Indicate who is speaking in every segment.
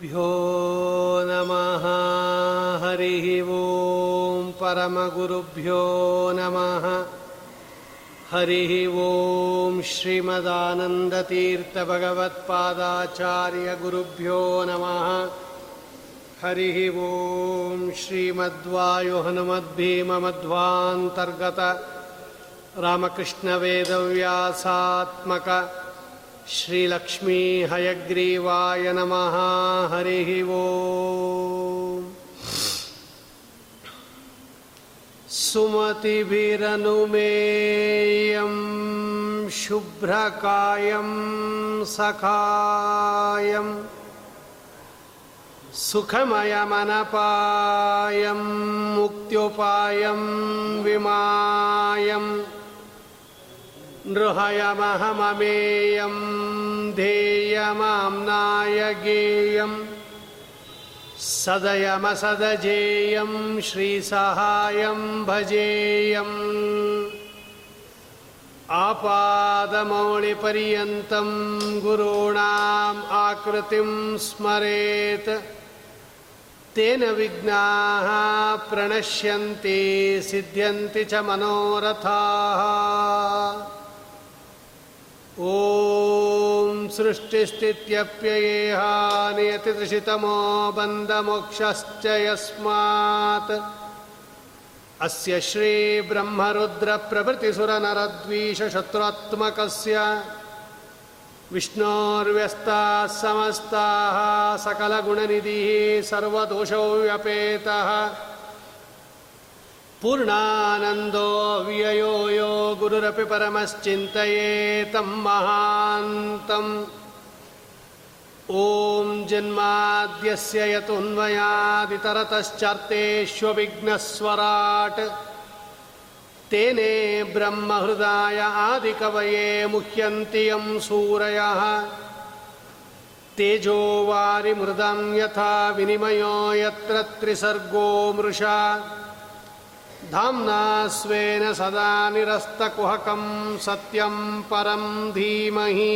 Speaker 1: गुरुभ्यो नमः हरिः ॐ परमगुरुभ्यो नमः। हरिः ॐ श्रीमदानन्दतीर्थभगवत्पादाचार्यगुरुभ्यो नमः। हरिः ॐ श्रीमद्वायुहनुमद्भीममध्वान्तर्गत रामकृष्णवेदव्यासात्मक श्रीलक्ष्मी हयग्रीवाय नमः हरिः ॐ सुमतिभिरनुमेयं शुभ्रकायं सखायम् सुखमयमनपायं मुक्त्युपायं विमायम् नृहयमहममेयं ध्येयमाम्नाय गेयं सदयमसदजेयं श्रीसहायं भजेयम् आपादमौलिपर्यन्तं गुरूणाम् आकृतिं स्मरेत् तेन विघ्नाः प्रणश्यन्ति सिद्ध्यन्ति च मनोरथाः ॐ सृष्टिस्थित्यप्ययेहा नियतितृषितमो बन्धमोक्षश्च यस्मात् अस्य श्रीब्रह्मरुद्रप्रभृतिसुरनरद्वीषशत्रुत्मकस्य विष्णोर्व्यस्ताः समस्ताः सकलगुणनिधिः सर्वदोषौ व्यपेतः पूर्णानन्दो व्ययो यो गुरुरपि परमश्चिन्तयेतं महान्तम् ॐ जन्माद्यस्य यतोऽन्वयादितरतश्चार्तेष्वविघ्नस्वराट् तेने ब्रह्महृदाय आदिकवये मुह्यन्ति यं सूरयः। तेजो वारिमृदं यथा विनिमयो यत्र त्रिसर्गो मृषा धाम्ना स्वेन सदा निरस्तकुहकं सत्यं परं धीमहि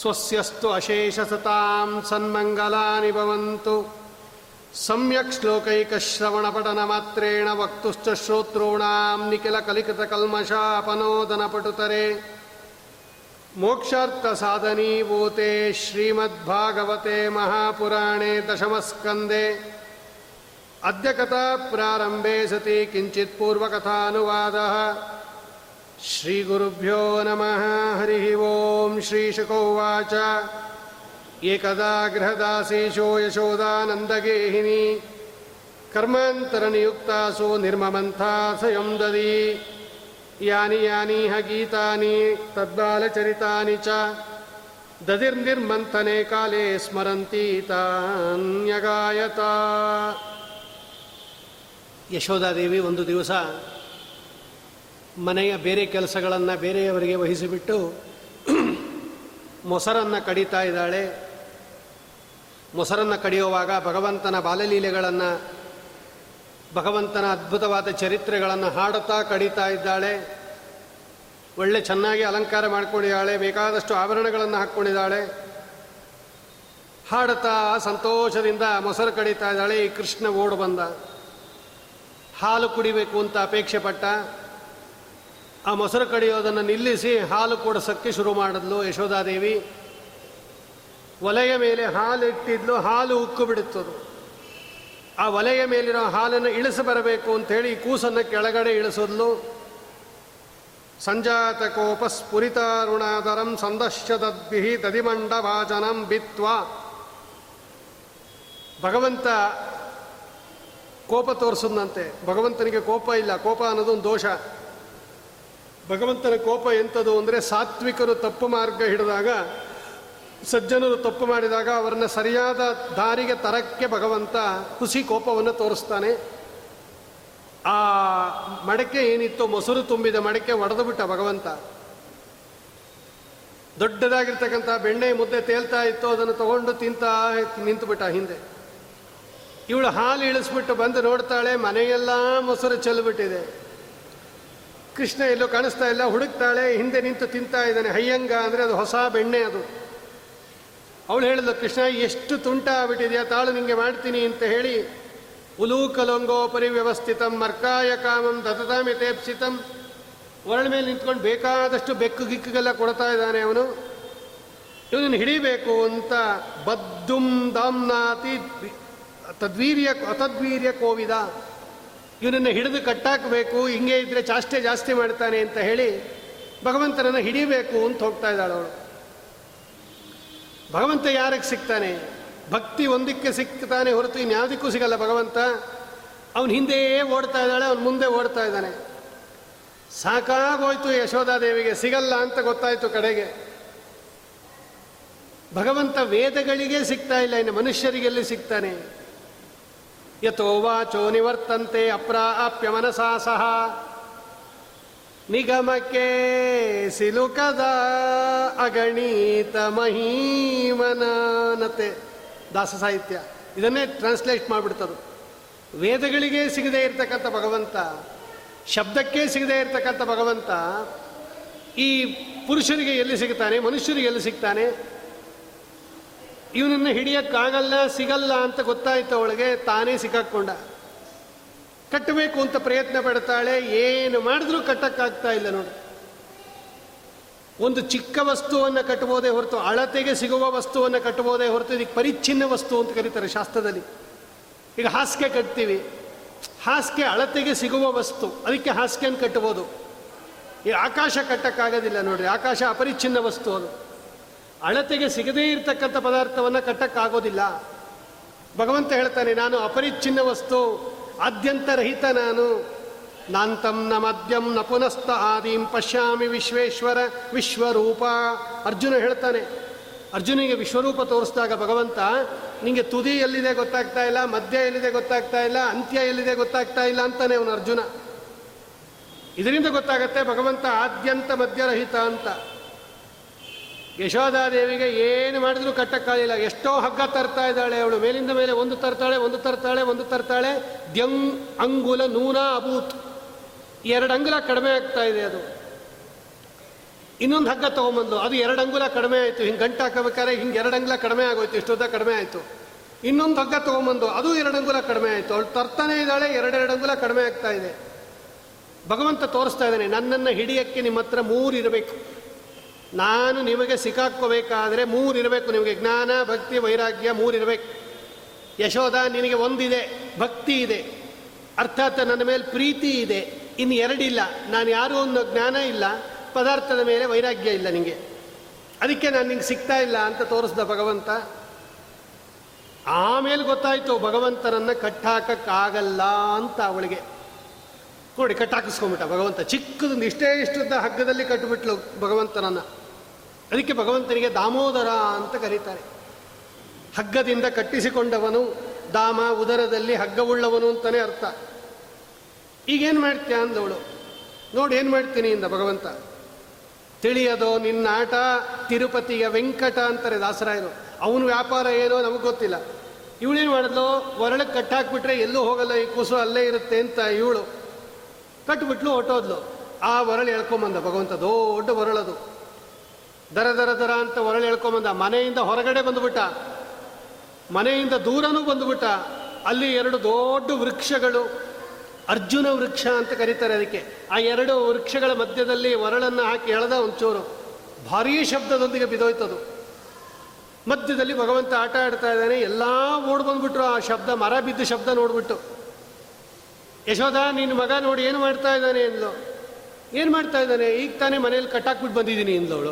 Speaker 1: स्वस्यस्तु अशेषसतां सन्मङ्गलानि भवन्तु सम्यक् श्लोकैकश्रवणपठनमात्रेण वक्तुश्च श्रोतॄणां निखिलकलिकृतकल्मषापनोदनपटुतरे मोक्षार्थसाधनीभूते श्रीमद्भागवते महापुराणे दशमस्कन्दे अद्य कथाप्रारम्भे सति किञ्चित् पूर्वकथानुवादः। श्रीगुरुभ्यो नमः हरिः ओं श्रीशुकोवाच। एकदा गृहदासीशो यशोदानन्दगेहिनी। कर्मान्तरनियुक्तासु निर्ममन्था स्वयं दधि यानि यानि ह गीतानि तद्बालचरितानि च। दधिर्निर्मने काले स्मरन्ती तान्यगायता ಯಶೋಧಾದೇವಿ ಒಂದು ದಿವಸ ಮನೆಯ ಬೇರೆ ಕೆಲಸಗಳನ್ನು ಬೇರೆಯವರಿಗೆ ವಹಿಸಿಬಿಟ್ಟು ಮೊಸರನ್ನು ಕಡಿತಾ ಇದ್ದಾಳೆ. ಮೊಸರನ್ನು ಕಡಿಯುವಾಗ ಭಗವಂತನ ಬಾಲಲೀಲೆಗಳನ್ನು ಭಗವಂತನ ಅದ್ಭುತವಾದ ಚರಿತ್ರೆಗಳನ್ನು ಹಾಡುತ್ತಾ ಕಡಿತಾ ಇದ್ದಾಳೆ. ಒಳ್ಳೆ ಚೆನ್ನಾಗಿ ಅಲಂಕಾರ ಮಾಡ್ಕೊಂಡಿದ್ದಾಳೆ, ಬೇಕಾದಷ್ಟು ಆಭರಣಗಳನ್ನು ಹಾಕ್ಕೊಂಡಿದ್ದಾಳೆ ಹಾಡುತ್ತಾ ಸಂತೋಷದಿಂದ ಮೊಸರು ಕಡಿತಾ ಇದ್ದಾಳೆ, ಈ ಕೃಷ್ಣ ಓಡು ಬಂದ. ಹಾಲು ಕುಡಿಬೇಕು ಅಂತ ಅಪೇಕ್ಷೆ ಪಟ್ಟ. ಆ ಮೊಸರು ಕಡಿಯೋದನ್ನು ನಿಲ್ಲಿಸಿ ಹಾಲು ಕೊಡಿಸೋಕ್ಕೆ ಶುರು ಮಾಡಿದ್ಲು ಯಶೋಧಾದೇವಿ ಒಲೆಯ ಮೇಲೆ ಹಾಲು ಇಟ್ಟಿದ್ಲು ಹಾಲು ಉಕ್ಕು ಬಿಡುತ್ತದು. ಆ ಒಲೆಯ ಮೇಲಿರೋ ಹಾಲನ್ನು ಇಳಿಸಿ ಬರಬೇಕು ಅಂಥೇಳಿ ಕೂಸನ್ನು ಕೆಳಗಡೆ ಇಳಿಸಿದ್ಲು. ಸಂಜಾತ ಕೋಪ ಸ್ಫುರಿತಾರುಣಾದರಂ ಸಂದಶ್ಯದದ್ಭಿ ದದಿಮಂಡ ವಾಚನಂ ಬಿತ್ವ. ಭಗವಂತ ಕೋಪ ತೋರಿಸದಂತೆ ಭಗವಂತನಿಗೆ ಕೋಪ ಇಲ್ಲ. ಕೋಪ ಅನ್ನೋದು ಒಂದು ದೋಷ. ಭಗವಂತನ ಕೋಪ ಎಂಥದ್ದು ಅಂದರೆ ಸಾತ್ವಿಕರು ತಪ್ಪು ಮಾರ್ಗ ಹಿಡಿದಾಗ, ಸಜ್ಜನರು ತಪ್ಪು ಮಾಡಿದಾಗ ಅವರನ್ನ ಸರಿಯಾದ ದಾರಿಗೆ ತರಕ್ಕೆ ಭಗವಂತ ಖುಷಿ ಕೋಪವನ್ನು ತೋರಿಸ್ತಾನೆ. ಆ ಮಡಕೆ ಏನಿತ್ತು ಮೊಸರು ತುಂಬಿದ ಮಡಕೆ ಒಡೆದು ಬಿಟ್ಟ ಭಗವಂತ. ದೊಡ್ಡದಾಗಿರ್ತಕ್ಕಂಥ ಬೆಣ್ಣೆ ಮುದ್ದೆ ತೇಲ್ತಾ ಇತ್ತು ಅದನ್ನು ತಗೊಂಡು ತಿಂತಾ ನಿಂತುಬಿಟ್ಟ ಹಿಂದೆ. ಇವಳು ಹಾಲು ಇಳಿಸ್ಬಿಟ್ಟು ಬಂದು ನೋಡ್ತಾಳೆ, ಮನೆಯೆಲ್ಲ ಮೊಸರು ಚೆಲ್ಬಿಟ್ಟಿದೆ. ಕೃಷ್ಣ ಎಲ್ಲೋ ಕಾಣಿಸ್ತಾ ಇಲ್ಲ, ಹುಡುಕ್ತಾಳೆ, ಹಿಂದೆ ನಿಂತು ತಿಂತಾ ಇದ್ದಾನೆ. ಹಯ್ಯಂಗ ಅಂದರೆ ಅದು ಹೊಸ ಬೆಣ್ಣೆ ಅದು. ಅವಳು ಹೇಳಿದ್ಲು, ಕೃಷ್ಣ, ಎಷ್ಟು ತುಂಟ ಆಗ್ಬಿಟ್ಟಿದೆಯಾ, ತಾಳು ನಿಂಗೆ ಮಾಡ್ತೀನಿ ಅಂತ ಹೇಳಿ. ಉಲೂಕಲೊಂಗೋಪರಿ ವ್ಯವಸ್ಥಿತಂ, ಮರ್ಕಾಯ ಕಾಮಂ, ದತತಾಮಿ ತೇಪ್ಸಿತಂ. ಒರಳ ಮೇಲೆ ನಿಂತ್ಕೊಂಡು ಬೇಕಾದಷ್ಟು ಬೆಕ್ಕು ಗಿಕ್ಕುಗೆಲ್ಲ ಕೊಡ್ತಾ ಇದ್ದಾನೆ ಅವನು. ಇವನನ್ನು ಹಿಡಿಬೇಕು ಅಂತ ಬದ್ದುಂ ದಾಮ್ನಾತಿ ತದ್ವೀರ್ಯ, ಅತದ್ವೀರ್ಯ ಕೋವಿದ. ಇವನನ್ನು ಹಿಡಿದು ಕಟ್ಟಾಕಬೇಕು, ಹಿಂಗೆ ಇದ್ರೆ ಚಾಷ್ಟೆ ಜಾಸ್ತಿ ಮಾಡ್ತಾನೆ ಅಂತ ಹೇಳಿ ಭಗವಂತನನ್ನು ಹಿಡಿಬೇಕು ಅಂತ ಹೋಗ್ತಾ ಇದ್ದಾಳೆ ಅವಳು. ಭಗವಂತ ಯಾರಿಗೆ ಸಿಗ್ತಾನೆ? ಭಕ್ತಿ ಒಂದಕ್ಕೆ ಸಿಗ್ತಾನೆ ಹೊರತು ಇನ್ಯಾವುದಕ್ಕೂ ಸಿಗಲ್ಲ ಭಗವಂತ. ಅವನು ಹಿಂದೆಯೇ ಓಡ್ತಾ ಇದ್ದಾಳೆ, ಅವನು ಮುಂದೆ ಓಡ್ತಾ ಇದ್ದಾನೆ. ಸಾಕಾಗೋಯ್ತು ಯಶೋಧಾದೇವಿಗೆ ಸಿಗಲ್ಲ ಅಂತ ಗೊತ್ತಾಯ್ತು ಕಡೆಗೆ. ಭಗವಂತ ವೇದಗಳಿಗೆ ಸಿಗ್ತಾ ಇಲ್ಲ, ಇನ್ನು ಮನುಷ್ಯರಿಗೆಲ್ಲಿ ಸಿಗ್ತಾನೆ? ಯಥೋ ವಾಚೋ ನಿವರ್ತಂತೆ ಅಪ್ರಾಪ್ಯ ಮನಸಾ ಸಹ ನಿಗಮಕ್ಕೆ ಸಿಲುಕದ ಅಗಣಿತ ಮಹೀಮನತೆ ದಾಸ ಸಾಹಿತ್ಯ. ಇದನ್ನೇ ಟ್ರಾನ್ಸ್ಲೇಟ್ ಮಾಡಿಬಿಡ್ತದು ವೇದಗಳಿಗೆ ಸಿಗದೇ ಇರತಕ್ಕಂಥ ಭಗವಂತ, ಶಬ್ದಕ್ಕೆ ಸಿಗದೇ ಇರತಕ್ಕಂಥ ಭಗವಂತ ಈ ಪುರುಷರಿಗೆ ಎಲ್ಲಿ ಸಿಗ್ತಾನೆ, ಮನುಷ್ಯರಿಗೆ ಎಲ್ಲಿ ಸಿಗ್ತಾನೆ? ಇವನನ್ನು ಹಿಡಿಯಕ್ಕಾಗಲ್ಲ ಸಿಗಲ್ಲ ಅಂತ ಗೊತ್ತಾಯ್ತು ಅವಳಿಗೆ, ತಾನೇ ಸಿಕ್ಕಾಕೊಂಡ. ಕಟ್ಟಬೇಕು ಅಂತ ಪ್ರಯತ್ನ ಪಡ್ತಾಳೆ, ಏನು ಮಾಡಿದ್ರೂ ಕಟ್ಟಕ್ಕಾಗ್ತಾ ಇಲ್ಲ ನೋಡಿ. ಒಂದು ಚಿಕ್ಕ ವಸ್ತುವನ್ನು ಕಟ್ಟಬೋದೇ ಹೊರತು, ಅಳತೆಗೆ ಸಿಗುವ ವಸ್ತುವನ್ನು ಕಟ್ಟಬೋದೇ ಹೊರತು, ಇದಕ್ಕೆ ಪರಿಚ್ಛಿನ್ನ ವಸ್ತು ಅಂತ ಕರೀತಾರೆ ಶಾಸ್ತ್ರದಲ್ಲಿ. ಈಗ ಹಾಸಿಗೆ ಕಟ್ತೀವಿ. ಹಾಸಿಗೆ ಅಳತೆಗೆ ಸಿಗುವ ವಸ್ತು, ಅದಕ್ಕೆ ಹಾಸಿಗೆಯನ್ನು ಕಟ್ಟಬೋದು ಈ ಆಕಾಶ ಕಟ್ಟಕ್ಕಾಗೋದಿಲ್ಲ ನೋಡ್ರಿ, ಆಕಾಶ ಅಪರಿಚ್ಛಿನ್ನ ವಸ್ತು ಅದು. ಅಳತೆಗೆ ಸಿಗದೇ ಇರತಕ್ಕಂಥ ಪದಾರ್ಥವನ್ನು ಕಟ್ಟಕ್ಕಾಗೋದಿಲ್ಲ. ಭಗವಂತ ಹೇಳ್ತಾನೆ, ನಾನು ಅಪರಿಚ್ಛಿನ್ನ ವಸ್ತು ಆದ್ಯಂತರಹಿತ ನಾನು. ನಾಂತಂ ನ ಮದ್ಯಂ ನ ಪುನಸ್ತ ಆದಿಂ ಪಶ್ಯಾಮಿ ವಿಶ್ವೇಶ್ವರ ವಿಶ್ವರೂಪ. ಅರ್ಜುನ ಹೇಳ್ತಾನೆ, ಅರ್ಜುನಿಗೆ ವಿಶ್ವರೂಪ ತೋರಿಸಿದಾಗ ಭಗವಂತ ನಿಮಗೆ ತುದಿ ಎಲ್ಲಿದೆ ಗೊತ್ತಾಗ್ತಾ ಇಲ್ಲ ಮಧ್ಯ ಎಲ್ಲಿದೆ ಗೊತ್ತಾಗ್ತಾ ಇಲ್ಲ, ಅಂತ್ಯ ಎಲ್ಲಿದೆ ಗೊತ್ತಾಗ್ತಾ ಇಲ್ಲ ಅಂತಾನೆ ಅವನು ಅರ್ಜುನ. ಇದರಿಂದ ಗೊತ್ತಾಗತ್ತೆ ಭಗವಂತ ಆದ್ಯಂತ ಮಧ್ಯರಹಿತ ಅಂತ. ಯಶೋಧಾದೇವಿಗೆ ಏನು ಮಾಡಿದ್ರು ಕಟ್ಟಕ್ಕಾಗಲಿಲ್ಲ. ಎಷ್ಟೋ ಹಗ್ಗ ತರ್ತಾ ಇದ್ದಾಳೆ ಅವಳು. ಮೇಲಿಂದ ಮೇಲೆ ಒಂದು ತರ್ತಾಳೆ ಒಂದು ತರ್ತಾಳೆ ಒಂದು ತರ್ತಾಳೆ. ದ್ಯಂಗ್ ಅಂಗುಲ, ನೂನ, ಅಭೂತ್. ಎರಡು ಅಂಗುಲ ಕಡಿಮೆ ಆಗ್ತಾ ಇದೆ ಅದು. ಇನ್ನೊಂದು ಹಗ್ಗ ತೊಗೊಂಬಂದು ಅದು ಎರಡು ಅಂಗುಲ ಕಡಿಮೆ ಆಯಿತು. ಹಿಂಗೆ ಗಂಟು ಹಾಕಬೇಕಾದ್ರೆ ಹಿಂಗೆ ಎರಡು ಅಂಗುಲ ಕಡಿಮೆ ಆಗೋಯ್ತು. ಇಷ್ಟೊತ್ತ ಕಡಿಮೆ ಆಯಿತು. ಇನ್ನೊಂದು ಹಗ್ಗ ತೊಗೊಂಬಂದು ಅದು ಎರಡು ಅಂಗುಲ ಕಡಿಮೆ ಆಯಿತು. ಅವಳು ತರ್ತಾನೆ ಇದ್ದಾಳೆ. ಎರಡೆರಡು ಅಂಗುಲ ಕಡಿಮೆ ಆಗ್ತಾ ಇದೆ. ಭಗವಂತ ತೋರಿಸ್ತಾ ಇದ್ದಾನೆ, ನನ್ನನ್ನು ಹಿಡಿಯಕ್ಕೆ ನಿಮ್ಮ ಹತ್ರ ಮೂರು ಇರಬೇಕು. ನಾನು ನಿಮಗೆ ಸಿಕ್ಕಾಕ್ಕೋಬೇಕಾದ್ರೆ ಮೂರು ಇರಬೇಕು ನಿಮಗೆ. ಜ್ಞಾನ, ಭಕ್ತಿ, ವೈರಾಗ್ಯ ಮೂರಿರಬೇಕು ಯಶೋಧ, ನಿನಗೆ ಒಂದಿದೆ. ಭಕ್ತಿ ಇದೆ. ಅರ್ಥಾತ್ ನನ್ನ ಮೇಲೆ ಪ್ರೀತಿ ಇದೆ. ಇನ್ನು ಎರಡಿಲ್ಲ. ನಾನು ಯಾರೂ ಒಂದು ಜ್ಞಾನ ಇಲ್ಲ. ಪದಾರ್ಥದ ಮೇಲೆ ವೈರಾಗ್ಯ ಇಲ್ಲ ನಿಮಗೆ ಅದಕ್ಕೆ ನಾನು ನಿಂಗೆ ಸಿಗ್ತಾ ಇಲ್ಲ ಅಂತ ತೋರಿಸ್ದ ಭಗವಂತ. ಆಮೇಲೆ ಗೊತ್ತಾಯಿತು ಭಗವಂತನನ್ನು ಕಟ್ಟಾಕಕ್ಕಾಗಲ್ಲ ಅಂತ ಅವಳಿಗೆ. ನೋಡಿ ಕಟ್ಟಾಕಿಸ್ಕೊಂಬಿಟ್ಟ ಭಗವಂತ. ಚಿಕ್ಕದು ಇಷ್ಟೇ ಇಷ್ಟದ ಹಗ್ಗದಲ್ಲಿ ಕಟ್ಟಿಬಿಟ್ಲು ಭಗವಂತನನ್ನು. ಅದಕ್ಕೆ ಭಗವಂತನಿಗೆ ದಾಮೋದರ ಅಂತ ಕರೀತಾರೆ. ಹಗ್ಗದಿಂದ ಕಟ್ಟಿಸಿಕೊಂಡವನು ದಾಮ, ಉದರದಲ್ಲಿ ಹಗ್ಗವುಳ್ಳವನು ಅಂತಲೇ ಅರ್ಥ. ಈಗೇನು ಮಾಡ್ತೀಯ ಅಂದವಳು. ನೋಡಿ, ಏನು ಮಾಡ್ತೀನಿ ಇಂದ ಭಗವಂತ. ತಿಳಿಯದೋ ನಿನ್ನ ಆಟ ತಿರುಪತಿಯ ವೆಂಕಟ ಅಂತಾರೆ ದಾಸರಾಯರು. ಅವನು ವ್ಯಾಪಾರ ಏನೋ ನಮಗೆ ಗೊತ್ತಿಲ್ಲ. ಇವಳೇನು ಮಾಡಿದ್ಲು? ಒರಳಕ್ಕೆ ಕಟ್ಟಾಕ್ಬಿಟ್ರೆ ಎಲ್ಲೂ ಹೋಗಲ್ಲ, ಈ ಕೂಸು ಅಲ್ಲೇ ಇರುತ್ತೆ ಅಂತ ಇವಳು. ಕಟ್ಬಿಟ್ಲು ಹೊಟ್ಟೋದ್ಲು ಆ ಹೊರಳು ಎಳ್ಕೊಂಬಂದ, ಭಗವಂತ ದೊಡ್ಡ ಹೊರಳದು ದರ ದರ ದರ ಅಂತ ಹೊರಳು ಎಳ್ಕೊಂಬಂದ, ಮನೆಯಿಂದ ಹೊರಗಡೆ ಬಂದುಬಿಟ್ಟ. ಮನೆಯಿಂದ ದೂರನೂ ಬಂದುಬಿಟ್ಟ. ಅಲ್ಲಿ ಎರಡು ದೊಡ್ಡ ವೃಕ್ಷಗಳು, ಅರ್ಜುನ ವೃಕ್ಷ ಅಂತ ಕರೀತಾರೆ ಅದಕ್ಕೆ. ಆ ಎರಡು ವೃಕ್ಷಗಳ ಮಧ್ಯದಲ್ಲಿ ಒರಳನ್ನು ಹಾಕಿ ಎಳೆದ ಒಂಚೂರು. ಭಾರೀ ಶಬ್ದದೊಂದಿಗೆ ಬಿದೋಯ್ತದು ಮಧ್ಯದಲ್ಲಿ ಭಗವಂತ ಆಟ ಆಡ್ತಾ ಇದ್ದಾನೆ. ಎಲ್ಲ ಓಡ್ ಬಂದ್ಬಿಟ್ರು ಆ ಶಬ್ದ, ಮರ ಬಿದ್ದ ಶಬ್ದ ನೋಡ್ಬಿಟ್ಟು. ಯಶೋಧ, ನಿನ್ನ ಮಗ ನೋಡಿ ಏನು ಮಾಡ್ತಾ ಇದ್ದಾನೆ ಎಂದ್ಲು. ಏನು ಮಾಡ್ತಾ ಇದ್ದಾನೆ? ಈಗ ತಾನೇ ಮನೇಲಿ ಕಟ್ಟಾಕ್ಬಿಟ್ಟು ಬಂದಿದ್ದೀನಿ ಎಂದವಳು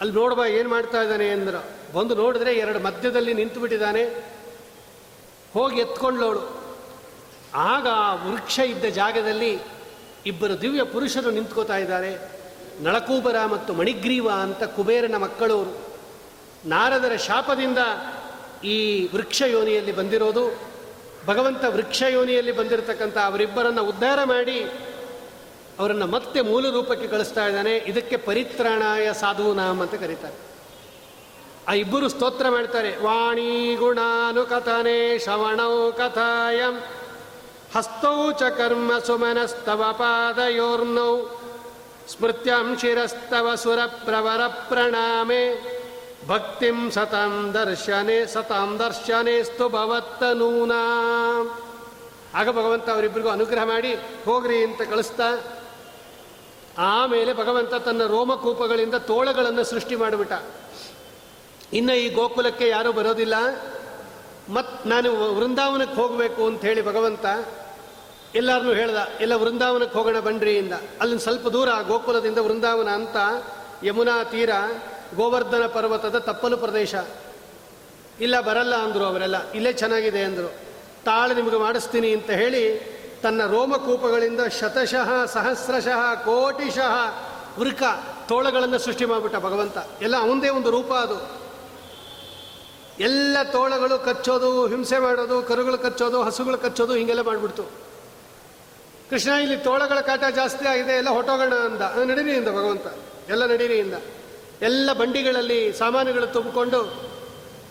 Speaker 1: ಅಲ್ಲಿ ನೋಡ್ಬಾ, ಏನು ಮಾಡ್ತಾ ಇದ್ದಾನೆ ಎಂದ್ರು. ಬಂದು ನೋಡಿದ್ರೆ ಎರಡು ಮಧ್ಯದಲ್ಲಿ ನಿಂತು ಬಿಟ್ಟಿದ್ದಾನೆ ಹೋಗಿ ಎತ್ಕೊಂಡ್ಲವಳು ಆಗ ಆ ವೃಕ್ಷ ಇದ್ದ ಜಾಗದಲ್ಲಿ ಇಬ್ಬರು ದಿವ್ಯ ಪುರುಷರು ನಿಂತ್ಕೋತಾ ಇದ್ದಾರೆ. ನಳಕೂಬರ ಮತ್ತು ಮಣಿಗ್ರೀವ ಅಂತ ಕುಬೇರನ ಮಕ್ಕಳವರು ನಾರದರ ಶಾಪದಿಂದ ಈ ವೃಕ್ಷ ಯೋನಿಯಲ್ಲಿ ಬಂದಿರೋದು. ಭಗವಂತ ವೃಕ್ಷ ಯೋನಿಯಲ್ಲಿ ಬಂದಿರತಕ್ಕಂಥ ಅವರಿಬ್ಬರನ್ನು ಉದ್ಧಾರ ಮಾಡಿ ಅವರನ್ನು ಮತ್ತೆ ಮೂಲ ರೂಪಕ್ಕೆ ಕಳಿಸ್ತಾ ಇದ್ದಾನೆ. ಇದಕ್ಕೆ ಪರಿತ್ರಾಣಾಯ ಸಾಧುನಾಮ್ ಅಂತ ಕರೀತಾರೆ. ಆ ಇಬ್ಬರು ಸ್ತೋತ್ರ ಮಾಡ್ತಾರೆ. ವಾಣಿ ಗುಣಾನುಕಥನೆ ಶ್ರವಣೌ ಕಥಾಯಂ. ಹಸ್ತೌ ಚ ಕರ್ಮ ಸುಮನಸ್ತವ ಪಾದಯೋರ್ನೌ. ಸ್ಮೃತ್ಯಂ ಶಿರಸ್ತವ ಸುರ ಪ್ರವರ ಪ್ರಣಾಮೆ. ಭಕ್ತಿಂ ಸತಾಂ ದರ್ಶನೆ, ಸತಾಂ ದರ್ಶನೇಸ್ತು ಭವತ್ತನೂನಾ ಆಗ ಭಗವಂತ ಅವರಿಬ್ಬರಿಗೂ ಅನುಗ್ರಹ ಮಾಡಿ, ಹೋಗ್ರಿ ಅಂತ ಕಳಿಸ್ತಾ, ಆಮೇಲೆ ಭಗವಂತ ತನ್ನ ರೋಮಕೂಪಗಳಿಂದ ತೋಳಗಳನ್ನು ಸೃಷ್ಟಿ ಮಾಡಿಬಿಟ್ಟ. ಇನ್ನು ಈ ಗೋಕುಲಕ್ಕೆ ಯಾರೂ ಬರೋದಿಲ್ಲ. ಮತ್ ನಾನು ವೃಂದಾವನಕ್ಕೆ ಹೋಗಬೇಕು ಅಂತ ಹೇಳಿ ಭಗವಂತ ಎಲ್ಲರನ್ನೂ ಹೇಳ್ದ, ಎಲ್ಲ ವೃಂದಾವನಕ್ಕೆ ಹೋಗೋಣ ಬನ್ರಿ ಇಂದ. ಅಲ್ಲಿ ಸ್ವಲ್ಪ ದೂರ ಗೋಕುಲದಿಂದ ವೃಂದಾವನ ಅಂತ ಯಮುನಾ ತೀರ ಗೋವರ್ಧನ ಪರ್ವತದ ತಪ್ಪಲು ಪ್ರದೇಶ. ಇಲ್ಲ, ಬರಲ್ಲ ಅಂದರು ಅವರೆಲ್ಲ. ಇಲ್ಲೇ ಚೆನ್ನಾಗಿದೆ ಅಂದರು. ತಾಳು ನಿಮಗೆ ಮಾಡಿಸ್ತೀನಿ ಅಂತ ಹೇಳಿ ತನ್ನ ರೋಮಕೂಪಗಳಿಂದ ಶತಶಃ, ಸಹಸ್ರಶಃ, ಕೋಟಿಶಃ ವೃಕ ತೋಳಗಳನ್ನು ಸೃಷ್ಟಿ ಮಾಡಿಬಿಟ್ಟ ಭಗವಂತ. ಎಲ್ಲ ಅವಂದೇ ಒಂದು ರೂಪ ಅದು. ಎಲ್ಲ ತೋಳಗಳು ಕಚ್ಚೋದು, ಹಿಂಸೆ ಮಾಡೋದು, ಕರುಗಳು ಕಚ್ಚೋದು, ಹಸುಗಳು ಕಚ್ಚೋದು ಹೀಗೆಲ್ಲ ಮಾಡಿಬಿಡ್ತು. ಕೃಷ್ಣ, ಇಲ್ಲಿ ತೋಳಗಳ ಕಾಟ ಜಾಸ್ತಿ ಆಗಿದೆ, ಎಲ್ಲ ಹೊಟ್ಟೋಗೋಣ ಅಂದ. ಇಂದ ಭಗವಂತ. ಎಲ್ಲ ನಡೀರಿ ಇಂದ. ಎಲ್ಲ ಬಂಡಿಗಳಲ್ಲಿ ಸಾಮಾನುಗಳು ತುಂಬಿಕೊಂಡು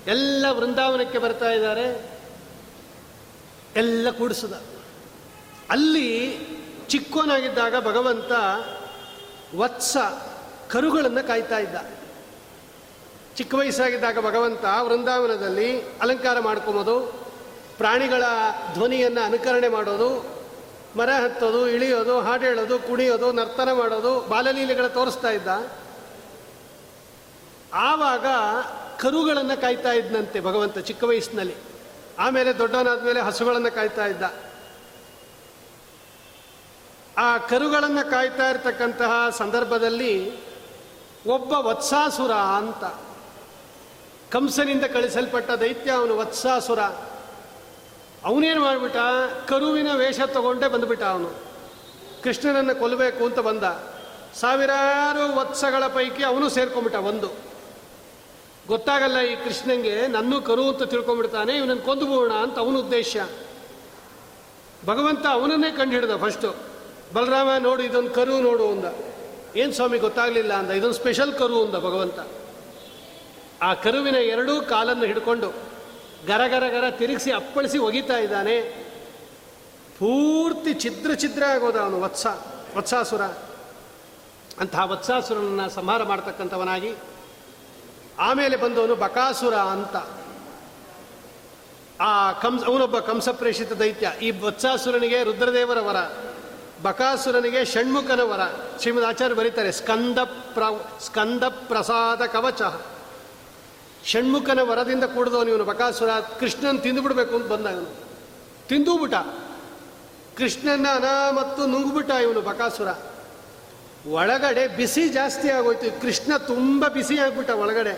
Speaker 1: ಎಲ್ಲ ವೃಂದಾವನಕ್ಕೆ ಬರ್ತಾ ಇದ್ದಾರೆ. ಎಲ್ಲ ಕೂಡಿಸಿದ. ಅಲ್ಲಿ ಚಿಕ್ಕೋನಾಗಿದ್ದಾಗ ಭಗವಂತ ವತ್ಸ ಕರುಗಳನ್ನು ಕಾಯ್ತಾ ಇದ್ದ. ಚಿಕ್ಕ ವಯಸ್ಸಾಗಿದ್ದಾಗ ಭಗವಂತ ವೃಂದಾವನದಲ್ಲಿ ಅಲಂಕಾರ ಮಾಡ್ಕೊಬೋದು, ಪ್ರಾಣಿಗಳ ಧ್ವನಿಯನ್ನು ಅನುಕರಣೆ ಮಾಡೋದು, ಮರ ಹತ್ತೋದು, ಇಳಿಯೋದು, ಹಾಡು ಹೇಳೋದು, ಕುಣಿಯೋದು, ನರ್ತನ ಮಾಡೋದು ಬಾಲಲೀಲೆಗಳ ತೋರಿಸ್ತಾ ಇದ್ದ. ಆವಾಗ ಕರುಗಳನ್ನು ಕಾಯ್ತಾ ಇದ್ದಂತೆ ಭಗವಂತ ಚಿಕ್ಕ ವಯಸ್ಸಿನಲ್ಲಿ. ಆಮೇಲೆ ದೊಡ್ಡವನಾದ ಮೇಲೆ ಹಸುಗಳನ್ನು ಕಾಯ್ತಾ ಇದ್ದ. ಆ ಕರುಗಳನ್ನು ಕಾಯ್ತಾ ಇರತಕ್ಕಂತಹ ಸಂದರ್ಭದಲ್ಲಿ ಒಬ್ಬ ವತ್ಸಾಸುರ ಅಂತ, ಕಂಸನಿಂದ ಕಳಿಸಲ್ಪಟ್ಟ ದೈತ್ಯ ಅವನು ವತ್ಸಾಸುರ. ಅವನೇನು ಮಾಡಿಬಿಟ್ಟ? ಕರುವಿನ ವೇಷ ತಗೊಂಡೇ ಬಂದುಬಿಟ್ಟ ಅವನು. ಕೃಷ್ಣನನ್ನು ಕೊಲ್ಲಬೇಕು ಅಂತ ಬಂದ. ಸಾವಿರಾರು ವತ್ಸಗಳ ಪೈಕಿ ಅವನು ಸೇರ್ಕೊಂಡ್ಬಿಟ್ಟ ಒಂದು. ಗೊತ್ತಾಗಲ್ಲ ಈ ಕೃಷ್ಣಂಗೆ ನನ್ನೂ ಕರು ಅಂತ ತಿಳ್ಕೊಂಡ್ಬಿಡ್ತಾನೆ ಇವನನ್ನು ಕೊಂದುಬೋಣ ಅಂತ ಅವನ ಉದ್ದೇಶ. ಭಗವಂತ ಅವನನ್ನೇ ಕಂಡು ಹಿಡ್ದ ಫಸ್ಟು ಬಲರಾಮ, ನೋಡು, ಇದೊಂದು ಕರು ನೋಡು ಅಂದ. ಏನು ಸ್ವಾಮಿ, ಗೊತ್ತಾಗಲಿಲ್ಲ ಅಂದ. ಇದೊಂದು ಸ್ಪೆಷಲ್ ಕರು ಅಂದ ಭಗವಂತ. ಆ ಕರುವಿನ ಎರಡೂ ಕಾಲನ್ನು ಹಿಡ್ಕೊಂಡು ಗರ ಗರ ಗರ ತಿರುಗಿಸಿ ಅಪ್ಪಳಿಸಿ ಒಗಿತಾ ಇದ್ದಾನೆ. ಪೂರ್ತಿ ಛಿದ್ರ ಛಿದ್ರ ಆಗೋದ ಅವನು, ವತ್ಸ, ವತ್ಸಾಸುರ. ಅಂತಹ ವತ್ಸಾಸುರನನ್ನು ಸಂಹಾರ ಮಾಡ್ತಕ್ಕಂಥವನಾಗಿ ಆಮೇಲೆ ಬಂದವನು ಬಕಾಸುರ ಅಂತ. ಆ ಕಂಸ, ಅವನೊಬ್ಬ ಕಂಸಪ್ರೇಷಿತ ದೈತ್ಯ. ಈ ವತ್ಸಾಸುರನಿಗೆ ರುದ್ರದೇವರ ವರ, ಬಕಾಸುರನಿಗೆ ಷಣ್ಮುಖನ ವರ. ಶ್ರೀಮದ್ ಆಚಾರ್ಯ ಬರೀತಾರೆ, ಸ್ಕಂದ ಪ್ರ, ಸ್ಕಂದ ಪ್ರಸಾದ ಕವಚ. ಷಣ್ಮುಖನ ವರದಿಂದ ಕೂಡಿದವನು ಇವನು, ಬಕಾಸುರ. ಕೃಷ್ಣನ್ ತಿಂದುಬಿಡ್ಬೇಕು ಅಂತ ಬಂದ ಇವನು. ತಿಂದೂಬಿಟ್ಟ ಕೃಷ್ಣನ ಅನ ಮತ್ತು ನುಂಗ್ಬಿಟ್ಟ ಇವನು ಬಕಾಸುರ. ಒಳಗಡೆ ಬಿಸಿ ಜಾಸ್ತಿ ಆಗೋಯ್ತು. ಕೃಷ್ಣ ತುಂಬ ಬಿಸಿ ಆಗ್ಬಿಟ್ಟ ಒಳಗಡೆ.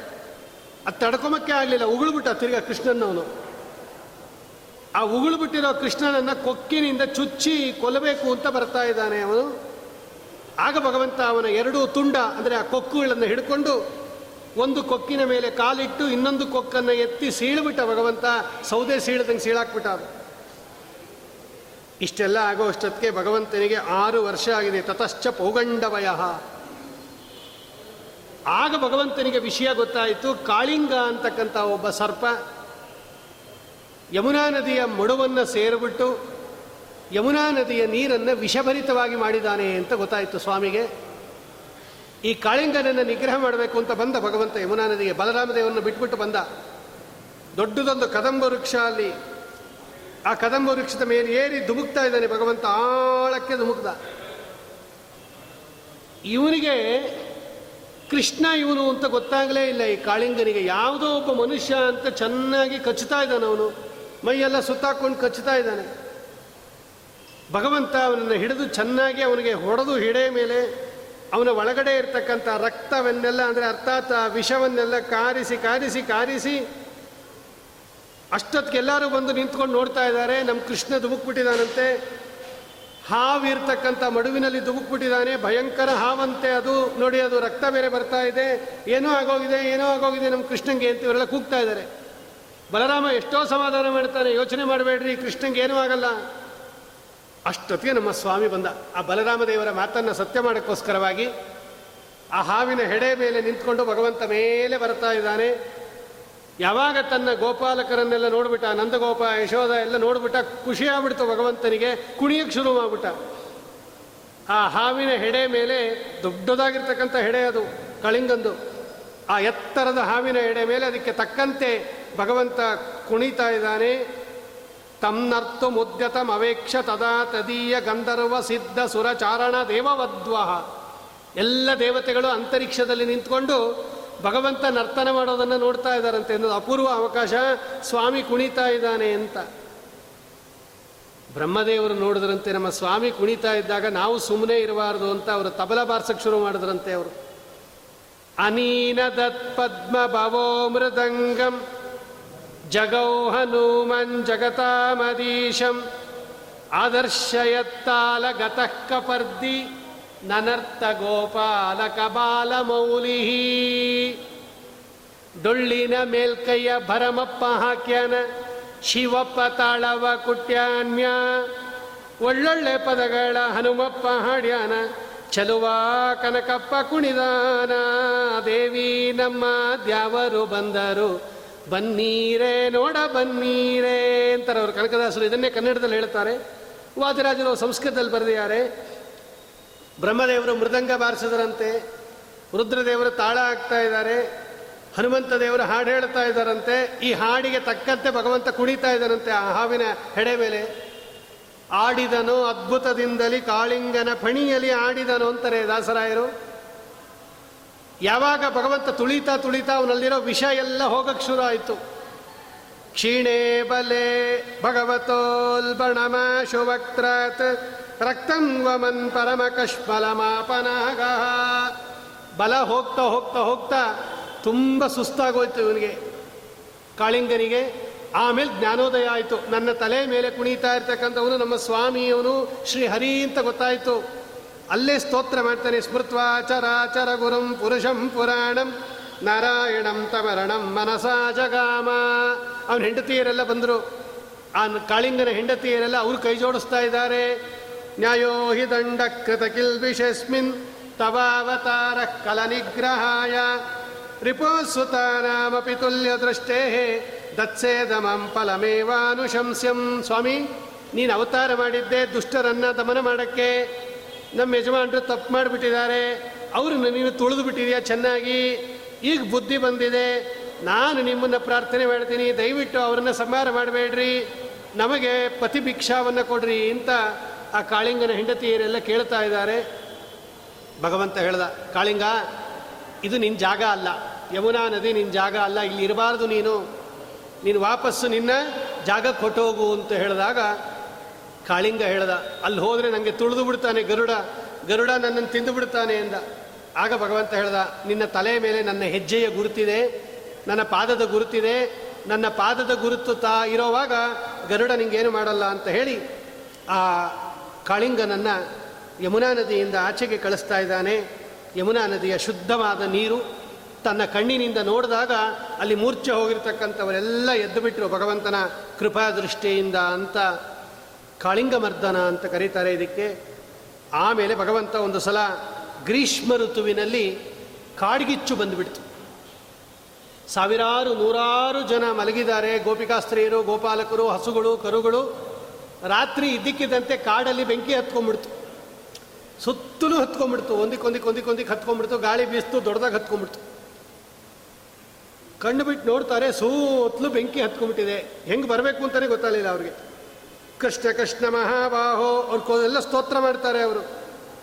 Speaker 1: ಅದು ತಡ್ಕೊಂಬಕ್ಕೆ ಆಗಲಿಲ್ಲ, ಉಗುಳ್ಬಿಟ್ಟ ತಿರ್ಗಾ ಕೃಷ್ಣನವನು ಆ ಉಗುಳ್ಬಿಟ್ಟಿರೋ ಕೃಷ್ಣನನ್ನು ಕೊಕ್ಕಿನಿಂದ ಚುಚ್ಚಿ ಕೊಲ್ಲಬೇಕು ಅಂತ ಬರ್ತಾ ಇದ್ದಾನೆ ಅವನು. ಆಗ ಭಗವಂತ ಅವನ ಎರಡೂ ತುಂಡ, ಅಂದರೆ ಆ ಕೊಕ್ಕುಗಳನ್ನು ಹಿಡ್ಕೊಂಡು ಒಂದು ಕೊಕ್ಕಿನ ಮೇಲೆ ಕಾಲಿಟ್ಟು ಇನ್ನೊಂದು ಕೊಕ್ಕನ್ನು ಎತ್ತಿ ಸೀಳ್ಬಿಟ್ಟ ಭಗವಂತ. ಸೌದೆ ಸೀಳದಂಗೆ ಸೀಳಾಕ್ಬಿಟ್ಟ ಇಷ್ಟೆಲ್ಲ ಆಗೋ ಅಷ್ಟೊತ್ತಿಗೆ ಭಗವಂತನಿಗೆ ಆರು ವರ್ಷ ಆಗಿದೆ. ತತಶ್ಚ ಪೌಗಂಡವಯ. ಆಗ ಭಗವಂತನಿಗೆ ವಿಷಯ ಗೊತ್ತಾಯಿತು. ಕಾಳಿಂಗ ಅಂತಕ್ಕಂಥ ಒಬ್ಬ ಸರ್ಪ ಯಮುನಾ ನದಿಯ ಮಡುವನ್ನು ಸೇರಿಬಿಟ್ಟು ಯಮುನಾ ನದಿಯ ನೀರನ್ನು ವಿಷಭರಿತವಾಗಿ ಮಾಡಿದ್ದಾನೆ ಅಂತ ಗೊತ್ತಾಯಿತು ಸ್ವಾಮಿಗೆ. ಈ ಕಾಳಿಂಗನನ್ನು ನಿಗ್ರಹ ಮಾಡಬೇಕು ಅಂತ ಬಂದ ಭಗವಂತ ಯಮುನಾ ನದಿಗೆ. ಬಲರಾಮ ದೇವರನ್ನು ಬಿಟ್ಬಿಟ್ಟು ಬಂದ. ದೊಡ್ಡದೊಂದು ಕದಂಬ ವೃಕ್ಷ ಅಲ್ಲಿ ಆ ಕದಂಬ ವೃಕ್ಷದ ಮೇಲೆ ಏರಿ ಧುಮುಕ್ತಾ ಇದ್ದಾನೆ ಭಗವಂತ, ಆಳಕ್ಕೆ ಧುಮುಕ್ದ. ಇವನಿಗೆ ಕೃಷ್ಣ ಇವನು ಅಂತ ಗೊತ್ತಾಗಲೇ ಇಲ್ಲ. ಈ ಕಾಳಿಂಗನಿಗೆ ಯಾವುದೋ ಒಬ್ಬ ಮನುಷ್ಯ ಅಂತ ಚೆನ್ನಾಗಿ ಕಚ್ಚುತ್ತಾ ಇದ್ದಾನೆ ಅವನು. ಮೈಯೆಲ್ಲ ಸುತ್ತಾಕೊಂಡು ಕಚ್ಚುತ್ತಾ ಇದ್ದಾನೆ. ಭಗವಂತ ಅವನನ್ನು ಹಿಡಿದು ಚೆನ್ನಾಗಿ ಅವನಿಗೆ ಹೊಡೆದು ಹಿಡೆ ಮೇಲೆ ಅವನ ಒಳಗಡೆ ಇರ್ತಕ್ಕಂಥ ರಕ್ತವನ್ನೆಲ್ಲ, ಅಂದರೆ ಅರ್ಥಾತ್ ಆ ವಿಷವನ್ನೆಲ್ಲ ಕಾರಿಸಿ ಕಾರಿಸಿ ಕಾರಿಸಿ ಅಷ್ಟೊತ್ತಿಗೆ ಎಲ್ಲರೂ ಬಂದು ನಿಂತ್ಕೊಂಡು ನೋಡ್ತಾ ಇದ್ದಾರೆ. ನಮ್ಮ ಕೃಷ್ಣ ಧುಮುಕ್ಬಿಟ್ಟಿದ್ದಾನಂತೆ ಹಾವಿರ್ತಕ್ಕಂಥ ಮಡುವಿನಲ್ಲಿ ಧುಮುಕ್ಬಿಟ್ಟಿದ್ದಾನೆ ಭಯಂಕರ ಹಾವಂತೆ ಅದು. ನೋಡಿ, ಅದು ರಕ್ತ ಬೇರೆ ಬರ್ತಾ ಇದೆ. ಏನೋ ಆಗೋಗಿದೆ ಏನೋ ಆಗೋಗಿದೆ. ನಮ್ಮ ಕೃಷ್ಣಂಗೆ ಅಂತ ಇವರೆಲ್ಲ ಕೂಗ್ತಾ ಇದ್ದಾರೆ. ಬಲರಾಮ ಎಷ್ಟೋ ಸಮಾಧಾನ ಮಾಡ್ತಾನೆ. ಯೋಚನೆ ಮಾಡಬೇಡ್ರಿ, ಕೃಷ್ಣಂಗೆ ಏನೂ ಆಗಲ್ಲ. ಅಷ್ಟೊತ್ತಿಗೆ ನಮ್ಮ ಸ್ವಾಮಿ ಬಂದ. ಆ ಬಲರಾಮ ದೇವರ ಮಾತನ್ನು ಸತ್ಯ ಮಾಡೋಕ್ಕೋಸ್ಕರವಾಗಿ ಆ ಹಾವಿನ ಹೆಡೆ ಮೇಲೆ ನಿಂತ್ಕೊಂಡು ಭಗವಂತ ಮೇಲೆ ಬರ್ತಾ ಇದ್ದಾನೆ. ಯಾವಾಗ ತನ್ನ ಗೋಪಾಲಕರನ್ನೆಲ್ಲ ನೋಡ್ಬಿಟ್ಟ, ನಂದಗೋಪ, ಯಶೋಧ ಎಲ್ಲ ನೋಡ್ಬಿಟ್ಟ, ಖುಷಿ ಆಗ್ಬಿಡ್ತು ಭಗವಂತನಿಗೆ ಕುಣಿಯಕ್ಕೆ ಶುರು ಮಾಡ್ಬಿಟ್ಟ. ಆ ಹಾವಿನ ಹೆಡೆ ಮೇಲೆ ದೊಡ್ಡದಾಗಿರ್ತಕ್ಕಂಥ ಹೆಡೆ ಅದು, ಕಳಿಂಗಂದು. ಆ ಎತ್ತರದ ಹಾವಿನ ಎಡೆ ಮೇಲೆ ಅದಕ್ಕೆ ತಕ್ಕಂತೆ ಭಗವಂತ ಕುಣಿತಾ ಇದ್ದಾನೆ. ತಮ್ನರ್ತು ಮುದ್ಯತಂ ಅವೇಕ್ಷ ತದಾ ತದೀಯ ಗಂಧರ್ವ ಸಿದ್ಧ ಸುರಚಾರಣ ದೇವವದ್ವಹ. ಎಲ್ಲ ದೇವತೆಗಳು ಅಂತರಿಕ್ಷದಲ್ಲಿ ನಿಂತ್ಕೊಂಡು ಭಗವಂತ ನರ್ತನ ಮಾಡೋದನ್ನು ನೋಡ್ತಾ ಇದ್ದಾರಂತೆ ಅನ್ನೋದು ಅಪೂರ್ವ ಅವಕಾಶ. ಸ್ವಾಮಿ ಕುಣಿತಾ ಇದ್ದಾನೆ ಅಂತ. ಬ್ರಹ್ಮದೇವರು ನೋಡಿದ್ರಂತೆ, ನಮ್ಮ ಸ್ವಾಮಿ ಕುಣಿತಾ ಇದ್ದಾಗ ನಾವು ಸುಮ್ಮನೆ ಇರಬಾರ್ದು ಅಂತ ಅವರು ತಬಲ ಬಾರ್ಸಕ್ಕೆ ಶುರು ಮಾಡಿದ್ರಂತೆ ಅವರು. ಅನೀನ ಪದ್ಮ ಭವೋ ಮೃದಂಗಂ ಜಗೌ ಹನುಮನ್ ಜಗತಾಮದೀಶಂ. ಆದರ್ಶಯತ್ತಾಲ ಗತಃ ಕಪರ್ದಿ ನನರ್ಥ ಗೋಪಾಲ ಕಬಾಲ ಮೌಲಿ ಡೊಳ್ಳಿನ ಮೇಲ್ಕೈಯ ಭರಮಪ್ಪ ಹಾಕ್ಯಾನ, ಶಿವಪ್ಪ ತಾಳವ ಕುಟ್ಯಾನ್ಯ. ಒಳ್ಳೊಳ್ಳೆ ಪದಗಳ ಹನುಮಪ್ಪ ಹಾಡ್ಯಾನ, ಚಲುವ ಕನಕಪ್ಪ ಕುಣಿದಾನ. ದೇವಿ ನಮ್ಮ ದ್ಯಾವರು ಬಂದರು, ಬನ್ನೀರೇ ನೋಡ ಬನ್ನೀರೇ ಅಂತಾರೆ ಅವರು ಕನಕದಾಸರು ಇದನ್ನೇ ಕನ್ನಡದಲ್ಲಿ ಹೇಳ್ತಾರೆ. ವಾದಿರಾಜರು ಸಂಸ್ಕೃತದಲ್ಲಿ ಬರೆದಿದ್ದಾರೆ. ಬ್ರಹ್ಮದೇವರು ಮೃದಂಗ ಬಾರಿಸಿದ್ರಂತೆ, ರುದ್ರದೇವರು ತಾಳ ಆಗ್ತಾ ಇದ್ದಾರೆ ಹನುಮಂತ ದೇವರು ಹಾಡು ಹೇಳ್ತಾ ಇದ್ದಾರಂತೆ, ಈ ಹಾಡಿಗೆ ತಕ್ಕಂತೆ ಭಗವಂತ ಕುಣಿತಾ ಇದ್ದಾರಂತೆ ಆ ಹಾವಿನ ಹೆಡೆ ಮೇಲೆ. ಆಡಿದನು ಅದ್ಭುತದಿಂದಲಿ ಕಾಳಿಂಗನ ಫಣಿಯಲ್ಲಿ ಆಡಿದನು ಅಂತಾರೆ ದಾಸರಾಯರು. ಯಾವಾಗ ಭಗವಂತ ತುಳಿತಾ ತುಳಿತಾ ಅವನಲ್ಲಿರೋ ವಿಷ ಎಲ್ಲ ಹೋಗಕ್ಕೆ ಶುರು ಆಯಿತು. ಕ್ಷೀಣೇ ಬಲೆ ಭಗವತೋಲ್ಬಣಮ ಶುವಕ್ರಾತ್ ರಕ್ತಂ ವಮನ್ ಪರಮ ಕಶ್ಮಲಮಾಪನಾಗ ಬಲ ಹೋಗ್ತಾ ಹೋಗ್ತಾ ಹೋಗ್ತಾ ತುಂಬ ಸುಸ್ತಾಗೋಯ್ತು ಇವನಿಗೆ. ಕಾಳಿಂಗನಿಗೆ, ಆಮೇಲೆ ಜ್ಞಾನೋದಯ ಆಯಿತು. ನನ್ನ ತಲೆ ಮೇಲೆ ಕುಣಿತಾ ಇರ್ತಕ್ಕಂಥವನು ನಮ್ಮ ಸ್ವಾಮಿಯವನು ಶ್ರೀ ಹರಿ ಅಂತ ಗೊತ್ತಾಯಿತು. ಅಲ್ಲೇ ಸ್ತೋತ್ರ ಮಾಡ್ತಾನೆ ಸ್ಮೃತ್ವಾ ಚರಾಚರ ಗುರುಂ ಪುರುಷಂ ಪುರಾಣಂ, ನಾರಾಯಣಂ ತಮರಣಂ ಮನಸಾ ಜಗಾಮ. ಅವನ ಹೆಂಡತಿಯರೆಲ್ಲ ಬಂದರು. ಆ ಕಾಳಿಂಗನ ಹೆಂಡತಿಯರೆಲ್ಲ ಅವರು ಕೈ ಜೋಡಿಸ್ತಾ ಇದ್ದಾರೆ. ಕಿಲ್ಬಿಷಸ್ಮಿನ್ ತವಾವತಾರ ಕಲ ನಿಗ್ರಹಾಯ ರಿಪೋಸುತಾನಾಮಪಿ ತುಲ್ಯ ದೃಷ್ಟೇ ದತ್ಸೇದಮಂ ಫಲಮೇವಾನುಶಂಸ್ಯಂ ಸ್ವಾಮಿ ನೀನು ಅವತಾರ ಮಾಡಿದ್ದೆ ದುಷ್ಟರನ್ನ ದಮನ ಮಾಡಕ್ಕೆ ನಮ್ಮ ಯಜಮಾನರು ತಪ್ಪು ಮಾಡಿಬಿಟ್ಟಿದ್ದಾರೆ. ಅವ್ರನ್ನ ನೀನು ತುಳಿದು ಬಿಟ್ಟಿದೆಯಾ ಚೆನ್ನಾಗಿ? ಈಗ ಬುದ್ಧಿ ಬಂದಿದೆ. ನಾನು ನಿಮ್ಮನ್ನು ಪ್ರಾರ್ಥನೆ ಮಾಡ್ತೀನಿ. ದಯವಿಟ್ಟು ಅವರನ್ನು ಸಂಹಾರ ಮಾಡಬೇಡ್ರಿ. ನಮಗೆ ಪತಿ ಭಿಕ್ಷಾವನ್ನು ಕೊಡ್ರಿ ಅಂತ ಆ ಕಾಳಿಂಗನ ಹೆಂಡತಿಯರೆಲ್ಲ ಕೇಳ್ತಾ ಇದ್ದಾರೆ. ಭಗವಂತ ಹೇಳ್ದ, ಕಾಳಿಂಗ, ಇದು ನಿನ್ನ ಜಾಗ ಅಲ್ಲ. ಯಮುನಾ ನದಿ ನಿನ್ನ ಜಾಗ ಅಲ್ಲ. ಇಲ್ಲಿ ಇರಬಾರ್ದು ನೀನು. ನೀನು ವಾಪಸ್ಸು ನಿನ್ನ ಜಾಗಕ್ಕೆ ಹೊಟ್ಟೋಗು ಅಂತ ಹೇಳಿದಾಗ ಕಾಳಿಂಗ ಹೇಳ್ದ, ಅಲ್ಲಿ ಹೋದರೆ ನನಗೆ ತುಳಿದು ಬಿಡ್ತಾನೆ ಗರುಡ. ಗರುಡ ನನ್ನನ್ನು ತಿಂದು ಬಿಡ್ತಾನೆ ಎಂದ. ಆಗ ಭಗವಂತ ಹೇಳ್ದ, ನಿನ್ನ ತಲೆ ಮೇಲೆ ನನ್ನ ಹೆಜ್ಜೆಯ ಗುರುತಿದೆ. ನನ್ನ ಪಾದದ ಗುರುತಿದೆ. ನನ್ನ ಪಾದದ ಗುರುತು ತಾ ಇರೋವಾಗ ಗರುಡ ನಿಂಗೇನು ಮಾಡಲ್ಲ ಅಂತ ಹೇಳಿ ಆ ಕಾಳಿಂಗನನ್ನು ಯಮುನಾ ನದಿಯಿಂದ ಆಚೆಗೆ ಕಳಿಸ್ತಾ ಇದ್ದಾನೆ. ಯಮುನಾ ನದಿಯ ಶುದ್ಧವಾದ ನೀರು ತನ್ನ ಕಣ್ಣಿನಿಂದ ನೋಡಿದಾಗ ಅಲ್ಲಿ ಮೂರ್ಛೆ ಹೋಗಿರ್ತಕ್ಕಂಥವರೆಲ್ಲ ಎದ್ದು ಬಿಟ್ಟರು ಭಗವಂತನ ಕೃಪಾ ದೃಷ್ಟಿಯಿಂದ ಅಂತ ಕಾಳಿಂಗಮರ್ದನ ಅಂತ ಕರೀತಾರೆ ಇದಕ್ಕೆ. ಆಮೇಲೆ ಭಗವಂತ ಒಂದು ಸಲ ಗ್ರೀಷ್ಮ ಋತುವಿನಲ್ಲಿ ಕಾಡ್ಗಿಚ್ಚು ಬಂದುಬಿಡ್ತು. ಸಾವಿರಾರು ನೂರಾರು ಜನ ಮಲಗಿದ್ದಾರೆ. ಗೋಪಿಕಾಸ್ತ್ರೀಯರು, ಗೋಪಾಲಕರು, ಹಸುಗಳು, ಕರುಗಳು ರಾತ್ರಿ ಇದ್ದಕ್ಕಿದ್ದಂತೆ ಕಾಡಲ್ಲಿ ಬೆಂಕಿ ಹತ್ಕೊಂಡ್ಬಿಡ್ತು. ಸುತ್ತಲೂ ಹತ್ಕೊಂಡ್ಬಿಡ್ತು. ಒಂದಿಕ್ಕೆ ಒಂದಿಕ್ಕೆ ಒಂದಿಕ್ಕೆ ಒಂದಿಕ್ಕೆ ಹತ್ಕೊಂಡ್ಬಿಡ್ತು. ಗಾಳಿ ಬೀಸ್ತು, ದೊಡ್ಡದಾಗ ಹತ್ಕೊಂಡ್ಬಿಡ್ತು. ಕಣ್ಣು ಬಿಟ್ಟು ನೋಡ್ತಾರೆ, ಸೂತ್ಲು ಬೆಂಕಿ ಹತ್ಕೊಂಡ್ಬಿಟ್ಟಿದೆ. ಹೆಂಗೆ ಬರಬೇಕು ಅಂತಲೇ ಗೊತ್ತಾಗಲಿಲ್ಲ ಅವ್ರಿಗೆ. ಕೃಷ್ಣ ಕೃಷ್ಣ ಮಹಾಬಾಹೋ, ಅವ್ರು ಎಲ್ಲ ಸ್ತೋತ್ರ ಮಾಡ್ತಾರೆ ಅವರು.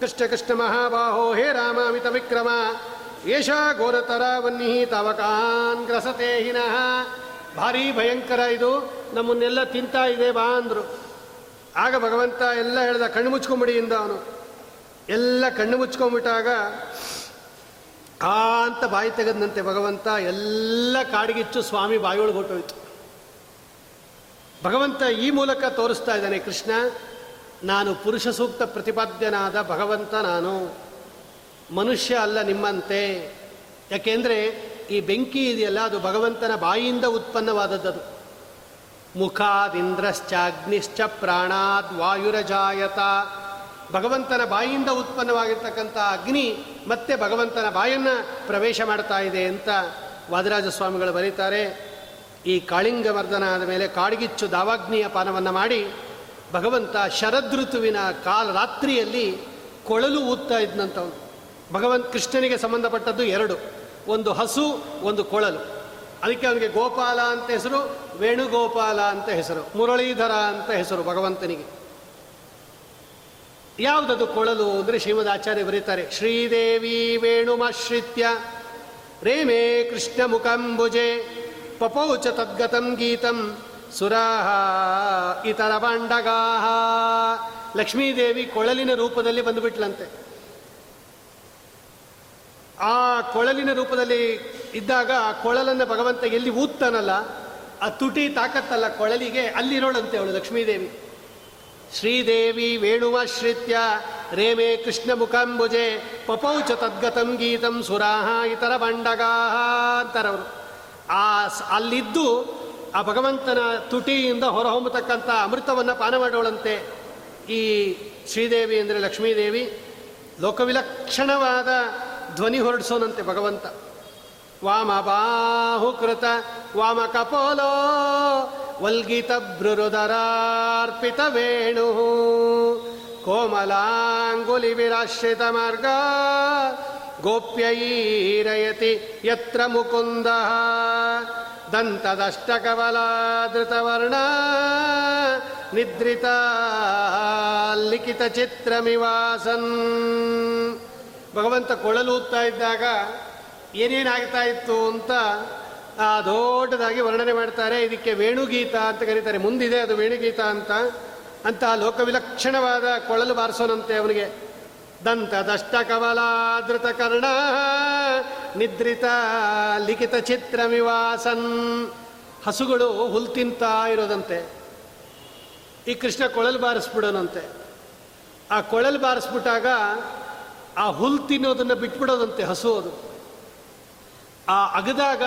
Speaker 1: ಕೃಷ್ಣ ಕೃಷ್ಣ ಮಹಾಬಾಹೋ, ಹೇ ರಾಮ ಅಮಿತ ವಿಕ್ರಮ. ಏಷ ಘೋರತರ ವನ್ನಿ ತವಕಾನ್ ಗ್ರಸತೆ ಹಿನಃ. ಭಾರಿ ಭಯಂಕರ ಇದು. ನಮ್ಮನ್ನೆಲ್ಲ ತಿಂತಾ ಇದೆ ಬಾ ಅಂದರು. ಆಗ ಭಗವಂತ ಎಲ್ಲ ಹೇಳ್ದ, ಕಣ್ಣು ಮುಚ್ಕೊಂಬಿಡಿ ಇಂದ ಅವನು. ಎಲ್ಲ ಕಣ್ಣು ಮುಚ್ಕೊಂಬಿಟ್ಟಾಗ, ಆ ಅಂತ ಬಾಯಿ ತೆಗೆದಂತೆ ಭಗವಂತ, ಎಲ್ಲ ಕಾಡಿಗಿಚ್ಚು ಸ್ವಾಮಿ ಬಾಯಿಯೊಳಗೆ ಹೊಟ್ಟೋಯ್ತು ಭಗವಂತ ಈ ಮೂಲಕ ತೋರಿಸ್ತಾ ಇದ್ದಾನೆ, ಕೃಷ್ಣ, ನಾನು ಪುರುಷ ಸೂಕ್ತ ಪ್ರತಿಪಾದ್ಯನಾದ ಭಗವಂತ ನಾನು. ಮನುಷ್ಯ ಅಲ್ಲ ನಿಮ್ಮಂತೆ. ಯಾಕೆಂದರೆ ಈ ಬೆಂಕಿ ಇದೆಯಲ್ಲ, ಅದು ಭಗವಂತನ ಬಾಯಿಯಿಂದ ಉತ್ಪನ್ನವಾದದ್ದು ಮುಖಾದಿಂದ್ರಶ್ಚಾಗ್ನಿಶ್ಚ ಪ್ರಾಣಾದ್ ವಾಯುರಜಾಯತ. ಭಗವಂತನ ಬಾಯಿಂದ ಉತ್ಪನ್ನವಾಗಿರ್ತಕ್ಕಂಥ ಅಗ್ನಿ ಮತ್ತೆ ಭಗವಂತನ ಬಾಯನ್ನು ಪ್ರವೇಶ ಮಾಡ್ತಾ ಇದೆ ಅಂತ ವಾದರಾಜ ಸ್ವಾಮಿಗಳು ಬರೀತಾರೆ. ಈ ಕಾಳಿಂಗವರ್ಧನ ಆದ ಮೇಲೆ ಕಾಡ್ಗಿಚ್ಚು ದಾವಾಗ್ನಿಯ ಪಾನವನ್ನು ಮಾಡಿ ಭಗವಂತ ಶರದೃತುವಿನ ಕಾಲ ರಾತ್ರಿಯಲ್ಲಿ ಕೊಳಲು ಊದ್ತಾ ಇದ್ದಂಥವನು ಭಗವಂತ ಕೃಷ್ಣನಿಗೆ ಸಂಬಂಧಪಟ್ಟದ್ದು ಎರಡು. ಒಂದು ಹಸು, ಒಂದು ಕೊಳಲು. ಅದಕ್ಕೆ ಅವನಿಗೆ ಗೋಪಾಲ ಅಂತ ಹೆಸರು, ವೇಣುಗೋಪಾಲ ಅಂತ ಹೆಸರು, ಮುರಳೀಧರ ಅಂತ ಹೆಸರು ಭಗವಂತನಿಗೆ. ಯಾವುದದು ಕೊಳಲು ಅಂದರೆ ಶ್ರೀಮದ್ ಆಚಾರ್ಯ ಬರೀತಾರೆ, ಶ್ರೀದೇವಿ ವೇಣುಮಾಶ್ರಿತ್ಯ, ರೇಮೇ ಕೃಷ್ಣ ಮುಖಂಬುಜೆ ಪಪೌಚ ತದ್ಗತಂ ಗೀತಂ, ಸುರಾಹ ಇತರ ಪಾಂಡಗಾಹ ಲಕ್ಷ್ಮೀದೇವಿ ಕೊಳಲಿನ ರೂಪದಲ್ಲಿ ಬಂದುಬಿಟ್ಲಂತೆ. ಆ ಕೊಳಲಿನ ರೂಪದಲ್ಲಿ ಇದ್ದಾಗ ಆ ಕೊಳಲನ್ನು ಭಗವಂತ ಎಲ್ಲಿ ಊದ್ತಾನಲ್ಲ, ಆ ತುಟಿ ತಾಕತ್ತಲ್ಲ ಕೊಳಲಿಗೆ, ಅಲ್ಲಿರೋಳಂತೆ ಅವಳು ಲಕ್ಷ್ಮೀದೇವಿ. ಶ್ರೀದೇವಿ ವೇಣುವಾಶ್ರಿತ್ಯ, ರೇಮೆ ಕೃಷ್ಣ ಮುಖಾಂಬುಜೆ, ಪಪೌಚ ತದ್ಗತಂ ಗೀತಂ ಸುರಾಹ ಇತರ ಬಂಡಗಾಹ ಅಂತಾರವರು. ಆ ಅಲ್ಲಿದ್ದು ಆ ಭಗವಂತನ ತುಟಿಯಿಂದ ಹೊರಹೊಮ್ಮತಕ್ಕಂಥ ಅಮೃತವನ್ನು ಪಾನ ಮಾಡೋಳಂತೆ ಈ ಶ್ರೀದೇವಿ ಅಂದರೆ ಲಕ್ಷ್ಮೀದೇವಿ. ಲೋಕವಿಲಕ್ಷಣವಾದ ಧ್ವನಿ ಹೊರಡಿಸೋನಂತೆ ಭಗವಂತ. ವಾಮ ಬಾಹುಕೃತ ವಾಮ ಕಪೋಲೋ, ವಲ್ಗಿತ ಭೃರುದರಾರ್ಪಿತ ವೇಣು, ಕೋಮಲಾಂಗುಲಿ ವಿರಾಶ್ರಿತ ಮಾರ್ಗ ಗೋಪ್ಯೈರಯತಿ ಯತ್ರ ಮುಕುಂದ, ದಂತದಷ್ಟಕವಲಾದೃತವರ್ಣ, ನಿದ್ರಿತ ಲಿಖಿತ ಚಿತ್ರಮಿವಾಸನ್. ಭಗವಂತ ಕೊಳಲೂತ್ತಾ ಇದ್ದಾಗ ಏನೇನಾಗ್ತಾ ಇತ್ತು ಅಂತ ದೊಡ್ಡದಾಗಿ ವರ್ಣನೆ ಮಾಡ್ತಾರೆ. ಇದಕ್ಕೆ ವೇಣುಗೀತ ಅಂತ ಕರೀತಾರೆ. ಮುಂದಿದೆ ಅದು ವೇಣುಗೀತ ಅಂತ. ಅಂತ ಲೋಕವಿಲಕ್ಷಣವಾದ ಕೊಳಲು ಬಾರಿಸೋನಂತೆ ಅವನಿಗೆ. ದಂತ ದಷ್ಟ ಕಮಲಾದೃತ ಕರ್ಣ ನಿದ್ರಿತ ಲಿಖಿತ ಚಿತ್ರಮಿವಾಸನ್ ಹಸುಗಳು ಹುಲ್ ತಿಂತಾ ಇರೋದಂತೆ. ಈ ಕೃಷ್ಣ ಕೊಳಲು ಬಾರಿಸ್ಬಿಡೋನಂತೆ. ಆ ಕೊಳಲು ಬಾರಿಸ್ಬಿಟ್ಟಾಗ ಆ ಹುಲ್ ತಿನ್ನೋದನ್ನು ಬಿಟ್ಬಿಡೋದಂತೆ ಹಸು ಅದು ಆ ಅಗದಾಗ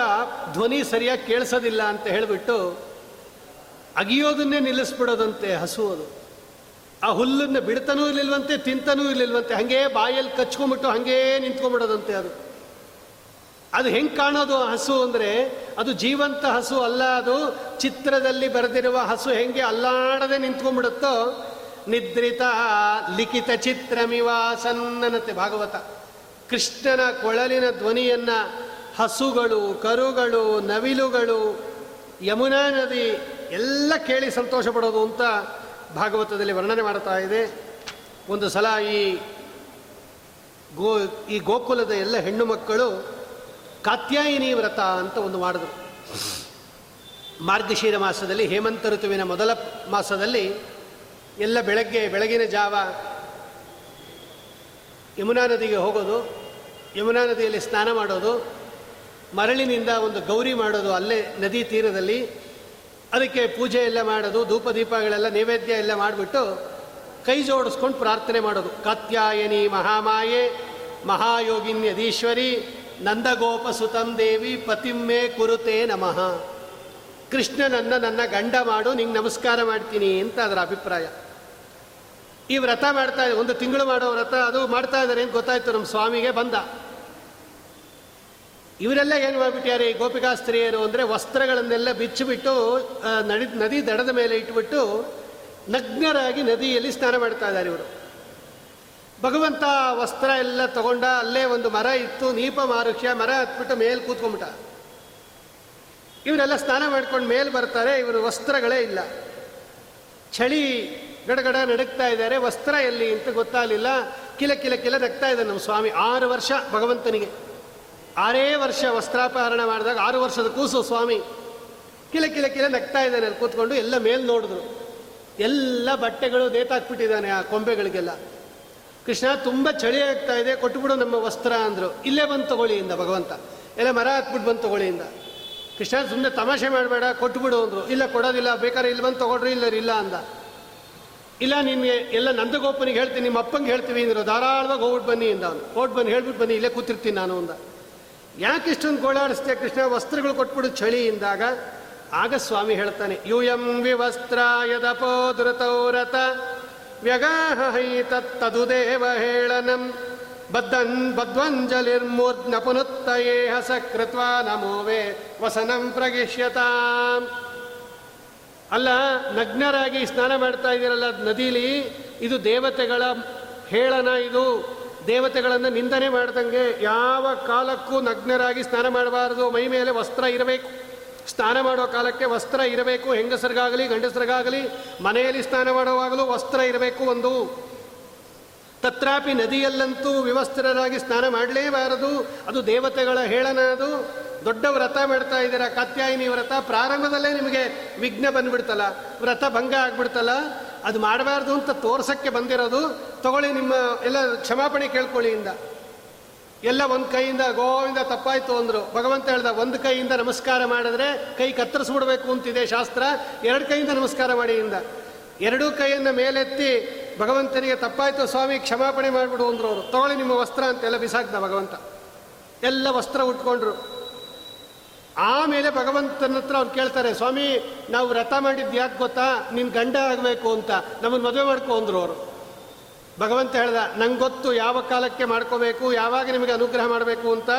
Speaker 1: ಧ್ವನಿ ಸರಿಯಾಗಿ ಕೇಳಿಸೋದಿಲ್ಲ ಅಂತ ಹೇಳಿಬಿಟ್ಟು ಅಗಿಯೋದನ್ನೇ ನಿಲ್ಲಿಸ್ಬಿಡೋದಂತೆ ಹಸು ಅದು ಆ ಹುಲ್ಲನ್ನು ಬಿಡ್ತಾನೂ ಇರಲಿಲ್ವಂತೆ, ತಿಂತನೂ ಇರಲಿಲ್ವಂತೆ, ಹಂಗೆ ಬಾಯಲ್ಲಿ ಕಚ್ಕೊಂಬಿಟ್ಟು ಹಂಗೇ ನಿಂತ್ಕೊಂಡ್ಬಿಡೋದಂತೆ ಅದು. ಅದು ಹೆಂಗೆ ಕಾಣೋದು ಹಸು ಅಂದರೆ, ಅದು ಜೀವಂತ ಹಸು ಅಲ್ಲ ಅದು, ಚಿತ್ರದಲ್ಲಿ ಬರೆದಿರುವ ಹಸು ಹೆಂಗೆ ಅಲ್ಲಾಡದೆ ನಿಂತ್ಕೊಂಡ್ಬಿಡುತ್ತೋ ನಿದ್ರಿತ ಲಿಖಿತ ಚಿತ್ರಮಿವಾಸನ್ನನತೆ ಭಾಗವತ. ಕೃಷ್ಣನ ಕೊಳಲಿನ ಧ್ವನಿಯನ್ನ ಹಸುಗಳು, ಕರುಗಳು, ನವಿಲುಗಳು, ಯಮುನಾ ನದಿ ಎಲ್ಲ ಕೇಳಿ ಸಂತೋಷ ಪಡೋದು ಅಂತ ಭಾಗವತದಲ್ಲಿ ವರ್ಣನೆ ಮಾಡ್ತಾ ಇದೆ. ಒಂದು ಸಲ ಈ ಗೋ, ಈ ಗೋಕುಲದ ಎಲ್ಲ ಹೆಣ್ಣು ಮಕ್ಕಳು ಕಾತ್ಯಾಯಿನಿ ವ್ರತ ಅಂತ ಒಂದು ಮಾಡಿದ್ರು. ಮಾರ್ಗಶೀರ ಮಾಸದಲ್ಲಿ, ಹೇಮಂತ ಋತುವಿನ ಮೊದಲ ಮಾಸದಲ್ಲಿ ಎಲ್ಲ ಬೆಳಗ್ಗೆ, ಬೆಳಗಿನ ಜಾವ ಯಮುನಾ ನದಿಗೆ ಹೋಗೋದು, ಯಮುನಾ ನದಿಯಲ್ಲಿ ಸ್ನಾನ ಮಾಡೋದು, ಮರಳಿನಿಂದ ಒಂದು ಗೌರಿ ಮಾಡೋದು ಅಲ್ಲೇ ನದಿ ತೀರದಲ್ಲಿ. ಅದಕ್ಕೆ ಪೂಜೆ ಎಲ್ಲ ಮಾಡೋದು ಧೂಪ ದೀಪಗಳೆಲ್ಲ ನೈವೇದ್ಯ ಎಲ್ಲ ಮಾಡಿಬಿಟ್ಟು ಕೈ ಜೋಡಿಸ್ಕೊಂಡು ಪ್ರಾರ್ಥನೆ ಮಾಡೋದು. ಕತ್ಯಾಯನಿ ಮಹಾಮಾಯೆ ಮಹಾಯೋಗಿನ್ಯದೀಶ್ವರಿ ನಂದಗೋಪ ಸುತಂ ದೇವಿ ಪತಿಮ್ಮೆ ಕುರುತೆ ನಮಃ. ಕೃಷ್ಣನನ್ನು ನನ್ನ ಗಂಡ ಮಾಡು, ನಿಂಗೆ ನಮಸ್ಕಾರ ಮಾಡ್ತೀನಿ ಅಂತ ಅದರ ಅಭಿಪ್ರಾಯ. ಈ ವ್ರತ ಮಾಡ್ತಾ ಒಂದು ತಿಂಗಳು ಮಾಡೋ ವ್ರತ ಅದು ಮಾಡ್ತಾ ಇದ್ದಾರೆ, ಏನು ಗೊತ್ತಾಯ್ತು ನಮ್ಮ ಸ್ವಾಮಿಗೆ? ಬಂದ. ಇವರೆಲ್ಲ ಏನು ಮಾಡ್ಬಿಟ್ಟಾರೆ ಈ ಗೋಪಿಕಾಸ್ತ್ರೀಯರು ಅಂದರೆ ವಸ್ತ್ರಗಳನ್ನೆಲ್ಲ ಬಿಚ್ಚಿಬಿಟ್ಟು ನಡಿ ನದಿ ದಡದ ಮೇಲೆ ಇಟ್ಬಿಟ್ಟು ನಗ್ನರಾಗಿ ನದಿಯಲ್ಲಿ ಸ್ನಾನ ಮಾಡ್ತಾ ಇದ್ದಾರೆ ಇವರು. ಭಗವಂತ ವಸ್ತ್ರ ಎಲ್ಲ ತಗೊಂಡ ಅಲ್ಲೇ ಒಂದು ಮರ ಇತ್ತು ನೀಪ ಮಾರುಕ್ಷ ಮರ ಹತ್ಬಿಟ್ಟು ಮೇಲೆ ಕೂತ್ಕೊಂಡ್ಬಿಟ್ಟ. ಇವರೆಲ್ಲ ಸ್ನಾನ ಮಾಡ್ಕೊಂಡು ಮೇಲೆ ಬರ್ತಾರೆ, ಇವರು ವಸ್ತ್ರಗಳೇ ಇಲ್ಲ. ಚಳಿ ಗಡಗಡ ನಡುಕ್ತಾ ಇದ್ದಾರೆ. ವಸ್ತ್ರ ಎಲ್ಲಿ ಅಂತ ಗೊತ್ತಾಗಲಿಲ್ಲ. ಕಿಲ ಕಿಲ ಕಿಲ ನಗ್ತಾ ಇದ್ದಾರೆ ನಮ್ಮ ಸ್ವಾಮಿ. ಆರು ವರ್ಷ ಭಗವಂತನಿಗೆ. ಆರೇ ವರ್ಷ ವಸ್ತ್ರಾಪಹರಣ ಮಾಡಿದಾಗ ಆರು ವರ್ಷದ ಕೂಸು ಸ್ವಾಮಿ. ಕಿಲ ಕಿಲ ಕಿಲ ನಗ್ತಾ ಇದ್ದಾನೆ ಅಲ್ಲಿ ಕೂತ್ಕೊಂಡು ಎಲ್ಲ ಮೇಲ್ ನೋಡಿದ್ರು. ಎಲ್ಲ ಬಟ್ಟೆಗಳು ನೇತಾಕ್ಬಿಟ್ಟಿದ್ದಾನೆ ಆ ಕೊಂಬೆಗಳಿಗೆಲ್ಲ. ಕೃಷ್ಣ, ತುಂಬ ಚಳಿ ಆಗ್ತಾ ಇದೆ, ಕೊಟ್ಬಿಡು ನಮ್ಮ ವಸ್ತ್ರ ಅಂದರು. ಇಲ್ಲೇ ಬಂದು ತಗೊಳ್ಳಿ ಇಂದ ಭಗವಂತ. ಎಲ್ಲ ಮರ ಹಾಕ್ಬಿಟ್ಟು ಬಂದು ತಗೊಳ್ಳಿ ಇಂದ. ಕೃಷ್ಣ ಸುಮ್ಮನೆ ತಮಾಷೆ ಮಾಡಬೇಡ, ಕೊಟ್ಬಿಡು ಅಂದರು. ಇಲ್ಲ, ಕೊಡೋದಿಲ್ಲ. ಬೇಕಾದ್ರೆ ಇಲ್ಲಿ ಬಂದು ತೊಗೊಳ್ರಿ, ಇಲ್ಲ ಇಲ್ಲ ಅಂದ. ಇಲ್ಲ ನಿಮಗೆ ಎಲ್ಲ ನಂದಗೋಪನಿಗೆ ಹೇಳ್ತೀನಿ, ನಿಮ್ಮ ಅಪ್ಪಂಗೆ ಹೇಳ್ತೀವಿ ಅಂದರು, ಧಾರಾಳವಾಗಿ ಹೋಗ್ಬಿಟ್ಟು ಬನ್ನಿ ಇಂದ ಅವನು. ಹೋಗ್ಬಿಟ್ಟು ಬನ್ನಿ ಹೇಳ್ಬಿಟ್ಟು ಬನ್ನಿ, ಇಲ್ಲೇ ಕೂತಿರ್ತೀನಿ ನಾನು ಅಂದ. ಯಾಕೆ ಇಷ್ಟೊಂದು ಗೋಳಾಡಿಸ್ತೆ ಕೃಷ್ಣ? ವಸ್ತ್ರಗಳು ಕೊಟ್ಬಿಡು ಚಳಿ ಇಂದಾಗ. ಆಗ ಸ್ವಾಮಿ ಹೇಳ್ತಾನೆ, ಯೂಯಂ ವಿವಸ್ತ್ರಾಯದಪೋ ಧೃತೌರತ ವ್ಯಗಾಹೈ ತತ್ತದುದೇವ ಹೇಳನಂ, ಬದ್ಧನ್ ಬದ್ವಂಜಲಿರ್ಮೂರ್ಧ್ನ ಹಸ ಕೃತ್ವಾ ನಮೋವೇ ವಸನಂ ಪ್ರಗಿಷ್ಯತಾಂ. ಅಲ್ಲ, ನಗ್ನರಾಗಿ ಸ್ನಾನ ಮಾಡ್ತಾ ಇದ್ದೀರಲ್ಲ ನದಿಲಿ? ಇದು ದೇವತೆಗಳ ಹೇಳನ ಇದು. ದೇವತೆಗಳನ್ನು ನಿಂದನೆ ಮಾಡ್ದಂಗೆ ಯಾವ ಕಾಲಕ್ಕೂ ನಗ್ನರಾಗಿ ಸ್ನಾನ ಮಾಡಬಾರದು. ಮೈ ಮೇಲೆ ವಸ್ತ್ರ ಇರಬೇಕು. ಸ್ನಾನ ಮಾಡೋ ಕಾಲಕ್ಕೆ ವಸ್ತ್ರ ಇರಬೇಕು. ಹೆಂಗಸರಿಗಾಗಲಿ, ಗಂಡಸರಿಗಾಗಲಿ, ಮನೆಯಲ್ಲಿ ಸ್ನಾನ ಮಾಡುವಾಗಲೂ ವಸ್ತ್ರ ಇರಬೇಕು ಒಂದು. ತತ್ರಾಪಿ ನದಿಯಲ್ಲಂತೂ ವಿವಸ್ತ್ರರಾಗಿ ಸ್ನಾನ ಮಾಡಲೇಬಾರದು. ಅದು ದೇವತೆಗಳ ಹೇಳನ ಅದು. ದೊಡ್ಡ ವ್ರತ ಬಿಡ್ತಾ ಇದ್ದೀರಾ? ಕತ್ಯಾಯಿನಿ ವ್ರತ ಪ್ರಾರಂಭದಲ್ಲೇ ನಿಮಗೆ ವಿಘ್ನ ಬಂದ್ಬಿಡ್ತಲ್ಲ, ವ್ರತ ಭಂಗ ಆಗ್ಬಿಡ್ತಲ್ಲ, ಅದು ಮಾಡಬಾರ್ದು ಅಂತ ತೋರ್ಸಕ್ಕೆ ಬಂದಿರೋದು, ತಗೊಳ್ಳಿ ನಿಮ್ಮ ಎಲ್ಲ ಕ್ಷಮಾಪಣೆ ಕೇಳ್ಕೊಳ್ಳಿ ಇಂದ. ಎಲ್ಲ ಒಂದು ಕೈಯಿಂದ, ಗೋವಿಂದ ತಪ್ಪಾಯ್ತು ಅಂದರು. ಭಗವಂತ ಹೇಳ್ದ, ಒಂದು ಕೈಯಿಂದ ನಮಸ್ಕಾರ ಮಾಡಿದ್ರೆ ಕೈ ಕತ್ತರಿಸ್ಬಿಡ್ಬೇಕು ಅಂತಿದೆ ಶಾಸ್ತ್ರ. ಎರಡು ಕೈಯಿಂದ ನಮಸ್ಕಾರ ಮಾಡಿ ಇಂದ. ಎರಡೂ ಕೈಯನ್ನು ಮೇಲೆತ್ತಿ ಭಗವಂತನಿಗೆ ತಪ್ಪಾಯ್ತು, ಸ್ವಾಮಿ ಕ್ಷಮಾಪಣೆ ಮಾಡಿಬಿಡು ಅಂದ್ರು ಅವರು. ತಗೊಳ್ಳಿ ನಿಮ್ಮ ವಸ್ತ್ರ ಅಂತೆಲ್ಲ ಬಿಸಾಕ್ದ ಭಗವಂತ. ಎಲ್ಲ ವಸ್ತ್ರ ಉಟ್ಕೊಂಡ್ರು. ಆಮೇಲೆ ಭಗವಂತನ ಹತ್ರ ಅವ್ರು ಕೇಳ್ತಾರೆ, ಸ್ವಾಮಿ, ನಾವು ವ್ರತ ಮಾಡಿದ್ದು ಯಾಕೆ ಗೊತ್ತಾ? ನಿನ್ನ ಗಂಡ ಆಗಬೇಕು ಅಂತ. ನಮ್ಮನ್ನು ಮದುವೆ ಮಾಡ್ಕೊ, ಅಂದರು ಅವರು. ಭಗವಂತ ಹೇಳ್ದ, ನಂಗೆ ಗೊತ್ತು ಯಾವ ಕಾಲಕ್ಕೆ ಮಾಡ್ಕೋಬೇಕು, ಯಾವಾಗ ನಿಮಗೆ ಅನುಗ್ರಹ ಮಾಡಬೇಕು ಅಂತ.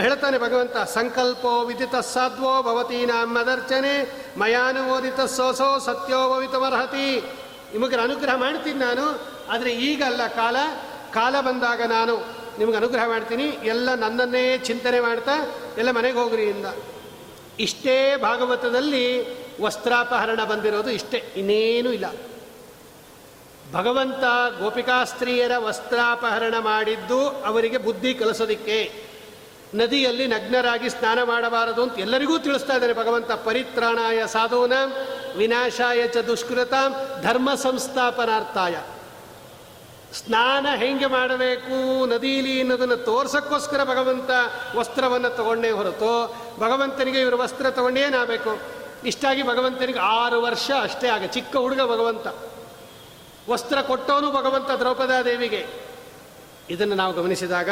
Speaker 1: ಹೇಳ್ತಾನೆ ಭಗವಂತ, ಸಂಕಲ್ಪೋ ವಿದಿತ ಸಾಧ್ವೋ ಭವತಿ ಮದರ್ಚನೆ ಮಯಾನುಮೋದಿತ ಸೋಸೋ ಸತ್ಯೋ ಭವಿತಮರ್ಹತಿ. ನಿಮಗೆ ಅನುಗ್ರಹ ಮಾಡ್ತೀನಿ ನಾನು, ಆದರೆ ಈಗಲ್ಲ ಕಾಲ ಕಾಲ ಬಂದಾಗ ನಾನು ನಿಮಗೆ ಅನುಗ್ರಹ ಮಾಡ್ತೀನಿ. ಎಲ್ಲ ನನ್ನನ್ನೇ ಚಿಂತನೆ ಮಾಡ್ತಾ, ಎಲ್ಲ ಮನೆಗೆ ಹೋಗ್ರಿ ಇಂದ. ಇಷ್ಟೇ ಭಾಗವತದಲ್ಲಿ ವಸ್ತ್ರಾಪಹರಣ ಬಂದಿರೋದು ಇಷ್ಟೇ, ಇನ್ನೇನೂ ಇಲ್ಲ. ಭಗವಂತ ಗೋಪಿಕಾಸ್ತ್ರೀಯರ ವಸ್ತ್ರಾಪಹರಣ ಮಾಡಿದ್ದು ಅವರಿಗೆ ಬುದ್ಧಿ ಕಲಿಸೋದಿಕ್ಕೆ. ನದಿಯಲ್ಲಿ ನಗ್ನರಾಗಿ ಸ್ನಾನ ಮಾಡಬಾರದು ಅಂತ ಎಲ್ಲರಿಗೂ ತಿಳಿಸ್ತಾ ಇದ್ದಾರೆ ಭಗವಂತ. ಪರಿತ್ರಾಣಾಯ ಸಾಧೂನ, ವಿನಾಶಾಯ ಚ ದುಷ್ಕೃತ, ಧರ್ಮ ಸಂಸ್ಥಾಪನಾರ್ಥಾಯ. ಸ್ನಾನ ಹೆಂಗೆ ಮಾಡಬೇಕು? ನದೀಲಿ ಅನ್ನೋದನ್ನು ತೋರ್ಸೋಕ್ಕೋಸ್ಕರ ಭಗವಂತ ವಸ್ತ್ರವನ್ನು ತಗೊಂಡೇ ಹೊರತು ಭಗವಂತನಿಗೆ ಇವರು ವಸ್ತ್ರ ತಗೊಂಡೇನಾಗಬೇಕು ಇಷ್ಟಾಗಿ ಭಗವಂತನಿಗೆ ಆರು ವರ್ಷ ಅಷ್ಟೇ ಆಗ. ಚಿಕ್ಕ ಹುಡುಗ ಭಗವಂತ. ವಸ್ತ್ರ ಕೊಟ್ಟವನು ಭಗವಂತ ದ್ರೌಪದಾದೇವಿಗೆ ಇದನ್ನು ನಾವು ಗಮನಿಸಿದಾಗ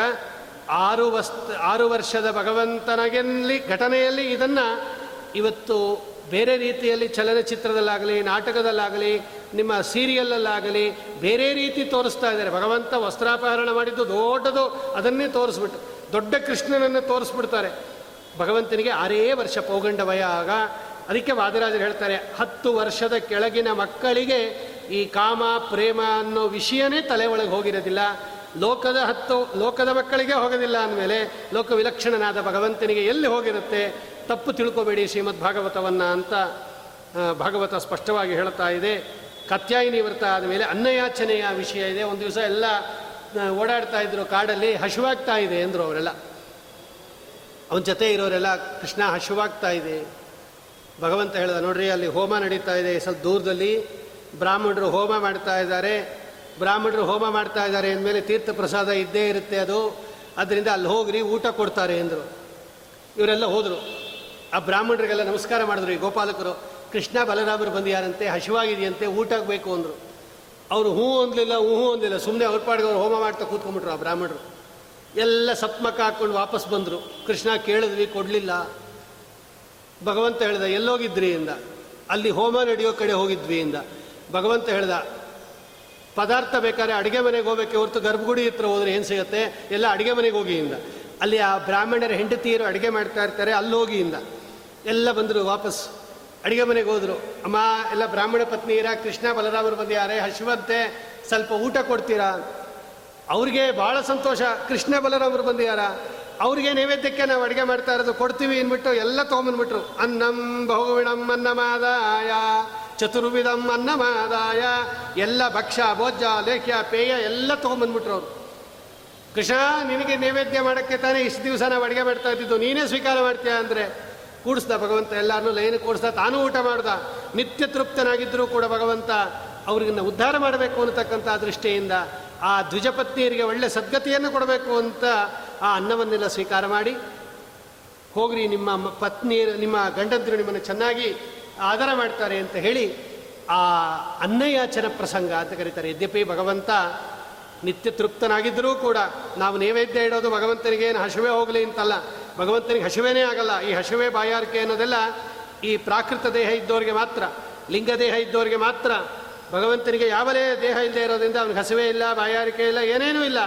Speaker 1: ಆರು ವಸ್ತ, ಆರು ವರ್ಷದ ಭಗವಂತನಗೆಲ್ಲಿ ಘಟನೆಯಲ್ಲಿ ಇದನ್ನು ಇವತ್ತು ಬೇರೆ ರೀತಿಯಲ್ಲಿ ಚಲನಚಿತ್ರದಲ್ಲಾಗಲಿ, ನಾಟಕದಲ್ಲಾಗಲಿ, ನಿಮ್ಮ ಸೀರಿಯಲ್ಲಲ್ಲಾಗಲಿ ಬೇರೆ ರೀತಿ ತೋರಿಸ್ತಾ ಇದ್ದಾರೆ. ಭಗವಂತ ವಸ್ತ್ರಾಪಹರಣ ಮಾಡಿದ್ದು ದೊಡ್ಡದು, ಅದನ್ನೇ ತೋರಿಸ್ಬಿಟ್ಟು, ದೊಡ್ಡ ಕೃಷ್ಣನನ್ನು ತೋರಿಸ್ಬಿಡ್ತಾರೆ. ಭಗವಂತನಿಗೆ ಆರೇ ವರ್ಷ ಪೌಗಂಡ ವಯ ಆಗ ಅದಕ್ಕೆ ವಾದಿರಾಜರು ಹೇಳ್ತಾರೆ, ಹತ್ತು ವರ್ಷದ ಕೆಳಗಿನ ಮಕ್ಕಳಿಗೆ ಈ ಕಾಮ, ಪ್ರೇಮ ಅನ್ನೋ ವಿಷಯನೇ ತಲೆ ಒಳಗೆ ಹೋಗಿರೋದಿಲ್ಲ. ಲೋಕದ ಹತ್ತು, ಲೋಕದ ಮಕ್ಕಳಿಗೆ ಹೋಗೋದಿಲ್ಲ ಅಂದಮೇಲೆ ಲೋಕ ವಿಲಕ್ಷಣನಾದ ಭಗವಂತನಿಗೆ ಎಲ್ಲಿ ಹೋಗಿರುತ್ತೆ? ತಪ್ಪು ತಿಳ್ಕೋಬೇಡಿ ಶ್ರೀಮದ್ ಭಾಗವತವನ್ನು ಅಂತ ಭಾಗವತ ಸ್ಪಷ್ಟವಾಗಿ ಹೇಳ್ತಾ ಇದೆ. ಕತ್ಯಾಯಿನಿ ವ್ರತ ಆದಮೇಲೆ ಅನ್ನಯಾಚನೆಯ ವಿಷಯ ಇದೆ. ಒಂದು ದಿವಸ ಎಲ್ಲ ಓಡಾಡ್ತಾ ಇದ್ರು ಕಾಡಲ್ಲಿ, ಹಶುವಾಗ್ತಾ ಇದೆ ಅಂದರು ಅವರೆಲ್ಲ. ಅವನ ಜೊತೆ ಇರೋರೆಲ್ಲ, ಕೃಷ್ಣ ಹಶುವಾಗ್ತಾ ಇದೆ. ಭಗವಂತ ಹೇಳಿದ, ನೋಡ್ರಿ, ಅಲ್ಲಿ ಹೋಮ ನಡೀತಾ ಇದೆ. ಸ್ವಲ್ಪ ದೂರದಲ್ಲಿ ಬ್ರಾಹ್ಮಣರು ಹೋಮ ಮಾಡ್ತಾ ಇದ್ದಾರೆ. ಬ್ರಾಹ್ಮಣರು ಹೋಮ ಮಾಡ್ತಾ ಇದ್ದಾರೆ ಅಂದಮೇಲೆ ತೀರ್ಥ ಪ್ರಸಾದ ಇದ್ದೇ ಇರುತ್ತೆ ಅದು. ಅದರಿಂದ ಅಲ್ಲಿ ಹೋಗ್ರಿ, ಊಟ ಕೊಡ್ತಾರೆ ಅಂದರು. ಇವರೆಲ್ಲ ಹೋದರು. ಆ ಬ್ರಾಹ್ಮಣರಿಗೆಲ್ಲ ನಮಸ್ಕಾರ ಮಾಡಿದ್ರು ಈ ಗೋಪಾಲಕರು. ಕೃಷ್ಣ ಬಲರಾಮರು ಬಂದಿಯಾರಂತೆ ಹಸಿವಾಗಿದೆಯಂತೆ ಊಟಕ್ಕೆ ಬೇಕು ಅಂದರು. ಅವರು ಹೂ ಅಂದಲಿಲ್ಲ ಹೂ ಅಂದಿಲ್ಲ ಸುಮ್ಮನೆ ಅವ್ರ ಪಾಡಿಗೆ ಅವ್ರು ಹೋಮ ಮಾಡ್ತಾ ಕೂತ್ಕೊಂಡ್ಬಿಟ್ರು ಆ ಬ್ರಾಹ್ಮಣರು. ಎಲ್ಲ ಸಪ್ಮಕ ಹಾಕ್ಕೊಂಡು ವಾಪಸ್ ಬಂದರು. ಕೃಷ್ಣ ಕೇಳಿದ್ವಿ, ಕೊಡಲಿಲ್ಲ. ಭಗವಂತ ಹೇಳ್ದ, ಎಲ್ಲೋಗಿದ್ರಿ? ಇಂದ. ಅಲ್ಲಿ ಹೋಮ ನಡೆಯೋ ಕಡೆ ಹೋಗಿದ್ವಿ ಇಂದ. ಭಗವಂತ ಹೇಳ್ದ, ಪದಾರ್ಥ ಬೇಕಾದ್ರೆ ಅಡುಗೆ ಮನೆಗೆ ಹೋಗಬೇಕೆ ಹೊರತು ಗರ್ಭಗುಡಿ ಹತ್ರ ಹೋದ್ರೆ ಏನು ಸಿಗುತ್ತೆ? ಎಲ್ಲ ಅಡುಗೆ ಮನೆಗೆ ಹೋಗಿ ಇಂದ. ಅಲ್ಲಿ ಆ ಬ್ರಾಹ್ಮಣರ ಹೆಂಡತಿಯರು ಅಡುಗೆ ಮಾಡ್ತಾ ಇರ್ತಾರೆ ಅಲ್ಲಿ ಎಲ್ಲ ಬಂದರು ವಾಪಸ್. ಅಡುಗೆ ಮನೆಗೆ ಹೋದರು. ಅಮ್ಮ, ಎಲ್ಲ ಬ್ರಾಹ್ಮಣ ಪತ್ನಿ ಇರ? ಕೃಷ್ಣ ಬಲರಾಮರು ಬಂದಿದ್ದಾರೆ. ಹಸಿವಂತೆ ಸ್ವಲ್ಪ ಊಟ ಕೊಡ್ತೀರಾ? ಅವ್ರಿಗೆ ಭಾಳ ಸಂತೋಷ. ಕೃಷ್ಣ ಬಲರಾಮರು ಬಂದಿದ್ದಾರ? ಅವ್ರಿಗೆ ನೈವೇದ್ಯಕ್ಕೆ ನಾವು ಅಡುಗೆ ಮಾಡ್ತಾ ಇರೋದು ಕೊಡ್ತೀವಿ ಅಂದ್ಬಿಟ್ಟು ಎಲ್ಲ ತೊಗೊಂಬಂದ್ಬಿಟ್ರು. ಅನ್ನಂ ಬಹುವಿಣಂ ಅನ್ನಮಾದಾಯ, ಚತುರ್ವಿಧಂ ಅನ್ನಮಾದಾಯ, ಎಲ್ಲ ಭಕ್ಷ ಭೋಜ ಲೇಖ್ಯ, ಪೇಯ ಎಲ್ಲ ತೊಗೊಂಬಂದ್ಬಿಟ್ರು ಅವರು. ಕೃಷ್ಣ, ನಿನಗೆ ನೈವೇದ್ಯ ಮಾಡೋಕ್ಕೆ ತಾನೇ ಇಷ್ಟು ದಿವಸ ನಾವು ಅಡುಗೆ ಮಾಡ್ತಾ ಇದ್ದಿದ್ದು? ನೀನೇ ಸ್ವೀಕಾರ ಮಾಡ್ತೀಯ? ಅಂದರೆ ಕೂಡಿಸ್ದ ಭಗವಂತ, ಎಲ್ಲರನ್ನೂ ಲೈನ್ ಕೂಡಿಸ್ದ, ತಾನೂ ಊಟ ಮಾಡ್ದ. ನಿತ್ಯ ತೃಪ್ತನಾಗಿದ್ದರೂ ಕೂಡ ಭಗವಂತ ಅವ್ರಿಗನ್ನ ಉದ್ಧಾರ ಮಾಡಬೇಕು ಅನ್ನತಕ್ಕಂಥ ದೃಷ್ಟಿಯಿಂದ ಆ ದ್ವಿಜಪತ್ನಿಯರಿಗೆ ಒಳ್ಳೆ ಸದ್ಗತಿಯನ್ನು ಕೊಡಬೇಕು ಅಂತ ಆ ಅನ್ನವನ್ನೆಲ್ಲ ಸ್ವೀಕಾರ ಮಾಡಿ, ಹೋಗ್ರಿ ನಿಮ್ಮ ಪತ್ನಿ ನಿಮ್ಮ ಗಂಡಂತರು ನಿಮ್ಮನ್ನು ಚೆನ್ನಾಗಿ ಆದರ ಮಾಡ್ತಾರೆ ಅಂತ ಹೇಳಿ ಆ ಅನ್ನಯಾಚನ ಪ್ರಸಂಗ ಅಂತ ಕರೀತಾರೆ. ಯದ್ಯಪಿ ಭಗವಂತ ನಿತ್ಯ ತೃಪ್ತನಾಗಿದ್ದರೂ ಕೂಡ ನಾವು ನೈವೇದ್ಯ ಇಡೋದು ಭಗವಂತನಿಗೆ ಏನು ಹಸಿವೆ ಹೋಗಲಿ ಅಂತಲ್ಲ. ಭಗವಂತನಿಗೆ ಹಸಿವೇನೇ ಆಗಲ್ಲ. ಈ ಹಸಿವೆ ಬಾಯಾರಿಕೆ ಅನ್ನೋದೆಲ್ಲ ಈ ಪ್ರಾಕೃತ ದೇಹ ಇದ್ದವರಿಗೆ ಮಾತ್ರ, ಲಿಂಗ ದೇಹ ಇದ್ದವರಿಗೆ ಮಾತ್ರ. ಭಗವಂತನಿಗೆ ಯಾವಲೇ ದೇಹ ಇಲ್ಲದೆ ಇರೋದ್ರಿಂದ ಅವನಿಗೆ ಹಸಿವೆ ಇಲ್ಲ, ಬಾಯಾರಿಕೆ ಇಲ್ಲ, ಏನೇನೂ ಇಲ್ಲ.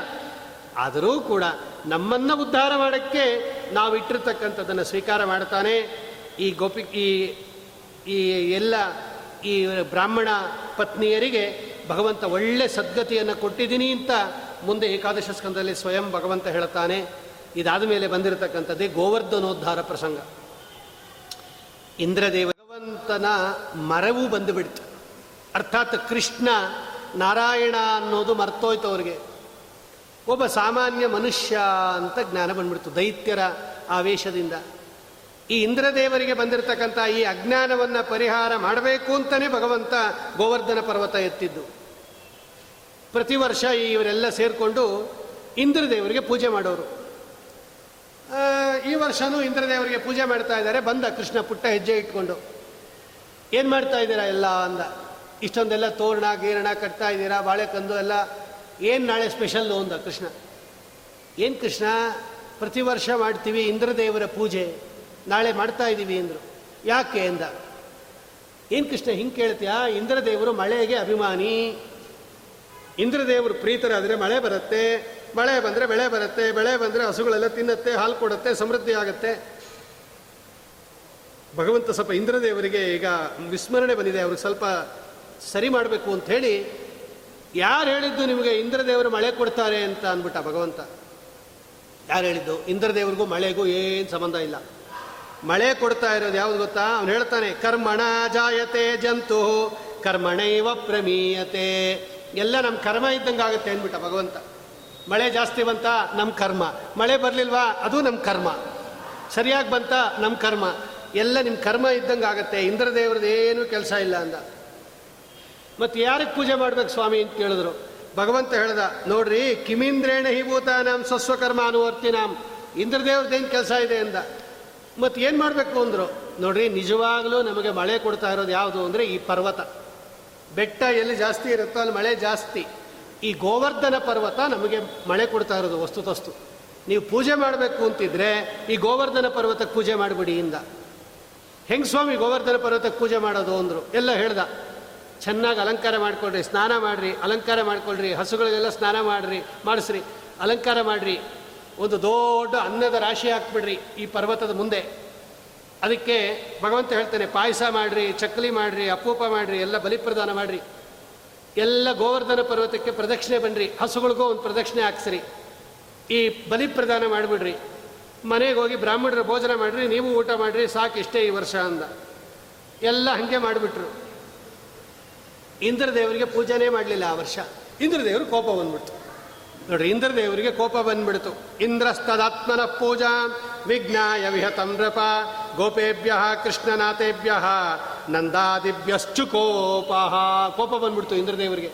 Speaker 1: ಆದರೂ ಕೂಡ ನಮ್ಮನ್ನು ಉದ್ಧಾರ ಮಾಡೋಕ್ಕೆ ನಾವು ಇಟ್ಟಿರ್ತಕ್ಕಂಥದ್ದನ್ನು ಸ್ವೀಕಾರ ಮಾಡ್ತಾನೆ. ಈ ಗೋಪಿ, ಈ ಈ ಎಲ್ಲ, ಈ ಬ್ರಾಹ್ಮಣ ಪತ್ನಿಯರಿಗೆ ಭಗವಂತ ಒಳ್ಳೆ ಸದ್ಗತಿಯನ್ನು ಕೊಟ್ಟಿದ್ದೀನಿ ಅಂತ ಮುಂದೆ ಏಕಾದಶ ಸ್ಕಂದದಲ್ಲಿ ಸ್ವಯಂ ಭಗವಂತ ಹೇಳ್ತಾನೆ ಇದಾದ ಮೇಲೆ ಬಂದಿರತಕ್ಕಂಥದ್ದೇ ಗೋವರ್ಧನೋದ್ಧಾರ ಪ್ರಸಂಗ. ಇಂದ್ರದೇವ ಭಗವಂತನ ಮರವು ಬಂದುಬಿಡ್ತು. ಅರ್ಥಾತ್ ಕೃಷ್ಣ ನಾರಾಯಣ ಅನ್ನೋದು ಮರ್ತೋಯ್ತು ಅವ್ರಿಗೆ. ಒಬ್ಬ ಸಾಮಾನ್ಯ ಮನುಷ್ಯ ಅಂತ ಜ್ಞಾನ ಬಂದ್ಬಿಡ್ತು, ದೈತ್ಯರ ಆವೇಶದಿಂದ. ಈ ಇಂದ್ರದೇವರಿಗೆ ಬಂದಿರತಕ್ಕಂಥ ಈ ಅಜ್ಞಾನವನ್ನು ಪರಿಹಾರ ಮಾಡಬೇಕು ಅಂತಲೇ ಭಗವಂತ ಗೋವರ್ಧನ ಪರ್ವತ ಎತ್ತಿದ್ದು. ಪ್ರತಿ ವರ್ಷ ಇವರೆಲ್ಲ ಸೇರಿಕೊಂಡು ಇಂದ್ರದೇವರಿಗೆ ಪೂಜೆ ಮಾಡೋರು. ಈ ವರ್ಷನೂ ಇಂದ್ರದೇವರಿಗೆ ಪೂಜೆ ಮಾಡ್ತಾ ಇದ್ದಾರೆ. ಬಂದ ಕೃಷ್ಣ ಪುಟ್ಟ ಹೆಜ್ಜೆ ಇಟ್ಕೊಂಡು. ಏನು ಮಾಡ್ತಾ ಇದ್ದೀರಾ ಎಲ್ಲ ಅಂದ. ಇಷ್ಟೊಂದೆಲ್ಲ ತೋರಣ, ಗೀರಣ ಕಟ್ತಾ ಇದ್ದೀರಾ, ಬಾಳೆಕಂದು ಎಲ್ಲ. ಏನು ನಾಳೆ ಸ್ಪೆಷಲ್ ಅಂದ ಕೃಷ್ಣ? ಏನು ಕೃಷ್ಣ? ಪ್ರತಿ ವರ್ಷ ಮಾಡ್ತೀವಿ ಇಂದ್ರದೇವರ ಪೂಜೆ. ನಾಳೆ ಮಾಡ್ತಾ ಇದ್ದೀವಿ ಅಂದರು. ಯಾಕೆ ಅಂದ? ಏನು ಕೃಷ್ಣ ಹಿಂಗೆ ಕೇಳ್ತೀಯ? ಇಂದ್ರದೇವರು ಮಳೆಗೆ ಅಭಿಮಾನಿ. ಇಂದ್ರದೇವರು ಪ್ರೀತರಾದರೆ ಮಳೆ ಬರುತ್ತೆ. ಮಳೆ ಬಂದರೆ ಬೆಳೆ ಬರುತ್ತೆ, ಬೆಳೆ ಬಂದರೆ ಹಸುಗಳೆಲ್ಲ ತಿನ್ನತ್ತೆ, ಹಾಲು ಕೊಡುತ್ತೆ, ಸಮೃದ್ಧಿ ಆಗುತ್ತೆ. ಭಗವಂತ ಸ್ವಲ್ಪ ಇಂದ್ರದೇವರಿಗೆ ಈಗ ವಿಸ್ಮರಣೆ ಬಂದಿದೆ, ಅವ್ರಿಗೆ ಸ್ವಲ್ಪ ಸರಿ ಮಾಡಬೇಕು ಅಂತ ಹೇಳಿ, ಯಾರು ಹೇಳಿದ್ದು ನಿಮಗೆ ಇಂದ್ರದೇವರು ಮಳೆ ಕೊಡ್ತಾರೆ ಅಂತ ಅಂದ್ಬಿಟ್ಟ ಭಗವಂತ? ಯಾರು ಹೇಳಿದ್ದು? ಇಂದ್ರದೇವರಿಗೂ ಮಳೆಗೂ ಏನು ಸಂಬಂಧ ಇಲ್ಲ. ಮಳೆ ಕೊಡ್ತಾ ಇರೋದು ಯಾವುದು ಗೊತ್ತಾ? ಅವನು ಹೇಳ್ತಾನೆ, ಕರ್ಮಣ ಜಾಯತೆ ಜಂತು, ಕರ್ಮಣೈವ ಪ್ರಮೀಯತೆ. ಎಲ್ಲ ನಮ್ಮ ಕರ್ಮ ಇದ್ದಂಗೆ ಆಗುತ್ತೆ ಅಂದ್ಬಿಟ್ಟ ಭಗವಂತ. ಮಳೆ ಜಾಸ್ತಿ ಬಂತ ನಮ್ಮ ಕರ್ಮ. ಮಳೆ ಬರಲಿಲ್ವಾ ಅದು ನಮ್ಮ ಕರ್ಮ. ಸರಿಯಾಗಿ ಬಂತ ನಮ್ಮ ಕರ್ಮ. ಎಲ್ಲ ನಿಮ್ಮ ಕರ್ಮ ಇದ್ದಂಗೆ ಆಗುತ್ತೆ. ಇಂದ್ರದೇವ್ರದ್ದು ಏನೂ ಕೆಲಸ ಇಲ್ಲ ಅಂದ. ಮತ್ತು ಯಾರಿಗೆ ಪೂಜೆ ಮಾಡ್ಬೇಕು ಸ್ವಾಮಿ ಅಂತ ಕೇಳಿದ್ರು. ಭಗವಂತ ಹೇಳ್ದ, ನೋಡ್ರಿ, ಕಿಮಿಂದ್ರೇಣ ಹಿಭೂತ ನಮ್ಮ ಸ್ವಸ್ವಕರ್ಮ ಅನುವರ್ತಿ ನಾಮ್ ಇಂದ್ರದೇವ್ರದ್ದೇನು ಕೆಲಸ ಇದೆ ಅಂದ. ಮತ್ತು ಏನು ಮಾಡಬೇಕು ಅಂದರು. ನೋಡ್ರಿ, ನಿಜವಾಗಲೂ ನಮಗೆ ಮಳೆ ಕೊಡ್ತಾ ಇರೋದು ಯಾವುದು ಅಂದರೆ ಈ ಪರ್ವತ. ಬೆಟ್ಟ ಎಲ್ಲಿ ಜಾಸ್ತಿ ಇರುತ್ತೋ ಅಲ್ಲಿ ಮಳೆ ಜಾಸ್ತಿ. ಈ ಗೋವರ್ಧನ ಪರ್ವತ ನಮಗೆ ಮಳೆ ಕೊಡ್ತಾ ಇರೋದು, ವಸ್ತುತಸ್ತು. ನೀವು ಪೂಜೆ ಮಾಡಬೇಕು ಅಂತಿದ್ರೆ ಈ ಗೋವರ್ಧನ ಪರ್ವತಕ್ಕೆ ಪೂಜೆ ಮಾಡಿಬಿಡಿ ಇಂದ. ಹೆಂಗ್ ಸ್ವಾಮಿ ಗೋವರ್ಧನ ಪರ್ವತಕ್ಕೆ ಪೂಜೆ ಮಾಡೋದು ಅಂದರು. ಎಲ್ಲ ಹೇಳ್ದ, ಚೆನ್ನಾಗಿ ಅಲಂಕಾರ ಮಾಡಿಕೊಡ್ರಿ ಸ್ನಾನ ಮಾಡಿರಿ, ಅಲಂಕಾರ ಮಾಡಿಕೊಳ್ರಿ, ಹಸುಗಳಿಗೆಲ್ಲ ಸ್ನಾನ ಮಾಡಿರಿ, ಮಾಡಿಸ್ರಿ, ಅಲಂಕಾರ ಮಾಡಿರಿ. ಒಂದು ದೊಡ್ಡ ಅನ್ನದ ರಾಶಿ ಹಾಕ್ಬಿಡ್ರಿ ಈ ಪರ್ವತದ ಮುಂದೆ. ಅದಕ್ಕೆ ಭಗವಂತ ಹೇಳ್ತಾನೆ, ಪಾಯಸ ಮಾಡಿರಿ ಚಕ್ಕಲಿ ಮಾಡಿರಿ, ಅಪೂಪ ಮಾಡಿರಿ, ಎಲ್ಲ ಬಲಿಪ್ರದಾನ ಮಾಡಿರಿ. ಎಲ್ಲ ಗೋವರ್ಧನ ಪರ್ವತಕ್ಕೆ ಪ್ರದಕ್ಷಿಣೆ ಬನ್ನಿರಿ ಹಸುಗಳಿಗೂ ಒಂದು ಪ್ರದಕ್ಷಿಣೆ ಹಾಕ್ಸ್ರಿ. ಈ ಬಲಿಪ್ರದಾನ ಮಾಡಿಬಿಡ್ರಿ. ಮನೆಗೆ ಹೋಗಿ ಬ್ರಾಹ್ಮಣರ ಭೋಜನ ಮಾಡಿರಿ, ನೀವು ಊಟ ಮಾಡಿರಿ, ಸಾಕು ಇಷ್ಟೇ ಈ ವರ್ಷ ಅಂದ. ಎಲ್ಲ ಹಾಗೆ ಮಾಡಿಬಿಟ್ರು. ಇಂದ್ರದೇವರಿಗೆ ಪೂಜೆನೇ ಮಾಡಲಿಲ್ಲ ಆ ವರ್ಷ. ಇಂದ್ರದೇವರು ಕೋಪ ಬಂದ್ಬಿಡ್ತು. ನೋಡ್ರಿ, ಇಂದ್ರದೇವರಿಗೆ ಕೋಪ ಬಂದ್ಬಿಡ್ತು. ಇಂದ್ರಸ್ತದಾತ್ಮನ ಪೂಜಾ ವಿಜ್ಞಾಯ ವಿಹತಂ ನೃಪ, ಗೋಪೇಭ್ಯ ಕೃಷ್ಣನಾಥೇಭ್ಯ. ನಂದಾದಿಭ್ಯಶ್ಚು ಕೋಪ. ಕೋಪ ಬಂದ್ಬಿಡ್ತು ಇಂದ್ರದೇವರಿಗೆ.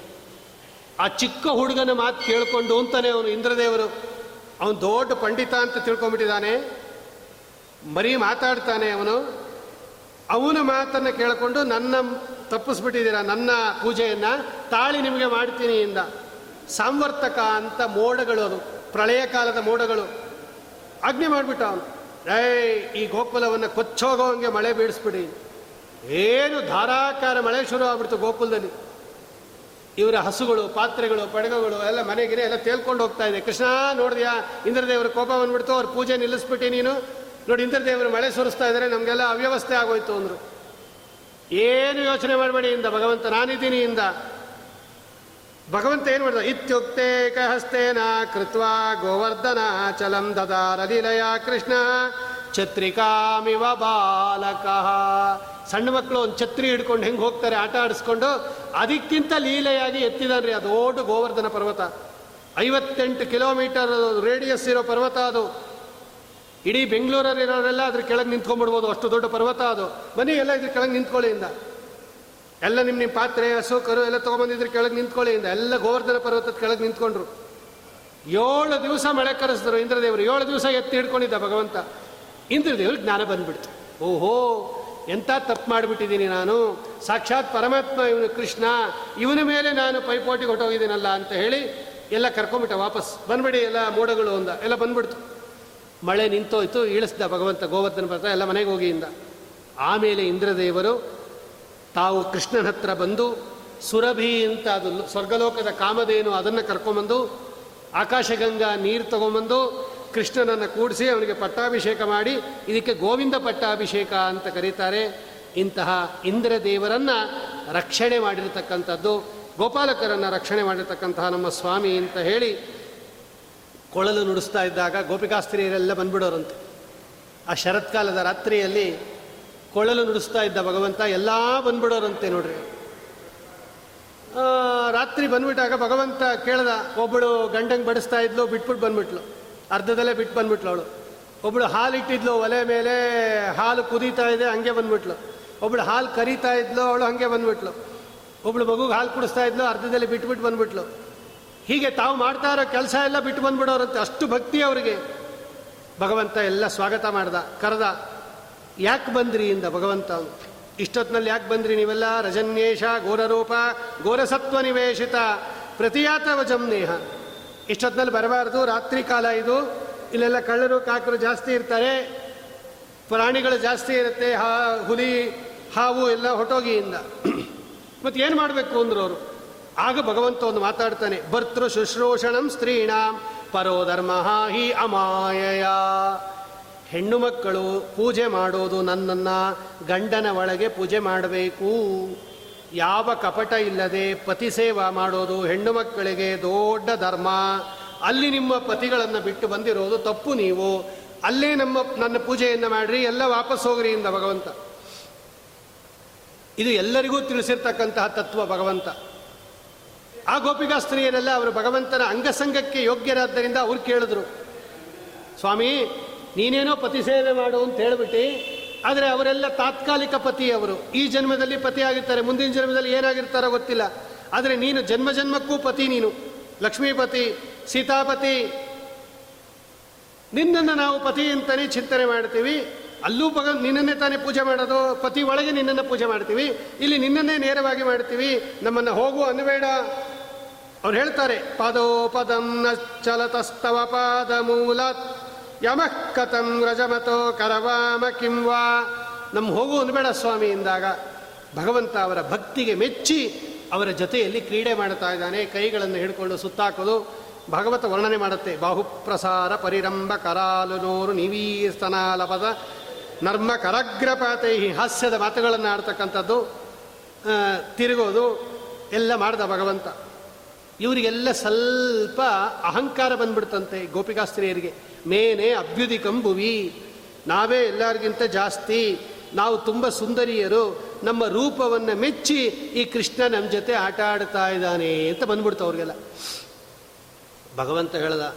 Speaker 1: ಆ ಚಿಕ್ಕ ಹುಡುಗನ ಮಾತು ಕೇಳಿಕೊಂಡು ಅಂತಾನೆ ಅವನು, ಇಂದ್ರದೇವರು, ಅವನು ದೊಡ್ಡ ಪಂಡಿತ ಅಂತ ತಿಳ್ಕೊಂಬಿಟ್ಟಿದ್ದಾನೆ ಮರಿ ಮಾತಾಡ್ತಾನೆ ಅವನು. ಅವನ ಮಾತನ್ನು ಕೇಳಿಕೊಂಡು, ನನ್ನ ತಪ್ಪಿಸ್ಬಿಟ್ಟಿದ್ದೀರ? ನನ್ನ ಪೂಜೆಯನ್ನು ತಾಳಿ ನಿಮಗೆ ಮಾಡ್ತೀನಿ ಇಂದ. ಸಾಂವರ್ತಕ ಅಂತ ಮೋಡಗಳು ಅದು, ಪ್ರಳಯ ಕಾಲದ ಮೋಡಗಳು. ಅಗ್ನಿ ಮಾಡಿಬಿಟ್ಟ ಅವನು. ಏಯ್, ಈ ಗೋಕುಲವನ್ನು ಕೊಚ್ಚೋಗೋ ಹಂಗೆ ಮಳೆ ಬೀಳಿಸ್ಬಿಡಿ. ಏನು ಧಾರಾಕಾರ ಮಳೆ ಶುರು ಆಗ್ಬಿಡ್ತು ಗೋಕುಲದಲ್ಲಿ. ಇವರ ಹಸುಗಳು, ಪಾತ್ರೆಗಳು, ಪಡಗಗಳು, ಎಲ್ಲ ಮನೆಗಿರೆ ಎಲ್ಲ ತೇಲ್ಕೊಂಡು ಹೋಗ್ತಾ ಇದೆ. ಕೃಷ್ಣ, ನೋಡಿದ್ಯಾ? ಇಂದ್ರದೇವರ ಕೋಪ ಬಂದ್ಬಿಡ್ತು ಅವ್ರ ಪೂಜೆ ನಿಲ್ಲಿಸ್ಬಿಟ್ಟು ನೀನು. ನೋಡಿ, ಇಂದ್ರದೇವರು ಮಳೆ ಸುರಿಸ್ತಾ ಇದ್ದಾರೆ. ನಮಗೆಲ್ಲ ಅವ್ಯವಸ್ಥೆ ಆಗೋಯ್ತು ಅಂದರು. ಏನು ಯೋಚನೆ ಮಾಡಬೇಡಿ ಇಂದ, ಭಗವಂತ, ನಾನಿದ್ದೀನಿ ಇಂದ. ಭಗವಂತ ಏನು ಮಾಡಿದ? ಇತ್ಯುಕ್ತೆ ಕಹಸ್ತೇನ ಕೃತ್ವ ಗೋವರ್ಧನ ಚಲಂ ದದಾರ ಕೃಷ್ಣ. ಛತ್ರಿಕಾಮಿವ ಬಾಲಕ. ಸಣ್ಣ ಮಕ್ಕಳು ಒಂದು ಛತ್ರಿ ಹಿಡ್ಕೊಂಡು ಹೆಂಗೆ ಹೋಗ್ತಾರೆ ಆಟ ಆಡಿಸ್ಕೊಂಡು ಅದಕ್ಕಿಂತ ಲೀಲೆಯಾಗಿ ಎತ್ತಿದಾನ್ರಿ. ಅದು ದೊಡ್ಡ ಗೋವರ್ಧನ ಪರ್ವತ. ಐವತ್ತೆಂಟು ಕಿಲೋಮೀಟರ್ ರೇಡಿಯಸ್ ಇರೋ ಪರ್ವತ ಅದು. ಇಡೀ ಬೆಂಗಳೂರಲ್ಲಿ ಇರೋರೆಲ್ಲ ಅದ್ರ ಕೆಳಗೆ ನಿಂತ್ಕೊಂಡ್ಬಿಡ್ಬೋದು. ಅಷ್ಟು ದೊಡ್ಡ ಪರ್ವತ ಅದು. ಬನ್ನಿ ಎಲ್ಲ ಇದ್ರ ಕೆಳಗೆ ನಿಂತ್ಕೊಳ್ಳಿ ಇಂದ. ಎಲ್ಲ ನಿಮ್ಮ ನಿಮ್ಮ ಪಾತ್ರೆ ಹಸು ಕರು ಎಲ್ಲ ತೊಗೊಂಬಂದಿದ್ರೆ ಕೆಳಗೆ ನಿಂತ್ಕೊಳ್ಳಿ ಇಂದ. ಎಲ್ಲ ಗೋವರ್ಧನ ಪರ್ವತದ ಕೆಳಗೆ ನಿಂತ್ಕೊಂಡ್ರು. ಏಳು ದಿವಸ ಮಳೆ ಕರೆಸಿದ್ರು ಇಂದ್ರದೇವರು. ಏಳು ದಿವಸ ಎತ್ತಿ ಹಿಡ್ಕೊಂಡಿದ್ದ ಭಗವಂತ. ಇಂದ್ರದೇವ್ರಿಗೆ ಜ್ಞಾನ ಬಂದ್ಬಿಡ್ತು. ಓಹೋ ಎಂಥ ತಪ್ಪು ಮಾಡಿಬಿಟ್ಟಿದ್ದೀನಿ ನಾನು. ಸಾಕ್ಷಾತ್ ಪರಮಾತ್ಮ, ಇವನು ಕೃಷ್ಣ, ಇವನ ಮೇಲೆ ನಾನು ಪೈಪೋಟಿಗೆ ಹೊಟ್ಟೋಗಿದ್ದೀನಲ್ಲ ಅಂತ ಹೇಳಿ ಎಲ್ಲ ಕರ್ಕೊಂಬಿಟ್ಟ ವಾಪಸ್. ಬಂದ್ಬಿಡಿ, ಎಲ್ಲ ಮೋಡಗಳು ಅಂದ. ಎಲ್ಲ ಬಂದ್ಬಿಡ್ತು. ಮಳೆ ನಿಂತೋಯ್ತು, ಇಳಿಸ್ದ ಭಗವಂತ ಗೋವರ್ಧನ ಪರ್ವತ ಎಲ್ಲ ಮನೆಗೆ ಹೋಗಿ ಇಂದ. ಆಮೇಲೆ ಇಂದ್ರದೇವರು ತಾವು ಕೃಷ್ಣನ ಹತ್ರ ಬಂದು ಸುರಭಿ ಅಂತ ಅದು ಸ್ವರ್ಗಲೋಕದ ಕಾಮಧೇನು ಅದನ್ನು ಕರ್ಕೊಂಬಂದು ಆಕಾಶಗಂಗಾ ನೀರು ತಗೊಂಬಂದು ಕೃಷ್ಣನನ್ನು ಕೂಡಿಸಿ ಅವನಿಗೆ ಪಟ್ಟಾಭಿಷೇಕ ಮಾಡಿ, ಇದಕ್ಕೆ ಗೋವಿಂದ ಪಟ್ಟಾಭಿಷೇಕ ಅಂತ ಕರೀತಾರೆ. ಇಂತಹ ಇಂದ್ರದೇವರನ್ನು ರಕ್ಷಣೆ ಮಾಡಿರತಕ್ಕಂಥದ್ದು, ಗೋಪಾಲಕರನ್ನು ರಕ್ಷಣೆ ಮಾಡಿರ್ತಕ್ಕಂತಹ ನಮ್ಮ ಸ್ವಾಮಿ ಅಂತ ಹೇಳಿ ಕೊಳಲು ನುಡಿಸ್ತಾ ಇದ್ದಾಗ ಗೋಪಿಕಾಸ್ತ್ರೀಯರೆಲ್ಲ ಬಂದ್ಬಿಡೋರಂತೆ. ಆ ಶರತ್ಕಾಲದ ರಾತ್ರಿಯಲ್ಲಿ ಕೊಳಲು ನುಡಿಸ್ತಾ ಇದ್ದ ಭಗವಂತ ಎಲ್ಲ ಬಂದ್ಬಿಡೋರಂತೆ ನೋಡ್ರಿ. ರಾತ್ರಿ ಬಂದ್ಬಿಟ್ಟಾಗ ಭಗವಂತ ಕೇಳ್ದ, ಒಬ್ಬಳು ಗಂಡಂಗೆ ಬಡಿಸ್ತಾ ಇದ್ಲು ಬಿಟ್ಬಿಟ್ಟು ಬಂದ್ಬಿಟ್ಲು. ಅರ್ಧದಲ್ಲೇ ಬಿಟ್ಟು ಬಂದ್ಬಿಟ್ಲು ಅವಳು. ಒಬ್ಬಳು ಹಾಲು ಇಟ್ಟಿದ್ಲು ಒಲೆ ಮೇಲೆ, ಹಾಲು ಕುದೀತಾ ಇದೆ, ಹಂಗೆ ಬಂದ್ಬಿಟ್ಲು. ಒಬ್ಳು ಹಾಲು ಕರೀತಾ ಇದ್ಲು, ಅವಳು ಹಂಗೆ ಬಂದ್ಬಿಟ್ಲು. ಒಬ್ಳು ಮಗುಗೆ ಹಾಲು ಕುಡಿಸ್ತಾ ಇದ್ಲು, ಅರ್ಧದಲ್ಲಿ ಬಿಟ್ಬಿಟ್ಟು ಬಂದ್ಬಿಟ್ಲು. ಹೀಗೆ ತಾವು ಮಾಡ್ತಾ ಇರೋ ಕೆಲಸ ಎಲ್ಲ ಬಿಟ್ಟು ಬಂದ್ಬಿಡೋರಂತೆ, ಅಷ್ಟು ಭಕ್ತಿ ಅವರಿಗೆ. ಭಗವಂತ ಎಲ್ಲ ಸ್ವಾಗತ ಮಾಡ್ದ, ಕರೆದ, ಯಾಕೆ ಬಂದ್ರಿ ಇಂದ ಭಗವಂತ. ಇಷ್ಟೊತ್ತಿನಲ್ಲಿ ಯಾಕೆ ಬಂದ್ರಿ ನೀವೆಲ್ಲ? ರಜನ್ಯೇಶ ಘೋರರೂಪ, ಘೋರಸತ್ವ ನಿವೇಶಿತ, ಪ್ರತಿಯಾತ ವಜಂನೇಹ ಇಷ್ಟೊತ್ತಿನಲ್ಲಿ ಬರಬಾರ್ದು, ರಾತ್ರಿ ಕಾಲ ಇದು. ಇಲ್ಲೆಲ್ಲ ಕಳ್ಳರು, ಕಾಕರು ಜಾಸ್ತಿ ಇರ್ತಾರೆ. ಪ್ರಾಣಿಗಳು ಜಾಸ್ತಿ ಇರುತ್ತೆ, ಹಾ, ಹುಲಿ, ಹಾವು ಎಲ್ಲ ಹೊಟೋಗಿಯಿಂದ. ಮತ್ತೆ ಏನು ಮಾಡಬೇಕು ಅಂದ್ರು ಅವರು ಆಗ ಭಗವಂತ ಒಂದು ಮಾತಾಡ್ತಾನೆ, ಭರ್ತೃ ಶುಶ್ರೂಷಣಂ ಸ್ತ್ರೀಣಾಂ ಪರೋ ಧರ್ಮ ಹಿ ಅಮಾಯಯ. ಹೆಣ್ಣು ಮಕ್ಕಳು ಪೂಜೆ ಮಾಡೋದು ನನ್ನನ್ನು ಗಂಡನ ಒಳಗೆ ಪೂಜೆ ಮಾಡಬೇಕು. ಯಾವ ಕಪಟ ಇಲ್ಲದೆ ಪತಿ ಸೇವಾ ಮಾಡೋದು ಹೆಣ್ಣು ಮಕ್ಕಳಿಗೆ ದೊಡ್ಡ ಧರ್ಮ. ಅಲ್ಲಿ ನಿಮ್ಮ ಪತಿಗಳನ್ನು ಬಿಟ್ಟು ಬಂದಿರೋದು ತಪ್ಪು ನೀವು. ಅಲ್ಲೇ ನಮ್ಮ, ನನ್ನ ಪೂಜೆಯನ್ನು ಮಾಡ್ರಿ, ಎಲ್ಲ ವಾಪಸ್ ಹೋಗ್ರಿ ಇಂದ ಭಗವಂತ. ಇದು ಎಲ್ಲರಿಗೂ ತಿಳಿಸಿರ್ತಕ್ಕಂತಹ ತತ್ವ ಭಗವಂತ. ಆ ಗೋಪಿಕಾ ಸ್ತ್ರೀಯರೆಲ್ಲ ಅವರು ಭಗವಂತನ ಅಂಗಸಂಗಕ್ಕೆ ಯೋಗ್ಯರಾದ್ದರಿಂದ ಅವ್ರು ಕೇಳಿದ್ರು. ಸ್ವಾಮಿ, ನೀನೇನೋ ಪತಿ ಸೇವೆ ಮಾಡು ಅಂತ ಹೇಳ್ಬಿಟ್ಟು ಆದರೆ ಅವರೆಲ್ಲ ತಾತ್ಕಾಲಿಕ ಪತಿಯವರು. ಈ ಜನ್ಮದಲ್ಲಿ ಪತಿ ಆಗಿರ್ತಾರೆ ಮುಂದಿನ ಜನ್ಮದಲ್ಲಿ ಏನಾಗಿರ್ತಾರೋ ಗೊತ್ತಿಲ್ಲ. ಆದರೆ ನೀನು ಜನ್ಮ ಜನ್ಮಕ್ಕೂ ಪತಿ ನೀನು. ಲಕ್ಷ್ಮೀಪತಿ, ಸೀತಾಪತಿ, ನಿನ್ನನ್ನು ನಾವು ಪತಿ ಅಂತಲೇ ಚಿಂತನೆ ಮಾಡ್ತೀವಿ. ಅಲ್ಲೂ ಭಗ ನಿನ್ನನ್ನೇ ತಾನೇ ಪೂಜೆ ಮಾಡೋದು, ಪತಿ ಒಳಗೆ ನಿನ್ನನ್ನು ಪೂಜೆ ಮಾಡ್ತೀವಿ. ಇಲ್ಲಿ ನಿನ್ನನ್ನೇ ನೇರವಾಗಿ ಮಾಡ್ತೀವಿ. ನಮ್ಮನ್ನು ಹೋಗು ಅನ್ಬೇಡ ಅವ್ರು ಹೇಳ್ತಾರೆ ಪದೋ ಪದಂ ಚಲತಸ್ತವ ಪಾದ ಯಮಃ ರಜಮತೋ ಕರವಾಮ ಕಿಂವಾ ನಮ್ಮ ಹೋಗು ಅನ್ಬೇಡ ಸ್ವಾಮಿ ಎಂದಾಗ ಭಗವಂತ ಅವರ ಭಕ್ತಿಗೆ ಮೆಚ್ಚಿ ಅವರ ಜೊತೆಯಲ್ಲಿ ಕ್ರೀಡೆ ಮಾಡ್ತಾ ಇದ್ದಾನೆ. ಕೈಗಳನ್ನು ಹಿಡ್ಕೊಂಡು ಸುತ್ತಾಕೋದು ಭಗವತ ವರ್ಣನೆ ಮಾಡುತ್ತೆ. ಬಾಹುಪ್ರಸಾರ ಪರಿರಂಭ ಕರಾಲು ನೋರು ನಿವೀಸ್ತನಾಲಪದ ನರ್ಮ ಕರಗ್ರಪಾತೈ ಹಾಸ್ಯದ ಮಾತುಗಳನ್ನು ಆಡ್ತಕ್ಕಂಥದ್ದು ತಿರುಗೋದು ಎಲ್ಲ ಮಾಡ್ದ ಭಗವಂತ. ಇವರಿಗೆಲ್ಲ ಸ್ವಲ್ಪ ಅಹಂಕಾರ ಬಂದ್ಬಿಡ್ತಂತೆ ಗೋಪಿಕಾಸ್ತ್ರೀಯರಿಗೆ. ಮೇನೆ ಅಭ್ಯುದಿಕಂಬುವಿ ನಾವೇ ಎಲ್ಲರಿಗಿಂತ ಜಾಸ್ತಿ, ನಾವು ತುಂಬ ಸುಂದರಿಯರು. ನಮ್ಮ ರೂಪವನ್ನು ಮೆಚ್ಚಿ ಈ ಕೃಷ್ಣ ನಮ್ಮ ಜೊತೆ ಆಟ ಆಡ್ತಾ ಇದ್ದಾನೆ ಅಂತ ಬಂದ್ಬಿಡ್ತು ಅವ್ರಿಗೆಲ್ಲ. ಭಗವಂತ ಹೇಳ್ದ,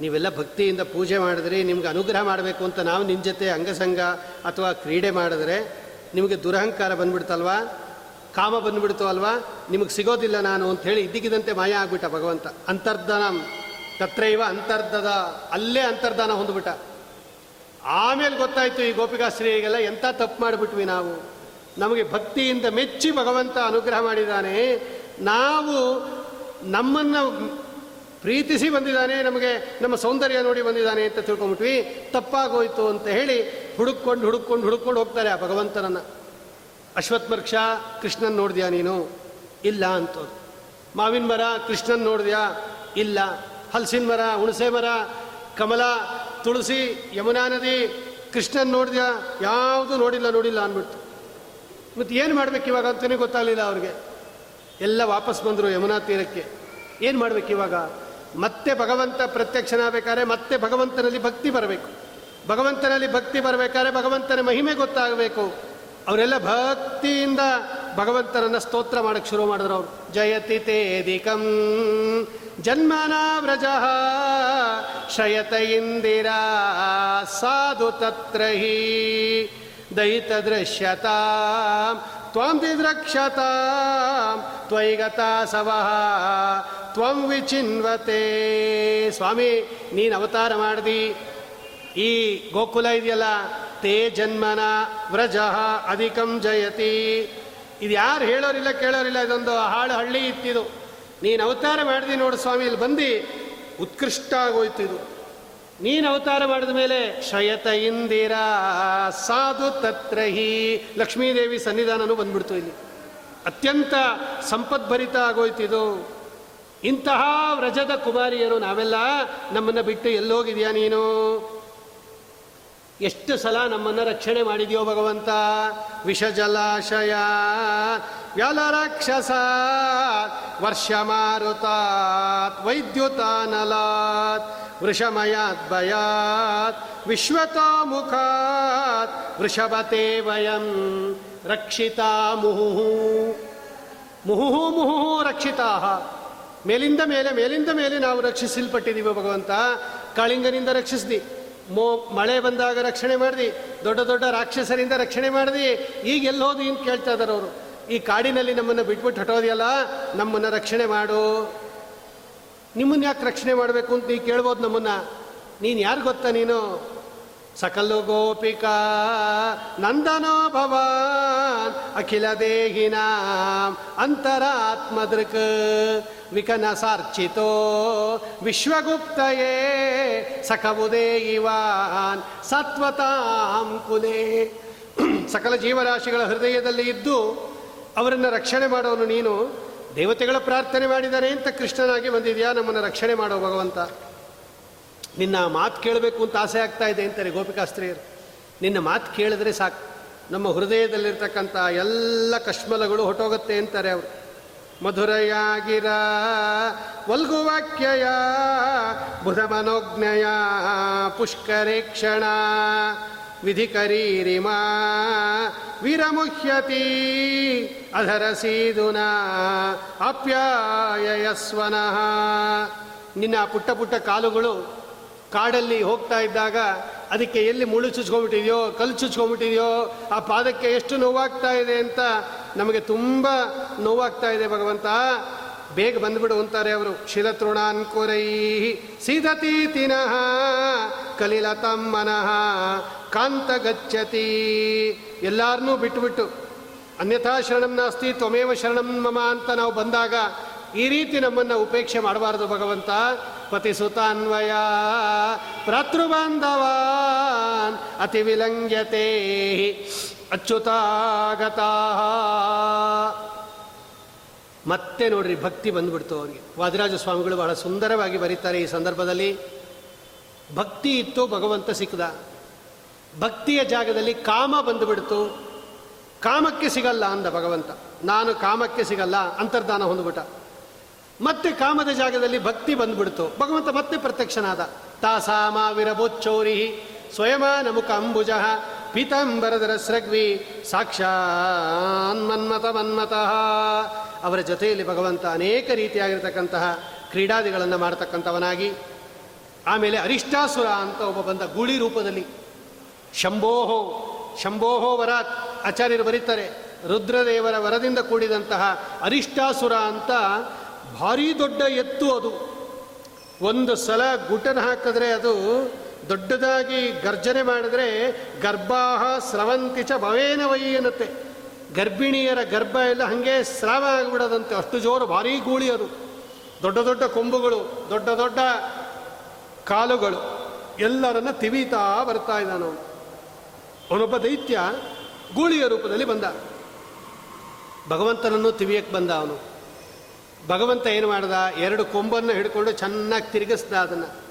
Speaker 1: ನೀವೆಲ್ಲ ಭಕ್ತಿಯಿಂದ ಪೂಜೆ ಮಾಡಿದ್ರಿ ನಿಮ್ಗೆ ಅನುಗ್ರಹ ಮಾಡಬೇಕು ಅಂತ ನಾವು ನಿಮ್ಮ ಜೊತೆ ಅಂಗಸಂಗ ಅಥವಾ ಕ್ರೀಡೆ ಮಾಡಿದ್ರೆ ನಿಮಗೆ ದುರಹಂಕಾರ ಬಂದ್ಬಿಡ್ತಲ್ವಾ? ಕಾಮ ಬಂದ್ಬಿಡ್ತು ಅಲ್ವಾ? ನಿಮಗೆ ಸಿಗೋದಿಲ್ಲ ನಾನು ಅಂತ ಹೇಳಿ ಇದ್ದಕ್ಕಿದ್ದಂತೆ ಮಾಯ ಆಗ್ಬಿಟ್ಟ ಭಗವಂತ. ಅಂತರ್ಧನ. ತತ್ರೈವ ಅಂತರ್ಧದ ಅಲ್ಲೇ ಅಂತರ್ಧಾನ ಹೊಂದ್ಬಿಟ್ಟ. ಆಮೇಲೆ ಗೊತ್ತಾಯ್ತು ಈ ಗೋಪಿಕಾಶ್ರೀಗೆಲ್ಲ ಎಂಥ ತಪ್ಪು ಮಾಡಿಬಿಟ್ವಿ ನಾವು. ನಮಗೆ ಭಕ್ತಿಯಿಂದ ಮೆಚ್ಚಿ ಭಗವಂತ ಅನುಗ್ರಹ ಮಾಡಿದ್ದಾನೆ. ನಾವು ನಮ್ಮನ್ನು ಪ್ರೀತಿಸಿ ಬಂದಿದ್ದಾನೆ, ನಮಗೆ ನಮ್ಮ ಸೌಂದರ್ಯ ನೋಡಿ ಬಂದಿದ್ದಾನೆ ಅಂತ ತಿಳ್ಕೊಂಬಿಟ್ವಿ. ತಪ್ಪಾಗೋಯ್ತು ಅಂತ ಹೇಳಿ ಹುಡುಕೊಂಡು ಹುಡುಕೊಂಡು ಹುಡುಕೊಂಡು ಹೋಗ್ತಾರೆ ಆ ಭಗವಂತನನ್ನು. ಅಶ್ವತ್ಮರ್ಕ್ಷ, ಕೃಷ್ಣನ್ ನೋಡಿದ್ಯಾ ನೀನು? ಇಲ್ಲ ಅಂತೋದು ಮಾವಿನ ಮರ, ಕೃಷ್ಣನ್ ನೋಡಿದ್ಯಾ? ಇಲ್ಲ. ಹಲಸಿನ ಮರ, ಹುಣಸೆ ಮರ, ಕಮಲ, ತುಳಸಿ, ಯಮುನಾ ನದಿ, ಕೃಷ್ಣನ್ ನೋಡಿದ ಯಾವುದು ನೋಡಿಲ್ಲ ನೋಡಿಲ್ಲ ಅಂದ್ಬಿಟ್ಟು. ಮತ್ತು ಏನು ಮಾಡ್ಬೇಕು ಇವಾಗ ಅಂತಲೇ ಗೊತ್ತಾಗಲಿಲ್ಲ ಅವ್ರಿಗೆ. ಎಲ್ಲ ವಾಪಸ್ ಬಂದರು ಯಮುನಾ ತೀರಕ್ಕೆ. ಏನು ಮಾಡ್ಬೇಕು ಇವಾಗ? ಮತ್ತೆ ಭಗವಂತ ಪ್ರತ್ಯಕ್ಷನಾಗಬೇಕಾದ್ರೆ ಮತ್ತೆ ಭಗವಂತನಲ್ಲಿ ಭಕ್ತಿ ಬರಬೇಕು. ಭಗವಂತನಲ್ಲಿ ಭಕ್ತಿ ಬರಬೇಕಾದ್ರೆ ಭಗವಂತನ ಮಹಿಮೆ ಗೊತ್ತಾಗಬೇಕು. ಅವರೆಲ್ಲ ಭಕ್ತಿಯಿಂದ ಭಗವಂತನನ್ನ ಸ್ತೋತ್ರ ಮಾಡಕ್ಕೆ ಶುರು ಮಾಡಿದ್ರು ಅವರು. ಜಯತಿ ತೇದಿಕಂ ಜನ್ಮನ ವ್ರಜ ಶಯತ ಇಂದಿರಾ ಸಾಧು ತತ್ರಹಿ ದಯಿತ ದೃಶ್ಯತಾ ತ್ವಂ ದಿದ್ರಕ್ಷತಾ ತ್ವಯಿ ಗತಾ ಸವಃ ತ್ವಂ ವಿಚಿನ್ವತೆ. ಸ್ವಾಮಿ, ನೀನು ಅವತಾರ ಮಾಡ್ದಿ. ಈ ಗೋಕುಲ ಇದೆಯಲ್ಲ, ತೇ ಜನ್ಮನ ವ್ರಜ ಅಧಿಕಂ ಜಯತಿ. ಇದು ಯಾರು ಹೇಳೋರಿಲ್ಲ, ಕೇಳೋರಿಲ್ಲ, ಇದೊಂದು ಹಾಳು ಹಳ್ಳಿ ಇತ್ತಿದು. ನೀನು ಅವತಾರ ಮಾಡಿದಿ ನೋಡು ಸ್ವಾಮಿ, ಇಲ್ಲಿ ಬಂದು ಉತ್ಕೃಷ್ಟ ಆಗೋಯ್ತು ಇದು. ನೀನು ಅವತಾರ ಮಾಡಿದ ಮೇಲೆ ಕ್ಷಯತ ಇಂದಿರಾ, ಸಾಧು ತತ್ರಹಿ, ಲಕ್ಷ್ಮೀದೇವಿ ಸನ್ನಿಧಾನನೂ ಬಂದ್ಬಿಡ್ತು ಇಲ್ಲಿ. ಅತ್ಯಂತ ಸಂಪದ್ಭರಿತ ಆಗೋಯ್ತಿದು ಇಂತಹ ವ್ರಜದ ಕುಮಾರಿಯರು ನಾವೆಲ್ಲ ನಮ್ಮನ್ನು ಬಿಟ್ಟು ಎಲ್ಲೋಗಿದೆಯಾ ನೀನು? ಎಷ್ಟು ಸಲ ನಮ್ಮನ್ನು ರಕ್ಷಣೆ ಮಾಡಿದೆಯೋ ಭಗವಂತ? ವಿಷ ಜಲಾಶಯ ವ್ಯಲರಾಕ್ಷಸ ವರ್ಷ ಮಾರುತಾತ್ ವೈದ್ಯುತಾನಲಾತ್ ವೃಷಮಯಾತ್ ಭಯಾತ್ ವಿಶ್ವತಾಮುಖಾತ್ ವೃಷಭತೆ ವಯಂ ರಕ್ಷಿತಾ ಮುಹುಹು ಮುಹುಹು ಮುಹುಹು ರಕ್ಷಿತಾ ಮೇಲಿಂದ ಮೇಲೆ ಮೇಲಿಂದ ಮೇಲೆ ನಾವು ರಕ್ಷಿಸಲ್ಪಟ್ಟಿದ್ದೀವಿ ಭಗವಂತ? ಕಾಳಿಂಗನಿಂದ ರಕ್ಷಿಸ್ದಿ. ಮೋ ಮಳೆ ಬಂದಾಗ ರಕ್ಷಣೆ ಮಾಡಿದಿ, ದೊಡ್ಡ ದೊಡ್ಡ ರಾಕ್ಷಸರಿಂದ ರಕ್ಷಣೆ ಮಾಡಿದಿ, ಈಗ ಎಲ್ಲಿ ಹೋದಿ ಅಂತ ಕೇಳ್ತಾ ಇದ್ದಾರೆ ಅವರು. ಈ ಕಾಡಿನಲ್ಲಿ ನಮ್ಮನ್ನು ಬಿಟ್ಬಿಟ್ಟು ಹಟೋದಿಯಲ್ಲ ನಮ್ಮನ್ನು ರಕ್ಷಣೆ ಮಾಡು. ನಿಮ್ಮನ್ನು ಯಾಕೆ ರಕ್ಷಣೆ ಮಾಡಬೇಕು ಅಂತ ನೀವು ಕೇಳ್ಬೋದು ನಮ್ಮನ್ನು. ನೀನು ಯಾರು ಗೊತ್ತಾ ನೀನು? ಸಕಲು ಗೋಪಿಕಾ ನಂದನೋ ಭವಾನ್ ಅಖಿಲ ದೇಹಿನ ಅಂತರಾತ್ಮದೃಕ್ ವಿಕನಸಾರ್ಚಿತೋ ವಿಶ್ವಗುಪ್ತಯೇ ಸಖಬುದೇ ಇವಾನ್ ಸತ್ವತಾಂ ಕುಲೇ. ಸಕಲ ಜೀವರಾಶಿಗಳ ಹೃದಯದಲ್ಲಿ ಇದ್ದು ಅವರನ್ನು ರಕ್ಷಣೆ ಮಾಡೋನು ನೀನು. ದೇವತೆಗಳ ಪ್ರಾರ್ಥನೆ ಮಾಡಿದರೆ ಅಂತ ಕೃಷ್ಣನಾಗಿ ಬಂದಿದೆಯಾ? ನಮ್ಮನ್ನು ರಕ್ಷಣೆ ಮಾಡೋ ಭಗವಂತ. ನಿನ್ನ ಮಾತು ಕೇಳಬೇಕು ಅಂತ ಆಸೆ ಆಗ್ತಾ ಇದೆ ಅಂತಾರೆ ಗೋಪಿಕಾಸ್ತ್ರೀಯರು. ನಿನ್ನ ಮಾತು ಕೇಳಿದ್ರೆ ಸಾಕು. ನಮ್ಮ ಹೃದಯದಲ್ಲಿರ್ತಕ್ಕಂಥ ಎಲ್ಲ ಕಶ್ಮಲಗಳು ಹೊಟ್ಟೋಗುತ್ತೆ ಅಂತಾರೆ ಅವರು. ಮಧುರಯಾಗಿರ, ವಲ್ಗುವಾಕ್ಯಯ ಬುಧ ಮನೋಜ್ಞಯ ಪುಷ್ಕರೇಕ್ಷಣ ವಿಧಿಕರೀರಿಮಾ ವೀರಮುಹ್ಯತಿ, ಅಧರ ಸೀದುನ ಅಪ್ಯಾಯಸ್ವನಃ ನಿನ್ನ ಪುಟ್ಟ ಪುಟ್ಟ ಕಾಲುಗಳು ಕಾಡಲ್ಲಿ ಹೋಗ್ತಾ ಇದ್ದಾಗ ಅದಕ್ಕೆ ಎಲ್ಲಿ ಮುಳ್ಳು ಚುಚ್ಕೊಂಡ್ಬಿಟ್ಟಿದೆಯೋ, ಕಲ್ಲು ಚುಚ್ಕೊಂಡ್ಬಿಟ್ಟಿದೆಯೋ, ಆ ಪಾದಕ್ಕೆ ಎಷ್ಟು ನೋವಾಗ್ತಾ ಇದೆ ಅಂತ ನಮಗೆ ತುಂಬ ನೋವಾಗ್ತಾ ಇದೆ ಭಗವಂತ. ಬೇಗ ಬಂದ್ಬಿಡು ಅಂತಾರೆ ಅವರು. ಶಿಲತೃಣಾನ್ಕುರೈ ಸೀದತೀತಿನಃ ಕಲಿಲತಂ ತಮ್ಮನಃ ಕಾಂತ ಗಚ್ಚತಿ. ಎಲ್ಲಾರನ್ನೂ ಬಿಟ್ಟುಬಿಟ್ಟು ಅನ್ಯಥಾ ಶರಣಂ ನಾಸ್ತಿ, ತ್ವಮೇವ ಶರಣಂ ಮಮ ಅಂತ ನಾವು ಬಂದಾಗ ಈ ರೀತಿ ನಮ್ಮನ್ನು ಉಪೇಕ್ಷೆ ಮಾಡಬಾರದು ಭಗವಂತ. ಪತಿಸುತಾನ್ವಯ ಭ್ರಾತೃಬಾಂಧವಾನ್ ಅತಿ ವಿಲಂಗ್ಯತೆ ಅಚ್ಯುತಾಗತಾ. ಮತ್ತೆ ನೋಡ್ರಿ, ಭಕ್ತಿ ಬಂದ್ಬಿಡ್ತು ಅವರಿಗೆ. ವಾದಿರಾಜ ಸ್ವಾಮಿಗಳು ಬಹಳ ಸುಂದರವಾಗಿ ಬರೀತಾರೆ ಈ ಸಂದರ್ಭದಲ್ಲಿ. ಭಕ್ತಿ ಇತ್ತು, ಭಗವಂತ ಸಿಕ್ಕದ. ಭಕ್ತಿಯ ಜಾಗದಲ್ಲಿ ಕಾಮ ಬಂದುಬಿಡ್ತು. ಕಾಮಕ್ಕೆ ಸಿಗಲ್ಲ ಅಂದ ಭಗವಂತ. ನಾನು ಕಾಮಕ್ಕೆ ಸಿಗಲ್ಲ, ಅಂತರ್ಧಾನ ಹೊಂದ್ಬಿಟ್ಟ. ಮತ್ತೆ ಕಾಮದ ಜಾಗದಲ್ಲಿ ಭಕ್ತಿ ಬಂದ್ಬಿಡ್ತು. ಭಗವಂತ ಮತ್ತೆ ಪ್ರತ್ಯಕ್ಷನಾದ. ತಾಸಾಮ ಸ್ವಯಂ ಸ್ವಯಮಾನ ಮುಖ ಅಂಬುಜ ಪೀತಾಂಬರದರ ಸ್ರಗ್ವಿ ಸಾಕ್ಷಾನ್ ಮನ್ಮತ. ಮನ್ಮತಃ ಅವರ ಜೊತೆಯಲ್ಲಿ ಭಗವಂತ ಅನೇಕ ರೀತಿಯಾಗಿರ್ತಕ್ಕಂತಹ ಕ್ರೀಡಾದಿಗಳನ್ನು ಮಾಡತಕ್ಕಂಥವನಾಗಿ, ಆಮೇಲೆ ಅರಿಷ್ಟಾಸುರ ಅಂತ ಒಬ್ಬ ಬಂದ ಗೂಳಿ ರೂಪದಲ್ಲಿ. ಶಂಭೋಹೋ ಶಂಭೋಹೋ ವರ ಆಚಾರ್ಯರು ಬರೀತಾರೆ. ರುದ್ರದೇವರ ವರದಿಂದ ಕೂಡಿದಂತಹ ಅರಿಷ್ಟಾಸುರ ಅಂತ ಭಾರಿ ದೊಡ್ಡ ಎತ್ತು ಅದು. ಒಂದು ಸಲ ಗುಟನ್ ಹಾಕಿದ್ರೆ ಅದು ದೊಡ್ಡದಾಗಿ ಗರ್ಜನೆ ಮಾಡಿದ್ರೆ ಗರ್ಭಾಹ ಸ್ರವಂತಿ ಚ ಭವೇನ ವೈ ಅನ್ನತ್ತೆ ಗರ್ಭಿಣಿಯರ ಗರ್ಭ ಎಲ್ಲ ಹಾಗೆ ಸ್ರಾವ ಆಗಿಬಿಡದಂತೆ. ಅಷ್ಟು ಜೋರು ಭಾರಿ ಗೂಳಿ ಅದು. ದೊಡ್ಡ ದೊಡ್ಡ ಕೊಂಬುಗಳು, ದೊಡ್ಡ ದೊಡ್ಡ ಕಾಲುಗಳು ಎಲ್ಲರನ್ನ ತಿವಿತಾ ಬರ್ತಾ ಇದ್ದಾನು ಅವನೊಬ್ಬ ದೈತ್ಯ ಗೂಳಿಯ ರೂಪದಲ್ಲಿ ಬಂದ. ಭಗವಂತನನ್ನು ತಿವಿಯಕ್ಕೆ ಬಂದ ಅವನು. ಭಗವಂತ ಏನು ಮಾಡ್ದ? ಎರಡು ಕೊಂಬನ್ನು ಹಿಡ್ಕೊಂಡು ಚೆನ್ನಾಗಿ ತಿರುಗಿಸ್ದ ಅದನ್ನು.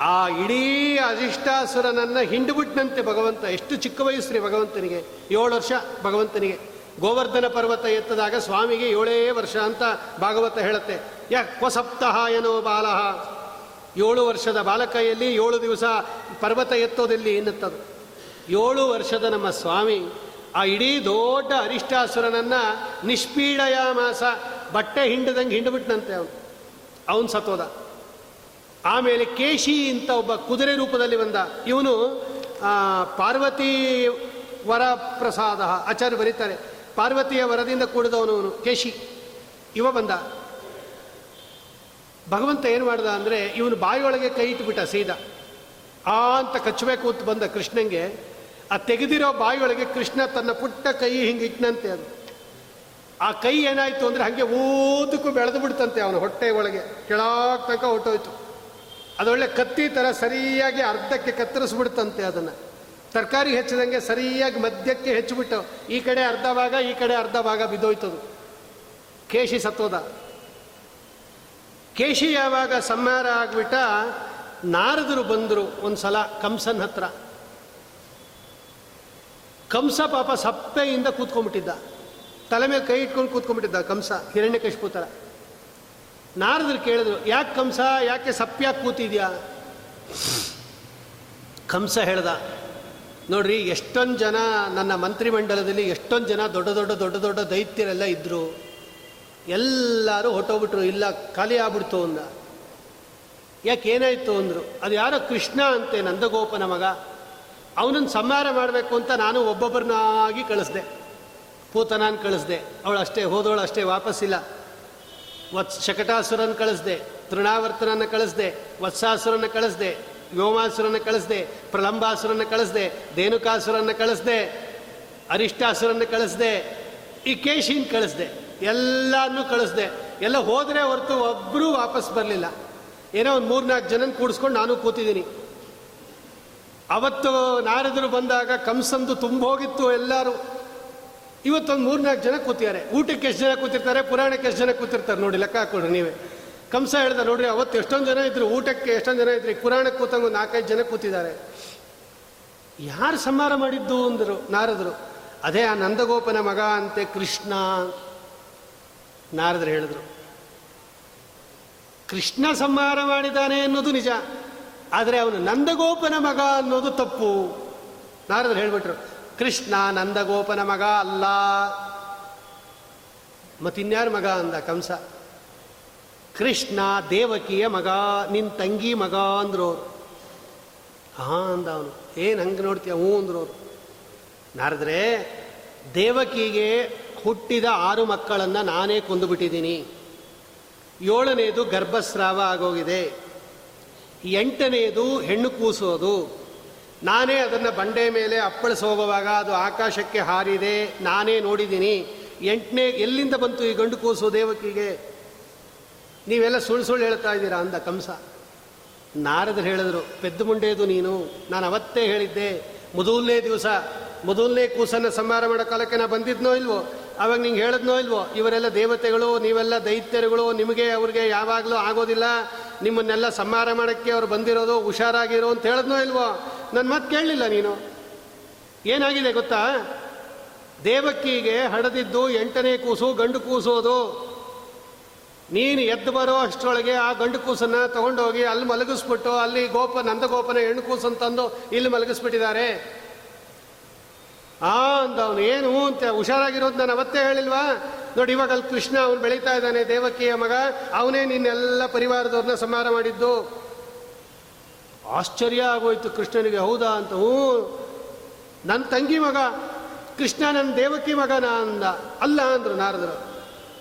Speaker 1: ಆ ಇಡೀ ಅಧಿಷ್ಠಾಸುರನನ್ನು ಹಿಂಡುಬಿಟ್ನಂತೆ ಭಗವಂತ. ಎಷ್ಟು ಚಿಕ್ಕ ವಯಸ್ಸ್ರಿ ಭಗವಂತನಿಗೆ. ಏಳು ವರ್ಷ ಭಗವಂತನಿಗೆ. ಗೋವರ್ಧನ ಪರ್ವತ ಎತ್ತದಾಗ ಸ್ವಾಮಿಗೆ ಏಳೇ ವರ್ಷ ಅಂತ ಭಾಗವತ ಹೇಳುತ್ತೆ. ಯಾ ಕ್ವಸಪ್ತಹ ಏನೋ ಬಾಲಹ ಏಳು ವರ್ಷದ ಬಾಲಕೈಯಲ್ಲಿ ಏಳು ದಿವಸ ಪರ್ವತ ಎತ್ತೋದಲ್ಲಿ ಎನ್ನುತ್ತದು. ಏಳು ವರ್ಷದ ನಮ್ಮ ಸ್ವಾಮಿ ಆ ಇಡೀ ದೊಡ್ಡ ಅರಿಷ್ಟಾಸುರನನ್ನು ನಿಷ್ಪೀಡಯ ಮಾಸ ಬಟ್ಟೆ ಹಿಂಡದಂಗೆ ಹಿಂಡ್ಬಿಟ್ನಂತೆ ಅವನು. ಅವನು ಸತ್ತೋದ. ಆಮೇಲೆ ಕೇಶಿ ಅಂತ ಒಬ್ಬ ಕುದುರೆ ರೂಪದಲ್ಲಿ ಬಂದ. ಇವನು ಪಾರ್ವತಿ ವರ ಪ್ರಸಾದ ಆಚಾರ್ಯ ಬರೀತಾರೆ. ಪಾರ್ವತಿಯ ವರದಿಂದ ಕೂಡಿದವನು ಅವನು, ಕೇಶಿ. ಇವ ಬಂದ. ಭಗವಂತ ಏನು ಮಾಡ್ದ ಅಂದರೆ, ಇವನು ಬಾಯಿಯೊಳಗೆ ಕೈ ಇಟ್ಬಿಟ್ಟ ಸೀದಾ. ಆ ಅಂತ ಕಚ್ಚಬೇಕು ಅಂತ ಬಂದ ಕೃಷ್ಣಂಗೆ, ಆ ತೆಗೆದಿರೋ ಬಾಯಿಯೊಳಗೆ ಕೃಷ್ಣ ತನ್ನ ಪುಟ್ಟ ಕೈ ಹಿಂಗೆ ಇಟ್ಟನಂತೆ ಅದು. ಆ ಕೈ ಏನಾಯಿತು ಅಂದರೆ ಹಾಗೆ ಓದಕ್ಕೂ ಬೆಳೆದು ಬಿಡ್ತಂತೆ ಅವನ ಹೊಟ್ಟೆ ಒಳಗೆ. ಕೆಳಾಗ್ ತನಕ ಹೊಟ್ಟೋಯ್ತು. ಅದೊಳ್ಳೆ ಕತ್ತಿ ಥರ ಸರಿಯಾಗಿ ಅರ್ಧಕ್ಕೆ ಕತ್ತರಿಸ್ಬಿಡ್ತಂತೆ ಅದನ್ನು. ತರಕಾರಿ ಹೆಚ್ಚಿದಂಗೆ ಸರಿಯಾಗಿ ಮಧ್ಯಕ್ಕೆ ಹೆಚ್ಚಿಬಿಟ್ಟು, ಈ ಕಡೆ ಅರ್ಧ ಭಾಗ ಈ ಕಡೆ ಅರ್ಧ ಭಾಗ ಬಿದ್ದೋಯ್ತದು. ಕೇಶಿ ಸತ್ವದ. ಕೇಶಿ ಯಾವಾಗ ಸಂಹಾರ ಆಗ್ಬಿಟ್ಟ, ನಾರದರು ಬಂದರು ಒಂದು ಸಲ ಕಂಸನ ಹತ್ರ. ಕಂಸ ಪಾಪ ಸಪ್ಪೆಯಿಂದ ಕೂತ್ಕೊಂಡ್ಬಿಟ್ಟಿದ್ದ. ತಲೆ ಮೇಲೆ ಕೈ ಇಟ್ಕೊಂಡು ಕೂತ್ಕೊಂಡ್ಬಿಟ್ಟಿದ್ದ ಕಂಸ ಹಿರಣ್ಯಕಶಿಪು ಥರ ನಾರದ್ರು ಕೇಳಿದ್ರು, ಯಾಕೆ ಕಂಸ, ಯಾಕೆ ಸಪ್ಯಾಕೆ ಕೂತಿದ್ಯಾ? ಕಂಸ ಹೇಳ್ದ, ನೋಡ್ರಿ, ಎಷ್ಟೊಂದು ಜನ ನನ್ನ ಮಂತ್ರಿಮಂಡಲದಲ್ಲಿ ಎಷ್ಟೊಂದು ಜನ ದೊಡ್ಡ ದೊಡ್ಡ ದೊಡ್ಡ ದೊಡ್ಡ ದೈತ್ಯರೆಲ್ಲ ಇದ್ದರು ಎಲ್ಲರೂ ಹೊಟ್ಟೋಗ್ಬಿಟ್ರು ಇಲ್ಲ, ಖಾಲಿ ಆಗ್ಬಿಡ್ತು ಅಂದ. ಯಾಕೆ ಏನಾಯಿತು ಅಂದರು, ಅದು ಯಾರೋ ಕೃಷ್ಣ ಅಂತೆ ನಂದಗೋಪನ ಮಗ. ಅವನನ್ನು ಸಂಹಾರ ಮಾಡಬೇಕು ಅಂತ ನಾನು ಒಬ್ಬೊಬ್ಬರನ್ನಾಗಿ ಕಳಿಸ್ದೆ. ಪೂತನಾನ್ ಕಳಿಸ್ದೆ. ಅವಳು ಅಷ್ಟೇ, ಹೋದವಳು ಅಷ್ಟೇ ವಾಪಸ್ಸಿಲ್ಲ ವತ್ ಶಕಟಾಸುರನ ಕಳಿಸ್ದೆ, ತೃಣಾವರ್ತನನ್ನ ಕಳಿಸ್ದೆ ವತ್ಸಾಸುರನ ಕಳಿಸ್ದೆ ವ್ಯೋಮಾಸುರನ ಕಳಿಸ್ದೆ ಪ್ರಲಂಬಾಸುರನ ಕಳಿಸ್ದೆ, ದೇನುಕಾಸುರನ್ನ ಕಳಿಸ್ದೆ, ಅರಿಷ್ಟಾಸುರನ್ನ ಕಳಿಸ್ದೆ ಈ ಕೇಶಿನ ಕಳಿಸ್ದೆ ಎಲ್ಲಾನು ಕಳಿಸ್ದೆ. ಎಲ್ಲ ಹೋದರೆ ಹೊರತು ಒಬ್ಬರೂ ವಾಪಸ್ ಬರಲಿಲ್ಲ. ಏನೋ ಒಂದು ಮೂರ್ನಾಲ್ಕು ಜನನ ಕೂಡಿಸ್ಕೊಂಡು ನಾನು ಕೂತಿದ್ದೀನಿ. ಅವತ್ತು ನಾರದರು ಬಂದಾಗ ಕಂಸಂದು ತುಂಬೋಗಿತ್ತು ಎಲ್ಲರೂ. ಇವತ್ತೊಂದು ಮೂರ್ನಾಲ್ಕು ಜನ ಕೂತಿದ್ದಾರೆ. ಊಟಕ್ಕೆ ಎಷ್ಟು ಜನ ಕೂತಿರ್ತಾರೆ? ಪುರಾಣಕ್ಕೆ ಎಷ್ಟು ಜನ ಕೂತಿರ್ತಾರೆ? ನೋಡಿ, ಲೆಕ್ಕ ಹಾಕೊಡ್ರಿ ನೀವೇ. ಕಂಸ ಹೇಳ್ದ, ನೋಡ್ರಿ, ಅವತ್ತು ಎಷ್ಟೊಂದು ಜನ ಇದ್ರು, ಊಟಕ್ಕೆ ಎಷ್ಟೊಂದು ಜನ ಇದ್ರಿ ಪುರಾಣಕ್ಕೆ ಕೂತಂಗ ಒಂದು ನಾಲ್ಕೈದು ಜನ ಕೂತಿದ್ದಾರೆ. ಯಾರು ಸಂಹಾರ ಮಾಡಿದ್ದು ಅಂದರು, ನಾರದರು? ಅದೇ ಆ ನಂದಗೋಪನ ಮಗ ಅಂತೆ ಕೃಷ್ಣ. ನಾರದರು ಹೇಳಿದ್ರು. ಕೃಷ್ಣ ಸಂಹಾರ ಮಾಡಿದ್ದಾನೆ ಅನ್ನೋದು ನಿಜ. ಆದರೆ ಅವನು ನಂದಗೋಪನ ಮಗ ಅನ್ನೋದು ತಪ್ಪು. ನಾರದರು ಹೇಳ್ಬಿಟ್ರು. ಕೃಷ್ಣ ನಂದಗೋಪನ ಮಗ ಅಲ್ಲ. ಮತ್ತಿನ್ಯಾರ ಮಗ ಅಂದ ಕಂಸ? ಕೃಷ್ಣ ದೇವಕಿಯ ಮಗ ನಿನ್ನ ತಂಗಿ ಮಗ ಅಂದ್ರು ಹಾ ಅಂದ ಅವನು. ಏನು ಹಂಗೆ ನೋಡ್ತೀಯ ಹ್ಞೂ ಅಂದ್ರು ಅವರು ನಾರದ್ರೆ, ದೇವಕಿಗೆ ಹುಟ್ಟಿದ ಆರು ಮಕ್ಕಳನ್ನು ನಾನೇ ಕೊಂದುಬಿಟ್ಟಿದ್ದೀನಿ ಏಳನೆಯದು ಗರ್ಭಸ್ರಾವ ಆಗೋಗಿದೆ. ಎಂಟನೆಯದು ಹೆಣ್ಣು ಕೂಸೋದು. ನಾನೇ ಅದನ್ನು ಬಂಡೆ ಮೇಲೆ ಅಪ್ಪಳಿಸಿ ಹೋಗುವಾಗ ಅದು ಆಕಾಶಕ್ಕೆ ಹಾರಿದೆ, ನಾನೇ ನೋಡಿದ್ದೀನಿ. ಎಂಟನೇ ಎಲ್ಲಿಂದ ಬಂತು ಈ ಗಂಡು ಕೂಸು ದೇವಕಿಗೆ? ನೀವೆಲ್ಲ ಸುಳ್ಳು ಸುಳ್ಳು ಹೇಳ್ತಾ ಇದ್ದೀರಾ ಅಂದ ಕಂಸ. ನಾರದರು ಹೇಳಿದ್ರು, ಪೆದ್ದು ಮುಂಡೇದು ನೀನು. ನಾನು ಅವತ್ತೇ ಹೇಳಿದ್ದೆ, ಮೊದಲನೇ ದಿವಸ, ಮೊದಲನೇ ಕೂಸನ್ನು ಸಂಹಾರ ಮಾಡೋ ಕಾಲಕ್ಕೆ ನಾನು ಬಂದಿದ್ನೋ ಇಲ್ವೋ? ಅವಾಗ ನಿಂಗೆ ಹೇಳಿದ್ನೋ ಇಲ್ವೋ? ಇವರೆಲ್ಲ ದೇವತೆಗಳು, ನೀವೆಲ್ಲ ದೈತ್ಯರುಗಳು, ನಿಮಗೆ ಅವ್ರಿಗೆ ಯಾವಾಗಲೂ ಆಗೋದಿಲ್ಲ. ನಿಮ್ಮನ್ನೆಲ್ಲ ಸಂಹಾರ ಮಾಡೋಕ್ಕೆ ಅವ್ರು ಬಂದಿರೋದು, ಹುಷಾರಾಗಿರೋ ಅಂತ ಹೇಳಿದ್ನೋ ಇಲ್ವೋ? ನನ್ನ ಮಾತು ಕೇಳಲಿಲ್ಲ ನೀನು. ಏನಾಗಿದೆ ಗೊತ್ತಾ? ದೇವಕ್ಕಿಗೆ ಹಡದಿದ್ದು ಎಂಟನೇ ಕೂಸು, ಗಂಡು ಕೂಸೋದು. ನೀನು ಎದ್ದು ಬರೋ ಅಷ್ಟರೊಳಗೆ ಆ ಗಂಡು ಕೂಸನ್ನು ತಗೊಂಡೋಗಿ ಅಲ್ಲಿ ಮಲಗಿಸ್ಬಿಟ್ಟು ಅಲ್ಲಿ ಗೋಪ, ನಂದಗೋಪನ ಹೆಣ್ಣು ಕೂಸನ್ನು ತಂದು ಇಲ್ಲಿ ಮಲಗಿಸ್ಬಿಟ್ಟಿದ್ದಾರೆ. ಆ ಅಂದ ಅವನು ಏನು ಅಂತ ಹುಷಾರಾಗಿರೋದು ನಾನು ಅವತ್ತೇ ಹೇಳಿಲ್ವಾ? ನೋಡಿ, ಇವಾಗ ಅಲ್ಲಿ ಕೃಷ್ಣ ಅವನು ಬೆಳೀತಾ ಇದ್ದಾನೆ, ದೇವಕಿಯ ಮಗ. ಅವನೇ ನಿನ್ನೆಲ್ಲ ಪರಿವಾರದವ್ರನ್ನ ಸಂಹಾರ ಮಾಡಿದ್ದು. ಆಶ್ಚರ್ಯ ಆಗೋಯ್ತು ಕೃಷ್ಣನಿಗೆ, ಹೌದಾ ಅಂತ. ಹ್ಞೂ ನನ್ನ ತಂಗಿ ಮಗ, ಕೃಷ್ಣ ನನ್ನ ದೇವಕಿ ಮಗನ ಅಂದ. ಅಲ್ಲ ಅಂದರು ನಾರದರು.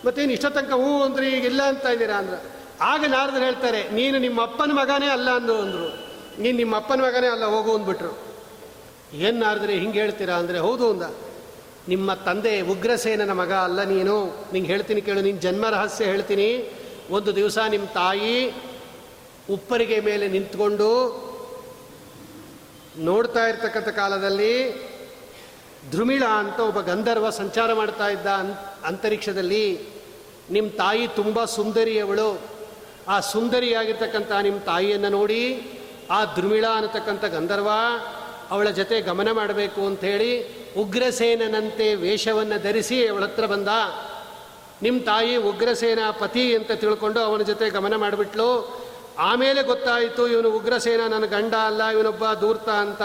Speaker 1: ಮತ್ತೇನು ಇಷ್ಟ ತನಕ ಹ್ಞೂ ಅಂದ್ರೆ, ಈಗ ಇಲ್ಲ ಅಂತ ಇದ್ದೀರಾ ಅಂದ್ರೆ. ಆಗ ನಾರದರು ಹೇಳ್ತಾರೆ, ನೀನು ನಿಮ್ಮ ಅಪ್ಪನ ಮಗನೇ ಅಲ್ಲ ಅಂದ್ರು ಅಂದರು. ನೀನು ನಿಮ್ಮ ಅಪ್ಪನ ಮಗನೇ ಅಲ್ಲ, ಹೋಗು ಅಂದ್ಬಿಟ್ರು. ಏನು ನಾರದ್ರೆ ಹಿಂಗೆ ಹೇಳ್ತೀರಾ ಅಂದರೆ, ಹೌದು ಅಂದ. ನಿಮ್ಮ ತಂದೆ ಉಗ್ರಸೇನನ ಮಗ ಅಲ್ಲ ನೀನು. ನಿಂಗೆ ಹೇಳ್ತೀನಿ ಕೇಳು ನಿನ್ನ ಜನ್ಮ ರಹಸ್ಯ ಹೇಳ್ತೀನಿ. ಒಂದು ದಿವಸ ನಿಮ್ಮ ತಾಯಿ ಉಪ್ಪರಿಗೆ ಮೇಲೆ ನಿಂತ್ಕೊಂಡು ನೋಡ್ತಾ ಇರ್ತಕ್ಕಂಥ ಕಾಲದಲ್ಲಿ ಧ್ರುಮಿಳ ಅಂತ ಒಬ್ಬ ಗಂಧರ್ವ ಸಂಚಾರ ಮಾಡ್ತಾ ಇದ್ದ ಅಂತರಿಕ್ಷದಲ್ಲಿ ನಿಮ್ಮ ತಾಯಿ ತುಂಬ ಸುಂದರಿಯವಳು. ಆ ಸುಂದರಿಯಾಗಿರ್ತಕ್ಕಂಥ ನಿಮ್ಮ ತಾಯಿಯನ್ನು ನೋಡಿ ಆ ಧ್ರುಮಿಳ ಅನ್ನತಕ್ಕಂಥ ಗಂಧರ್ವ ಅವಳ ಜೊತೆ ಗಮನ ಮಾಡಬೇಕು ಅಂಥೇಳಿ ಉಗ್ರಸೇನಂತೆ ವೇಷವನ್ನು ಧರಿಸಿ ಅವಳ ಹತ್ರ ಬಂದ. ನಿಮ್ಮ ತಾಯಿ ಉಗ್ರಸೇನ ಪತಿ ಅಂತ ತಿಳ್ಕೊಂಡು ಅವನ ಜೊತೆ ಗಮನ ಮಾಡಿಬಿಟ್ಲು. ಆಮೇಲೆ ಗೊತ್ತಾಯಿತು, ಇವನು ಉಗ್ರಸೇನ, ನನ್ನ ಗಂಡ ಅಲ್ಲ, ಇವನೊಬ್ಬ ದೂರ್ತ ಅಂತ.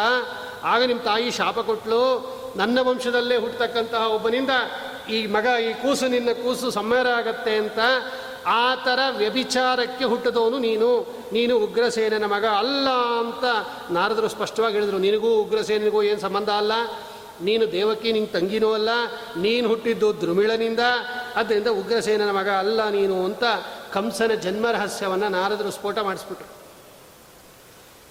Speaker 1: ಆಗ ನಿಮ್ಮ ತಾಯಿ ಶಾಪ ಕೊಟ್ಲು. ನನ್ನ ವಂಶದಲ್ಲೇ ಹುಟ್ಟತಕ್ಕಂತಹ ಒಬ್ಬನಿಂದ ಈ ಮಗ, ಈ ಕೂಸು ನಿನ್ನ ಕೂಸು ಸಂಹಾರ ಆಗತ್ತೆ ಅಂತ. ಆ ಥರ ವ್ಯಭಿಚಾರಕ್ಕೆ ಹುಟ್ಟಿದವನು ನೀನು. ನೀನು ಉಗ್ರಸೇನನ ಮಗ ಅಲ್ಲ ಅಂತ ನಾರದರು ಸ್ಪಷ್ಟವಾಗಿ ಹೇಳಿದರು. ನಿನಗೂ ಉಗ್ರಸೇನಿಗೂ ಏನು ಸಂಬಂಧ ಅಲ್ಲ? ನೀನು ದೇವಕ್ಕೆ ನಿಂಗೆ ತಂಗಿನೂ ಅಲ್ಲ. ನೀನು ಹುಟ್ಟಿದ್ದು ದ್ರುಮಿಳನಿಂದ. ಅದರಿಂದ ಉಗ್ರಸೇನನ ಮಗ ಅಲ್ಲ ನೀನು ಅಂತ ಕಂಸನ ಜನ್ಮ ರಹಸ್ಯವನ್ನು ನಾರದರು ಸ್ಫೋಟ ಮಾಡಿಸ್ಬಿಟ್ರು.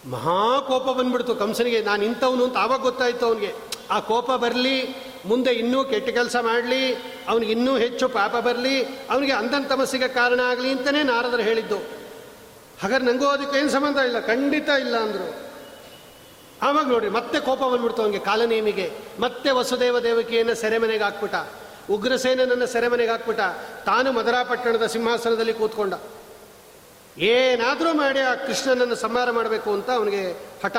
Speaker 1: ಮಹಾಕೋಪ ಬಂದ್ಬಿಡ್ತು ಕಂಸನಿಗೆ. ನಾನು ಇಂಥವನು ಅಂತ ಆವಾಗ ಗೊತ್ತಾಯ್ತು ಅವನಿಗೆ. ಆ ಕೋಪ ಬರಲಿ, ಮುಂದೆ ಇನ್ನೂ ಕೆಟ್ಟ ಕೆಲಸ ಮಾಡಲಿ, ಅವನಿಗೆ ಇನ್ನೂ ಹೆಚ್ಚು ಪಾಪ ಬರಲಿ, ಅವನಿಗೆ ಅಂಧನ ತಮಸ್ಸಿಗೆ ಕಾರಣ ಆಗಲಿ ಅಂತಲೇ ನಾರದರು ಹೇಳಿದ್ದು. ಹಾಗಾದ್ರೆ ನನಗೂ ಅದಕ್ಕೆ ಏನು ಸಂಬಂಧ ಇಲ್ಲ? ಖಂಡಿತ ಇಲ್ಲ ಅಂದರು. ಆವಾಗ ನೋಡಿ, ಮತ್ತೆ ಕೋಪ ಬಂದ್ಬಿಡ್ತು ಅವನಿಗೆ ಕಾಲನೇಮಿಗೆ. ಮತ್ತೆ ವಸುದೇವ ದೇವಕಿಯನ್ನು ಸೆರೆಮನೆಗೆ ಹಾಕ್ಬಿಟ್ಟ. ಉಗ್ರಸೇನನನ್ನು ಸೆರೆಮನೆಗೆ ಹಾಕ್ಬಿಟ್ಟ. ತಾನು ಮದರಾಪಟ್ಟಣದ ಸಿಂಹಾಸನದಲ್ಲಿ ಕೂತ್ಕೊಂಡ. ಏನಾದರೂ ಮಾಡಿ ಆ ಕೃಷ್ಣನನ್ನು ಸಂಹಾರ ಮಾಡಬೇಕು ಅಂತ ಅವನಿಗೆ ಹಠ.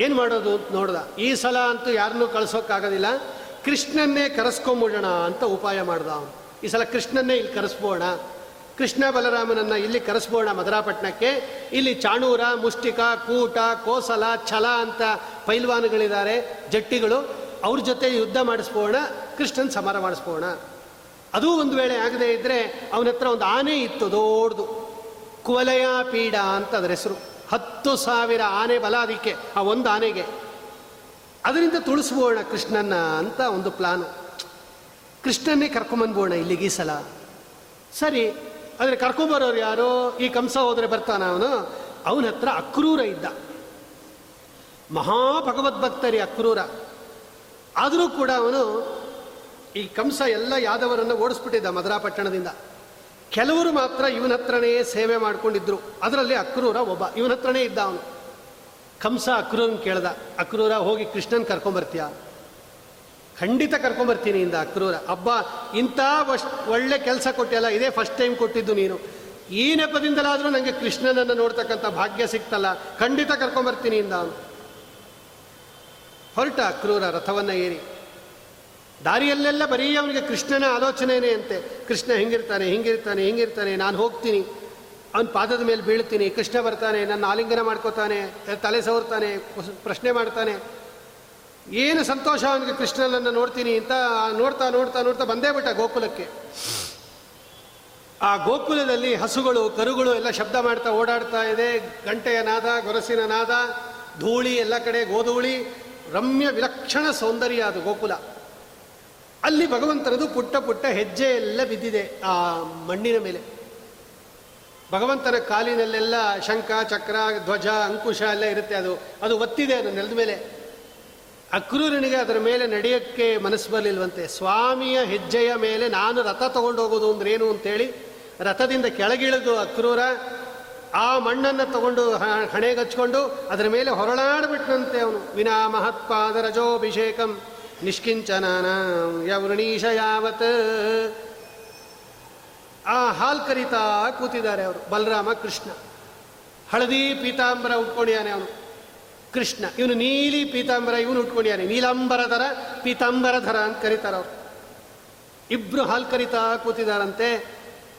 Speaker 1: ಏನು ಮಾಡೋದು ಅಂತ ನೋಡ್ದ. ಈ ಸಲ ಅಂತೂ ಯಾರನ್ನೂ ಕಳಿಸೋಕ್ಕಾಗೋದಿಲ್ಲ. ಕೃಷ್ಣನ್ನೇ ಕರೆಸ್ಕೊಂಬಿಡೋಣ ಅಂತ ಉಪಾಯ ಮಾಡ್ದ ಅವನು. ಈ ಸಲ ಕೃಷ್ಣನ್ನೇ ಇಲ್ಲಿ ಕರೆಸ್ಬೋಣ. ಕೃಷ್ಣ ಬಲರಾಮನನ್ನು ಇಲ್ಲಿ ಕರೆಸ್ಬೋಣ ಮದರಾಪಟ್ಟಣಕ್ಕೆ. ಇಲ್ಲಿ ಚಾಣೂರ, ಮುಷ್ಟಿಕ, ಕೂಟ, ಕೋಸಲ, ಛಲ ಅಂತ ಪೈಲ್ವಾನುಗಳಿದ್ದಾರೆ, ಜಟ್ಟಿಗಳು. ಅವ್ರ ಜೊತೆ ಯುದ್ಧ ಮಾಡಿಸ್ಬೋಣ ಕೃಷ್ಣನ್ ಸಮರ ಮಾಡಿಸ್ಬೋಣ. ಅದೂ ಒಂದು ವೇಳೆ ಆಗದೇ ಇದ್ದರೆ ಅವನ ಹತ್ರ ಒಂದು ಆನೆ ಇತ್ತು, ದೊಡ್ಡದು. ಕುವಲಯ ಪೀಡ ಅಂತ ಅದರ ಹೆಸರು. ಹತ್ತು ಸಾವಿರ ಆನೆ ಬಲ ಅದಕ್ಕೆ, ಆ ಒಂದು ಆನೆಗೆ. ಅದರಿಂದ ತುಳಿಸ್ಬೋಣ ಕೃಷ್ಣನ್ನ ಅಂತ ಒಂದು ಪ್ಲಾನು. ಕೃಷ್ಣನ್ನೇ ಕರ್ಕೊಂಬಂದ್ಬೋಣ ಇಲ್ಲಿಗೆ ಈ ಸಲ. ಸರಿ, ಆದರೆ ಕರ್ಕೊಂಬರೋರು ಯಾರು? ಈ ಕಂಸ ಹೋದರೆ ಬರ್ತಾನ ಅವನು? ಅವನ ಹತ್ರ ಅಕ್ರೂರ ಇದ್ದ. ಮಹಾ ಭಗವದ್ಭಕ್ತರಿ ಅಕ್ರೂರ. ಆದರೂ ಕೂಡ ಅವನು ಈ ಕಂಸ ಎಲ್ಲ ಯಾದವರನ್ನು ಓಡಿಸ್ಬಿಟ್ಟಿದ್ದ ಮಧುರಾಪಟ್ಟಣದಿಂದ ಕೆಲವರು ಮಾತ್ರ ಇವನ ಹತ್ರನೇ ಸೇವೆ ಮಾಡಿಕೊಂಡಿದ್ರು. ಅದರಲ್ಲಿ ಅಕ್ರೂರ ಒಬ್ಬ, ಇವನ ಹತ್ರನೇ ಇದ್ದ ಅವನು. ಕಂಸ ಅಕ್ರೂರನ್ ಕೇಳ್ದ, ಅಕ್ರೂರ, ಹೋಗಿ ಕೃಷ್ಣನ್ ಕರ್ಕೊಂಬರ್ತೀಯ? ಖಂಡಿತ ಕರ್ಕೊಂಬರ್ತೀನಿ ಇಂದ ಅಕ್ರೂರ. ಹಬ್ಬ ಇಂಥ ಒಳ್ಳೆ ಕೆಲಸ ಕೊಟ್ಟಿಯಲ್ಲ, ಇದೇ ಫಸ್ಟ್ ಟೈಮ್ ಕೊಟ್ಟಿದ್ದು ನೀನು. ಈ ನೆಪದಿಂದಲಾದರೂ ನನಗೆ ಕೃಷ್ಣನನ್ನು ನೋಡ್ತಕ್ಕಂಥ ಭಾಗ್ಯ ಸಿಕ್ತಲ್ಲ. ಖಂಡಿತ ಕರ್ಕೊಂಬರ್ತೀನಿ ಇಂದ ಅವನು. ಹೊರಟ ಕ್ರೂರ ರಥವನ್ನು ಏರಿ. ದಾರಿಯಲ್ಲೆಲ್ಲ ಬರೀ ಅವನಿಗೆ ಕೃಷ್ಣನ ಆಲೋಚನೆನೇ ಅಂತೆ. ಕೃಷ್ಣ ಹಿಂಗಿರ್ತಾನೆ ಹಿಂಗಿರ್ತಾನೆ ಹಿಂಗಿರ್ತಾನೆ, ನಾನು ಹೋಗ್ತೀನಿ. ಅವನ ಪಾದದ ಮೇಲೆ ಬೀಳ್ತೀನಿ. ಕೃಷ್ಣ ಬರ್ತಾನೆ, ನನ್ನ ಆಲಿಂಗನ ಮಾಡ್ಕೋತಾನೆ, ತಲೆ ಸವರ್ತಾನೆ ಪ್ರಶ್ನೆ ಮಾಡ್ತಾನೆ. ಏನು ಸಂತೋಷ ಅವನಿಗೆ ಕೃಷ್ಣನನ್ನು ನೋಡ್ತೀನಿ ಅಂತ ನೋಡ್ತಾ ನೋಡ್ತಾ ನೋಡ್ತಾ ಬಂದೇ ಬಿಟ್ಟ ಗೋಕುಲಕ್ಕೆ. ಆ ಗೋಕುಲದಲ್ಲಿ ಹಸುಗಳು, ಕರುಗಳು ಎಲ್ಲ ಶಬ್ದ ಮಾಡ್ತಾ ಓಡಾಡ್ತಾ ಇದೆ. ಗಂಟೆಯ ನಾದ, ಗೊರಸಿನ ನಾದ, ಧೂಳಿ ಎಲ್ಲ ಕಡೆ ಗೋಧೂಳಿ. ರಮ್ಯ ವಿಲಕ್ಷಣ ಸೌಂದರ್ಯ ಅದು ಗೋಕುಲ. ಅಲ್ಲಿ ಭಗವಂತನದು ಪುಟ್ಟ ಪುಟ್ಟ ಹೆಜ್ಜೆ ಎಲ್ಲ ಬಿದ್ದಿದೆ ಆ ಮಣ್ಣಿನ ಮೇಲೆ. ಭಗವಂತನ ಕಾಲಿನಲ್ಲೆಲ್ಲ ಶಂಖ, ಚಕ್ರ, ಧ್ವಜ, ಅಂಕುಶ ಎಲ್ಲ ಇರುತ್ತೆ ಅದು. ಅದು ಒತ್ತಿದೆ ಅದು ನೆಲದ ಮೇಲೆ. ಅಕ್ರೂರನಿಗೆ ಅದರ ಮೇಲೆ ನಡೆಯೋಕ್ಕೆ ಮನಸ್ಸು ಬರಲಿಲ್ವಂತೆ. ಸ್ವಾಮಿಯ ಹೆಜ್ಜೆಯ ಮೇಲೆ ನಾನು ರಥ ತಗೊಂಡು ಹೋಗೋದು ಅಂದ್ರೆ ಏನು ಅಂತೇಳಿ ರಥದಿಂದ ಕೆಳಗಿಳಿದು ಅಕ್ರೂರ ಆ ಮಣ್ಣನ್ನು ತಗೊಂಡು ಹಣೆಗಚ್ಕೊಂಡು ಅದರ ಮೇಲೆ ಹೊರಳಾಡ್ಬಿಟ್ಟಂತೆ ಅವನು. ವಿನಾ ಮಹತ್ಪಾದ ರಜೋಭಿಷೇಕಂ ನಿಷ್ಕಿಂಚನಾನ ಯವೃಣೀಶ ಯಾವತ್. ಆ ಹಾಲ್ ಕರಿತಾ ಕೂತಿದ್ದಾರೆ ಅವರು. ಬಲರಾಮ ಕೃಷ್ಣ. ಹಳದಿ ಪೀತಾಂಬರ ಉಟ್ಕೊಂಡಿಯಾನೆ ಅವನು. ಕೃಷ್ಣ. ಇವನು ನೀಲಿ ಪೀತಾಂಬರ, ಇವನು ಉಟ್ಕೊಂಡಿಯಾನೆ ನೀಲಾಂಬರಧರ ಪೀತಾಂಬರಧರ ಅಂತ ಕರೀತಾರೆ ಅವರು. ಇಬ್ರು ಹಾಲ್ ಕರಿತಾ ಕೂತಿದಾರಂತೆ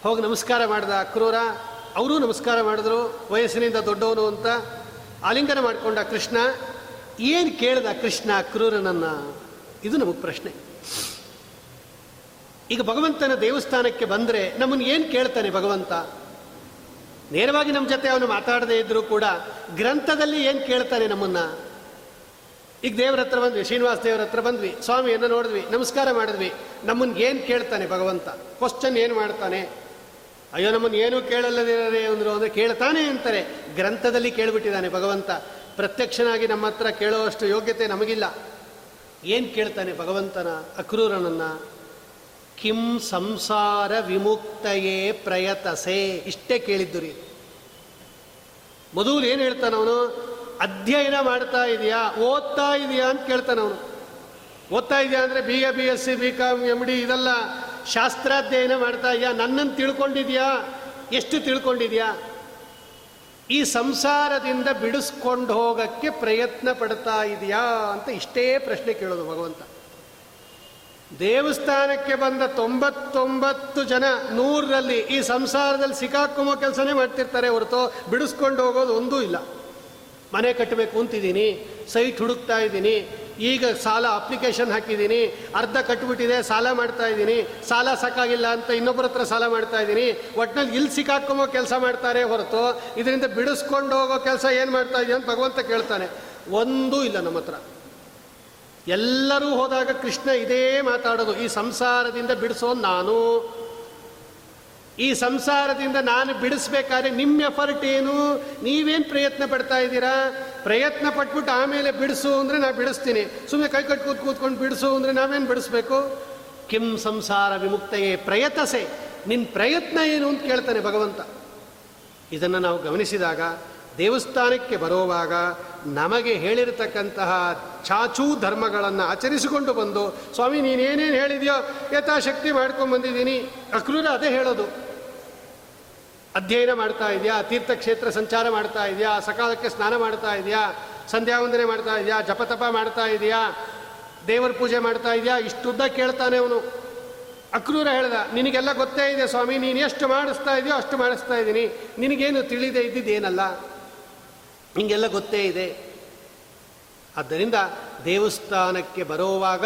Speaker 1: ಹೋಗಿ ನಮಸ್ಕಾರ ಮಾಡಿದ ಅಕ್ರೂರ. ಅವರು ನಮಸ್ಕಾರ ಮಾಡಿದ್ರು, ವಯಸ್ಸಿನಿಂದ ದೊಡ್ಡವನು ಅಂತ ಆಲಿಂಗನ ಮಾಡಿಕೊಂಡ ಕೃಷ್ಣ, ಏನು ಕೇಳ್ದ ಕೃಷ್ಣ ಕ್ರೂರನನ್ನ? ಇದು ನಮಗೆ ಪ್ರಶ್ನೆ. ಈಗ ಭಗವಂತನ ದೇವಸ್ಥಾನಕ್ಕೆ ಬಂದರೆ ನಮ್ಮನ್ನು ಏನು ಕೇಳ್ತಾನೆ ಭಗವಂತ? ನೇರವಾಗಿ ನಮ್ಮ ಜೊತೆ ಅವನು ಮಾತಾಡದೇ ಇದ್ದರೂ ಕೂಡ ಗ್ರಂಥದಲ್ಲಿ ಏನು ಕೇಳ್ತಾನೆ ನಮ್ಮನ್ನ? ಈಗ ದೇವರ ಹತ್ರ ಬಂದ್ವಿ, ಶ್ರೀನಿವಾಸ ದೇವರ ಹತ್ರ ಬಂದ್ವಿ, ಸ್ವಾಮಿಯನ್ನು ನೋಡಿದ್ವಿ, ನಮಸ್ಕಾರ ಮಾಡಿದ್ವಿ ನಮ್ಮನ್ನು ಏನು ಕೇಳ್ತಾನೆ ಭಗವಂತ? ಕ್ವಶನ್ ಏನು ಮಾಡ್ತಾನೆ? ಅಯ್ಯೋ, ನಮ್ಮನ್ನು ಏನೂ ಕೇಳಲ್ಲದಿರೇ ಅಂದರು ಅಂದರೆ ಕೇಳ್ತಾನೆ ಅಂತಾರೆ. ಗ್ರಂಥದಲ್ಲಿ ಕೇಳಿಬಿಟ್ಟಿದ್ದಾನೆ ಭಗವಂತ. ಪ್ರತ್ಯಕ್ಷನಾಗಿ ನಮ್ಮ ಹತ್ರ ಕೇಳುವಷ್ಟು ಯೋಗ್ಯತೆ ನಮಗಿಲ್ಲ. ಏನು ಕೇಳ್ತಾನೆ ಭಗವಂತನ, ಅಕ್ರೂರನನ್ನು? ಕಿಂ ಸಂಸಾರ ವಿಮುಕ್ತಯೇ ಪ್ರಯತಸೆ. ಇಷ್ಟೇ ಕೇಳಿದ್ದು ರೀ. ಮೊದಲು ಏನು ಹೇಳ್ತಾನವನು ಅಧ್ಯಯನ ಮಾಡ್ತಾ ಇದೆಯಾ? ಓದ್ತಾ ಇದೆಯಾ ಅಂತ ಕೇಳ್ತಾನವನು ಓದ್ತಾ ಇದೆಯಾ ಅಂದರೆ B A, B S C, B com M D ಇದೆಲ್ಲ ಶಾಸ್ತ್ರಾಧ್ಯಯನ ಮಾಡ್ತಾ ಇದೆಯಾ? ನನ್ನನ್ನು ತಿಳ್ಕೊಂಡಿದ್ಯಾ? ಎಷ್ಟು ತಿಳ್ಕೊಂಡಿದ್ಯಾ? ಈ ಸಂಸಾರದಿಂದ ಬಿಡಿಸ್ಕೊಂಡು ಹೋಗಕ್ಕೆ ಪ್ರಯತ್ನ ಪಡ್ತಾ ಇದೆಯಾ ಅಂತ ಇಷ್ಟೇ ಪ್ರಶ್ನೆ ಕೇಳೋದು ಭಗವಂತ. ದೇವಸ್ಥಾನಕ್ಕೆ ಬಂದ ತೊಂಬತ್ತೊಂಬತ್ತು ಜನ ನೂರರಲ್ಲಿ ಈ ಸಂಸಾರದಲ್ಲಿ ಸಿಕ್ಕಾಕೊಂಬೋ ಕೆಲಸನೇ ಮಾಡ್ತಿರ್ತಾರೆ ಹೊರತು ಬಿಡಿಸ್ಕೊಂಡು ಹೋಗೋದು ಒಂದೂ ಇಲ್ಲ. ಮನೆ ಕಟ್ಟಬೇಕು ಅಂತಿದ್ದೀನಿ, ಸೈಟ್ ಹುಡುಕ್ತಾ ಇದ್ದೀನಿ ಈಗ ಸಾಲ ಅಪ್ಲಿಕೇಶನ್ ಹಾಕಿದ್ದೀನಿ, ಅರ್ಧ ಕಟ್ಬಿಟ್ಟಿದೆ, ಸಾಲ ಮಾಡ್ತಾ ಇದ್ದೀನಿ, ಸಾಲ ಸಾಕಾಗಿಲ್ಲ ಅಂತ ಇನ್ನೊಬ್ಬರ ಹತ್ರ ಸಾಲ ಮಾಡ್ತಾ ಇದ್ದೀನಿ ಒಟ್ಟಿನಲ್ಲಿ ಇಲ್ಲಿ ಸಿಕ್ಕಾಕೊಂಬೋ ಕೆಲಸ ಮಾಡ್ತಾರೆ ಹೊರತು, ಇದರಿಂದ ಬಿಡಿಸ್ಕೊಂಡು ಹೋಗೋ ಕೆಲಸ ಏನು ಮಾಡ್ತಾ ಇದೆಯಾ ಅಂತ ಭಗವಂತ ಕೇಳ್ತಾನೆ. ಒಂದೂ ಇಲ್ಲ ನಮ್ಮ ಹತ್ರ. ಎಲ್ಲರೂ ಹೋದಾಗ ಕೃಷ್ಣ ಇದೇ ಮಾತಾಡೋದು, ಈ ಸಂಸಾರದಿಂದ ಬಿಡಿಸೋ ನಾನು. ಈ ಸಂಸಾರದಿಂದ ನಾನು ಬಿಡಿಸ್ಬೇಕಾದ್ರೆ ನಿಮ್ಮ ಎಫರ್ಟ್ ಏನು? ನೀವೇನು ಪ್ರಯತ್ನ ಪಡ್ತಾ ಇದ್ದೀರಾ? ಪ್ರಯತ್ನ ಪಟ್ಬಿಟ್ಟು ಆಮೇಲೆ ಬಿಡಿಸು ಅಂದರೆ ನಾ ಬಿಡಿಸ್ತೀನಿ. ಸುಮ್ಮನೆ ಕೈ ಕಟ್ಟು ಕೂತ್ ಕೂತ್ಕೊಂಡು ಬಿಡಿಸು ಅಂದರೆ ನಾವೇನು ಬಿಡಿಸ್ಬೇಕು? ಕಿಂ ಸಂಸಾರ ವಿಮುಕ್ತೆಯೇ ಪ್ರಯತಸೆ. ನಿನ್ನ ಪ್ರಯತ್ನ ಏನು ಅಂತ ಕೇಳ್ತಾನೆ ಭಗವಂತ. ಇದನ್ನು ನಾವು ಗಮನಿಸಿದಾಗ, ದೇವಸ್ಥಾನಕ್ಕೆ ಬರುವಾಗ ನಮಗೆ ಹೇಳಿರತಕ್ಕಂತಹ ಚಾಚೂ ಧರ್ಮಗಳನ್ನು ಆಚರಿಸಿಕೊಂಡು ಬಂದು, ಸ್ವಾಮಿ ನೀನೇನೇನು ಹೇಳಿದೆಯೋ ಯಥಾಶಕ್ತಿ ಮಾಡ್ಕೊಂಡು ಬಂದಿದ್ದೀನಿ ಅಕ್ರೂರ ಅದೇ ಹೇಳೋದು. ಅಧ್ಯಯನ ಮಾಡ್ತಾ ಇದೆಯಾ? ತೀರ್ಥಕ್ಷೇತ್ರ ಸಂಚಾರ ಮಾಡ್ತಾ ಇದೆಯಾ? ಸಕಾಲಕ್ಕೆ ಸ್ನಾನ ಮಾಡ್ತಾ ಇದೆಯಾ? ಸಂಧ್ಯಾ ವಂದನೆ ಮಾಡ್ತಾ ಇದೆಯಾ? ಜಪತಪ ಮಾಡ್ತಾ ಇದೆಯಾ? ದೇವರ ಪೂಜೆ ಮಾಡ್ತಾ ಇದೆಯಾ? ಇಷ್ಟುದ್ದ ಕೇಳ್ತಾನೆ ಅವನು. ಅಕ್ರೂರ ಹೇಳ್ದ, ನಿನಗೆಲ್ಲ ಗೊತ್ತೇ ಇದೆ ಸ್ವಾಮಿ, ನೀನು ಎಷ್ಟು ಮಾಡಿಸ್ತಾ ಇದೆಯೋ ಅಷ್ಟು ಮಾಡಿಸ್ತಾ ಇದ್ದೀನಿ. ನಿನಗೇನು ತಿಳಿದೇ ಇದ್ದಿದ್ದೇನಲ್ಲ ನಿಮಗೆಲ್ಲ ಗೊತ್ತೇ ಇದೆ. ಆದ್ದರಿಂದ ದೇವಸ್ಥಾನಕ್ಕೆ ಬರೋವಾಗ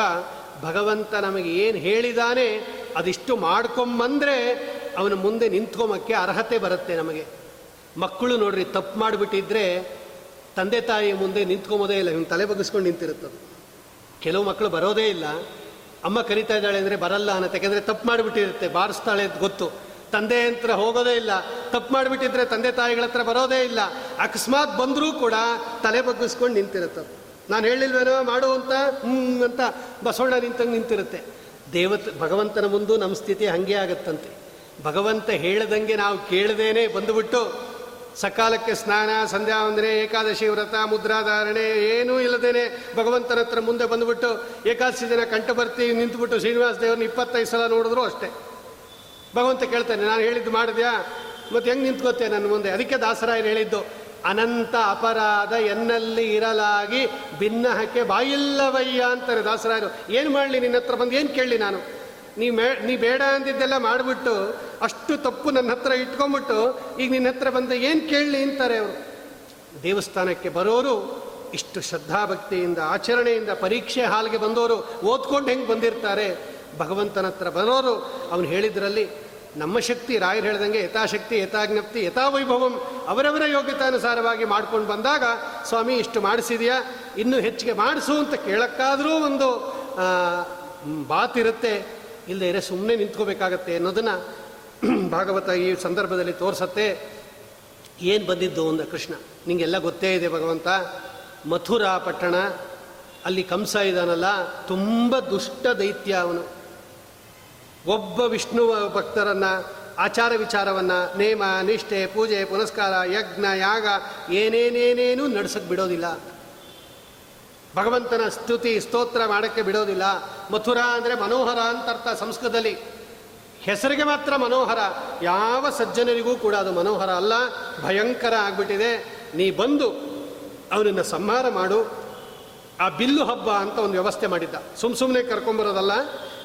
Speaker 1: ಭಗವಂತ ನಮಗೆ ಏನು ಹೇಳಿದಾನೆ, ಅದಿಷ್ಟು ಮಾಡ್ಕೊಂಬಂದ್ರೆ ಅವನ ಮುಂದೆ ನಿಂತ್ಕೊಂಬಕ್ಕೆ ಅರ್ಹತೆ ಬರುತ್ತೆ ನಮಗೆ. ಮಕ್ಕಳು ನೋಡ್ರಿ, ತಪ್ಪು ಮಾಡಿಬಿಟ್ಟಿದ್ರೆ ತಂದೆ ತಾಯಿ ಮುಂದೆ ನಿಂತ್ಕೊಂಬೋದೇ ಇಲ್ಲ, ಇವ್ನು ತಲೆ ಬಗ್ಗಿಸ್ಕೊಂಡು ನಿಂತಿರುತ್ತದು. ಕೆಲವು ಮಕ್ಕಳು ಬರೋದೇ ಇಲ್ಲ. ಅಮ್ಮ ಕರಿತಾ ಇದ್ದಾಳೆ ಅಂದರೆ ಬರಲ್ಲ ಅನ್ನತ್ತೆ, ಯಾಕೆಂದರೆ ತಪ್ಪು ಮಾಡಿಬಿಟ್ಟಿರುತ್ತೆ, ಬಾರಿಸ್ತಾಳೆ ಅಂತ ಗೊತ್ತು. ತಂದೆ ಹತ್ರ ಹೋಗೋದೇ ಇಲ್ಲ, ತಪ್ಪು ಮಾಡಿಬಿಟ್ಟಿದ್ರೆ ತಂದೆ ತಾಯಿಗಳ ಹತ್ರ ಬರೋದೇ ಇಲ್ಲ. ಅಕಸ್ಮಾತ್ ಬಂದರೂ ಕೂಡ ತಲೆ ಬಗ್ಗಿಸ್ಕೊಂಡು ನಿಂತಿರುತ್ತೆ ನಾನು ಹೇಳಿಲ್ವೇನೋ ಮಾಡು ಅಂತ ಹ್ಞೂ ಅಂತ ಬಸವಣ್ಣ ನಿಂತಂಗೆ ನಿಂತಿರುತ್ತೆ. ದೇವತ್, ಭಗವಂತನ ಮುಂದೂ ನಮ್ಮ ಸ್ಥಿತಿ ಹಾಗೆ ಆಗತ್ತಂತೆ. ಭಗವಂತ ಹೇಳದಂಗೆ ನಾವು ಕೇಳದೇನೆ ಬಂದುಬಿಟ್ಟು ಸಕಾಲಕ್ಕೆ ಸ್ನಾನ, ಸಂಧ್ಯಾ ವಂದನೆ, ಏಕಾದಶಿ ವ್ರತ ಮುದ್ರಾಧಾರಣೆ ಏನೂ ಇಲ್ಲದೇನೆ ಭಗವಂತನ ಹತ್ರ ಮುಂದೆ ಬಂದುಬಿಟ್ಟು ಏಕಾದಶಿ ದಿನ ಕಂಠ ಬರ್ತಿ ನಿಂತುಬಿಟ್ಟು ಶ್ರೀನಿವಾಸ ದೇವ್ರನ್ನ ಇಪ್ಪತ್ತೈದು ಸಲ ನೋಡಿದ್ರು ಅಷ್ಟೇ. ಭಗವಂತ ಕೇಳ್ತಾನೆ, ನಾನು ಹೇಳಿದ್ದು ಮಾಡಿದ್ಯಾ? ಮತ್ತು ಹೆಂಗೆ ನಿಂತ್ಕೋತೆ ನನ್ನ ಮುಂದೆ? ಅದಕ್ಕೆ ದಾಸರಾಯರು ಹೇಳಿದ್ದು, ಅನಂತ ಅಪರಾಧ ಎನ್ನಲ್ಲಿ ಇರಲಾಗಿ ಭಿನ್ನಹಕ್ಕೆ ಬಾಯಿಲ್ಲವಯ್ಯ ಅಂತಾರೆ ದಾಸರಾಯರು. ಏನು ಮಾಡಲಿ ನಿನ್ನ ಹತ್ರ ಬಂದು? ಏನು ಕೇಳಲಿ ನಾನು? ನೀ ಮೇ, ನೀ ಬೇಡ ಅಂದಿದ್ದೆಲ್ಲ ಮಾಡಿಬಿಟ್ಟು ಅಷ್ಟು ತಪ್ಪು ನನ್ನ ಹತ್ರ ಇಟ್ಕೊಂಡ್ಬಿಟ್ಟು ಈಗ ನಿನ್ನ ಹತ್ರ ಬಂದು ಏನು ಕೇಳಲಿ ಅಂತಾರೆ ಅವರು? ದೇವಸ್ಥಾನಕ್ಕೆ ಬರೋರು ಇಷ್ಟು ಶ್ರದ್ಧಾಭಕ್ತಿಯಿಂದ, ಆಚರಣೆಯಿಂದ, ಪರೀಕ್ಷೆ ಹಾಲ್ಗೆ ಬಂದವರು ಓದ್ಕೊಂಡು ಹೆಂಗೆ ಬಂದಿರ್ತಾರೆ? ಭಗವಂತನ ಹತ್ರ ಬರೋರು ಅವನು ಹೇಳಿದ್ರಲ್ಲಿ, ನಮ್ಮ ಶಕ್ತಿ, ರಾಯರು ಹೇಳ್ದಂಗೆ ಯಥಾಶಕ್ತಿ, ಯಥಾಜ್ಞಪ್ತಿ, ಯಥಾವೈಭವಂ ಅವರವರ ಯೋಗ್ಯತಾನುಸಾರವಾಗಿ ಮಾಡ್ಕೊಂಡು ಬಂದಾಗ, ಸ್ವಾಮಿ ಇಷ್ಟು ಮಾಡಿಸಿದೆಯಾ? ಇನ್ನೂ ಹೆಚ್ಚಿಗೆ ಮಾಡಿಸು ಅಂತ ಕೇಳೋಕ್ಕಾದರೂ ಒಂದು ಬಾತಿರುತ್ತೆ. ಇಲ್ಲದೆ ಸುಮ್ಮನೆ ನಿಂತ್ಕೋಬೇಕಾಗತ್ತೆ ಅನ್ನೋದನ್ನು ಭಾಗವತ ಈ ಸಂದರ್ಭದಲ್ಲಿ ತೋರಿಸತ್ತೆ. ಏನು ಬಂದಿದ್ದು ಅಂದ ಕೃಷ್ಣ? ನಿಂಗೆಲ್ಲ ಗೊತ್ತೇ ಇದೆ ಭಗವಂತ. ಮಥುರಾ ಪಟ್ಟಣ, ಅಲ್ಲಿ ಕಂಸ ಇದ್ದಾನಲ್ಲ ತುಂಬ ದುಷ್ಟ ದೈತ್ಯ ಅವನು. ಒಬ್ಬ ವಿಷ್ಣುವ ಭಕ್ತರನ್ನ, ಆಚಾರ ವಿಚಾರವನ್ನು, ನೇಮ, ನಿಷ್ಠೆ, ಪೂಜೆ, ಪುನಸ್ಕಾರ, ಯಜ್ಞ, ಯಾಗ, ಏನೇನೇನೇನೂ ನಡ್ಸಕ್ಕೆ ಬಿಡೋದಿಲ್ಲ. ಭಗವಂತನ ಸ್ತುತಿ ಸ್ತೋತ್ರ ಮಾಡೋಕ್ಕೆ ಬಿಡೋದಿಲ್ಲ. ಮಥುರ ಅಂದರೆ ಮನೋಹರ ಅಂತ ಅರ್ಥ ಸಂಸ್ಕೃತದಲ್ಲಿ. ಹೆಸರಿಗೆ ಮಾತ್ರ ಮನೋಹರ. ಯಾವ ಸಜ್ಜನರಿಗೂ ಕೂಡ ಅದು ಮನೋಹರ ಅಲ್ಲ. ಭಯಂಕರ ಆಗಿಬಿಟ್ಟಿದೆ. ನೀ ಬಂದು ಅವನನ್ನು ಸಂಹಾರ ಮಾಡು. ಆ ಬಿಲ್ಲು ಹಬ್ಬ ಅಂತ ಒಂದು ವ್ಯವಸ್ಥೆ ಮಾಡಿದ್ದ. ಸುಮ್ಮ ಸುಮ್ಮನೆ ಕರ್ಕೊಂಬರೋದಲ್ಲ.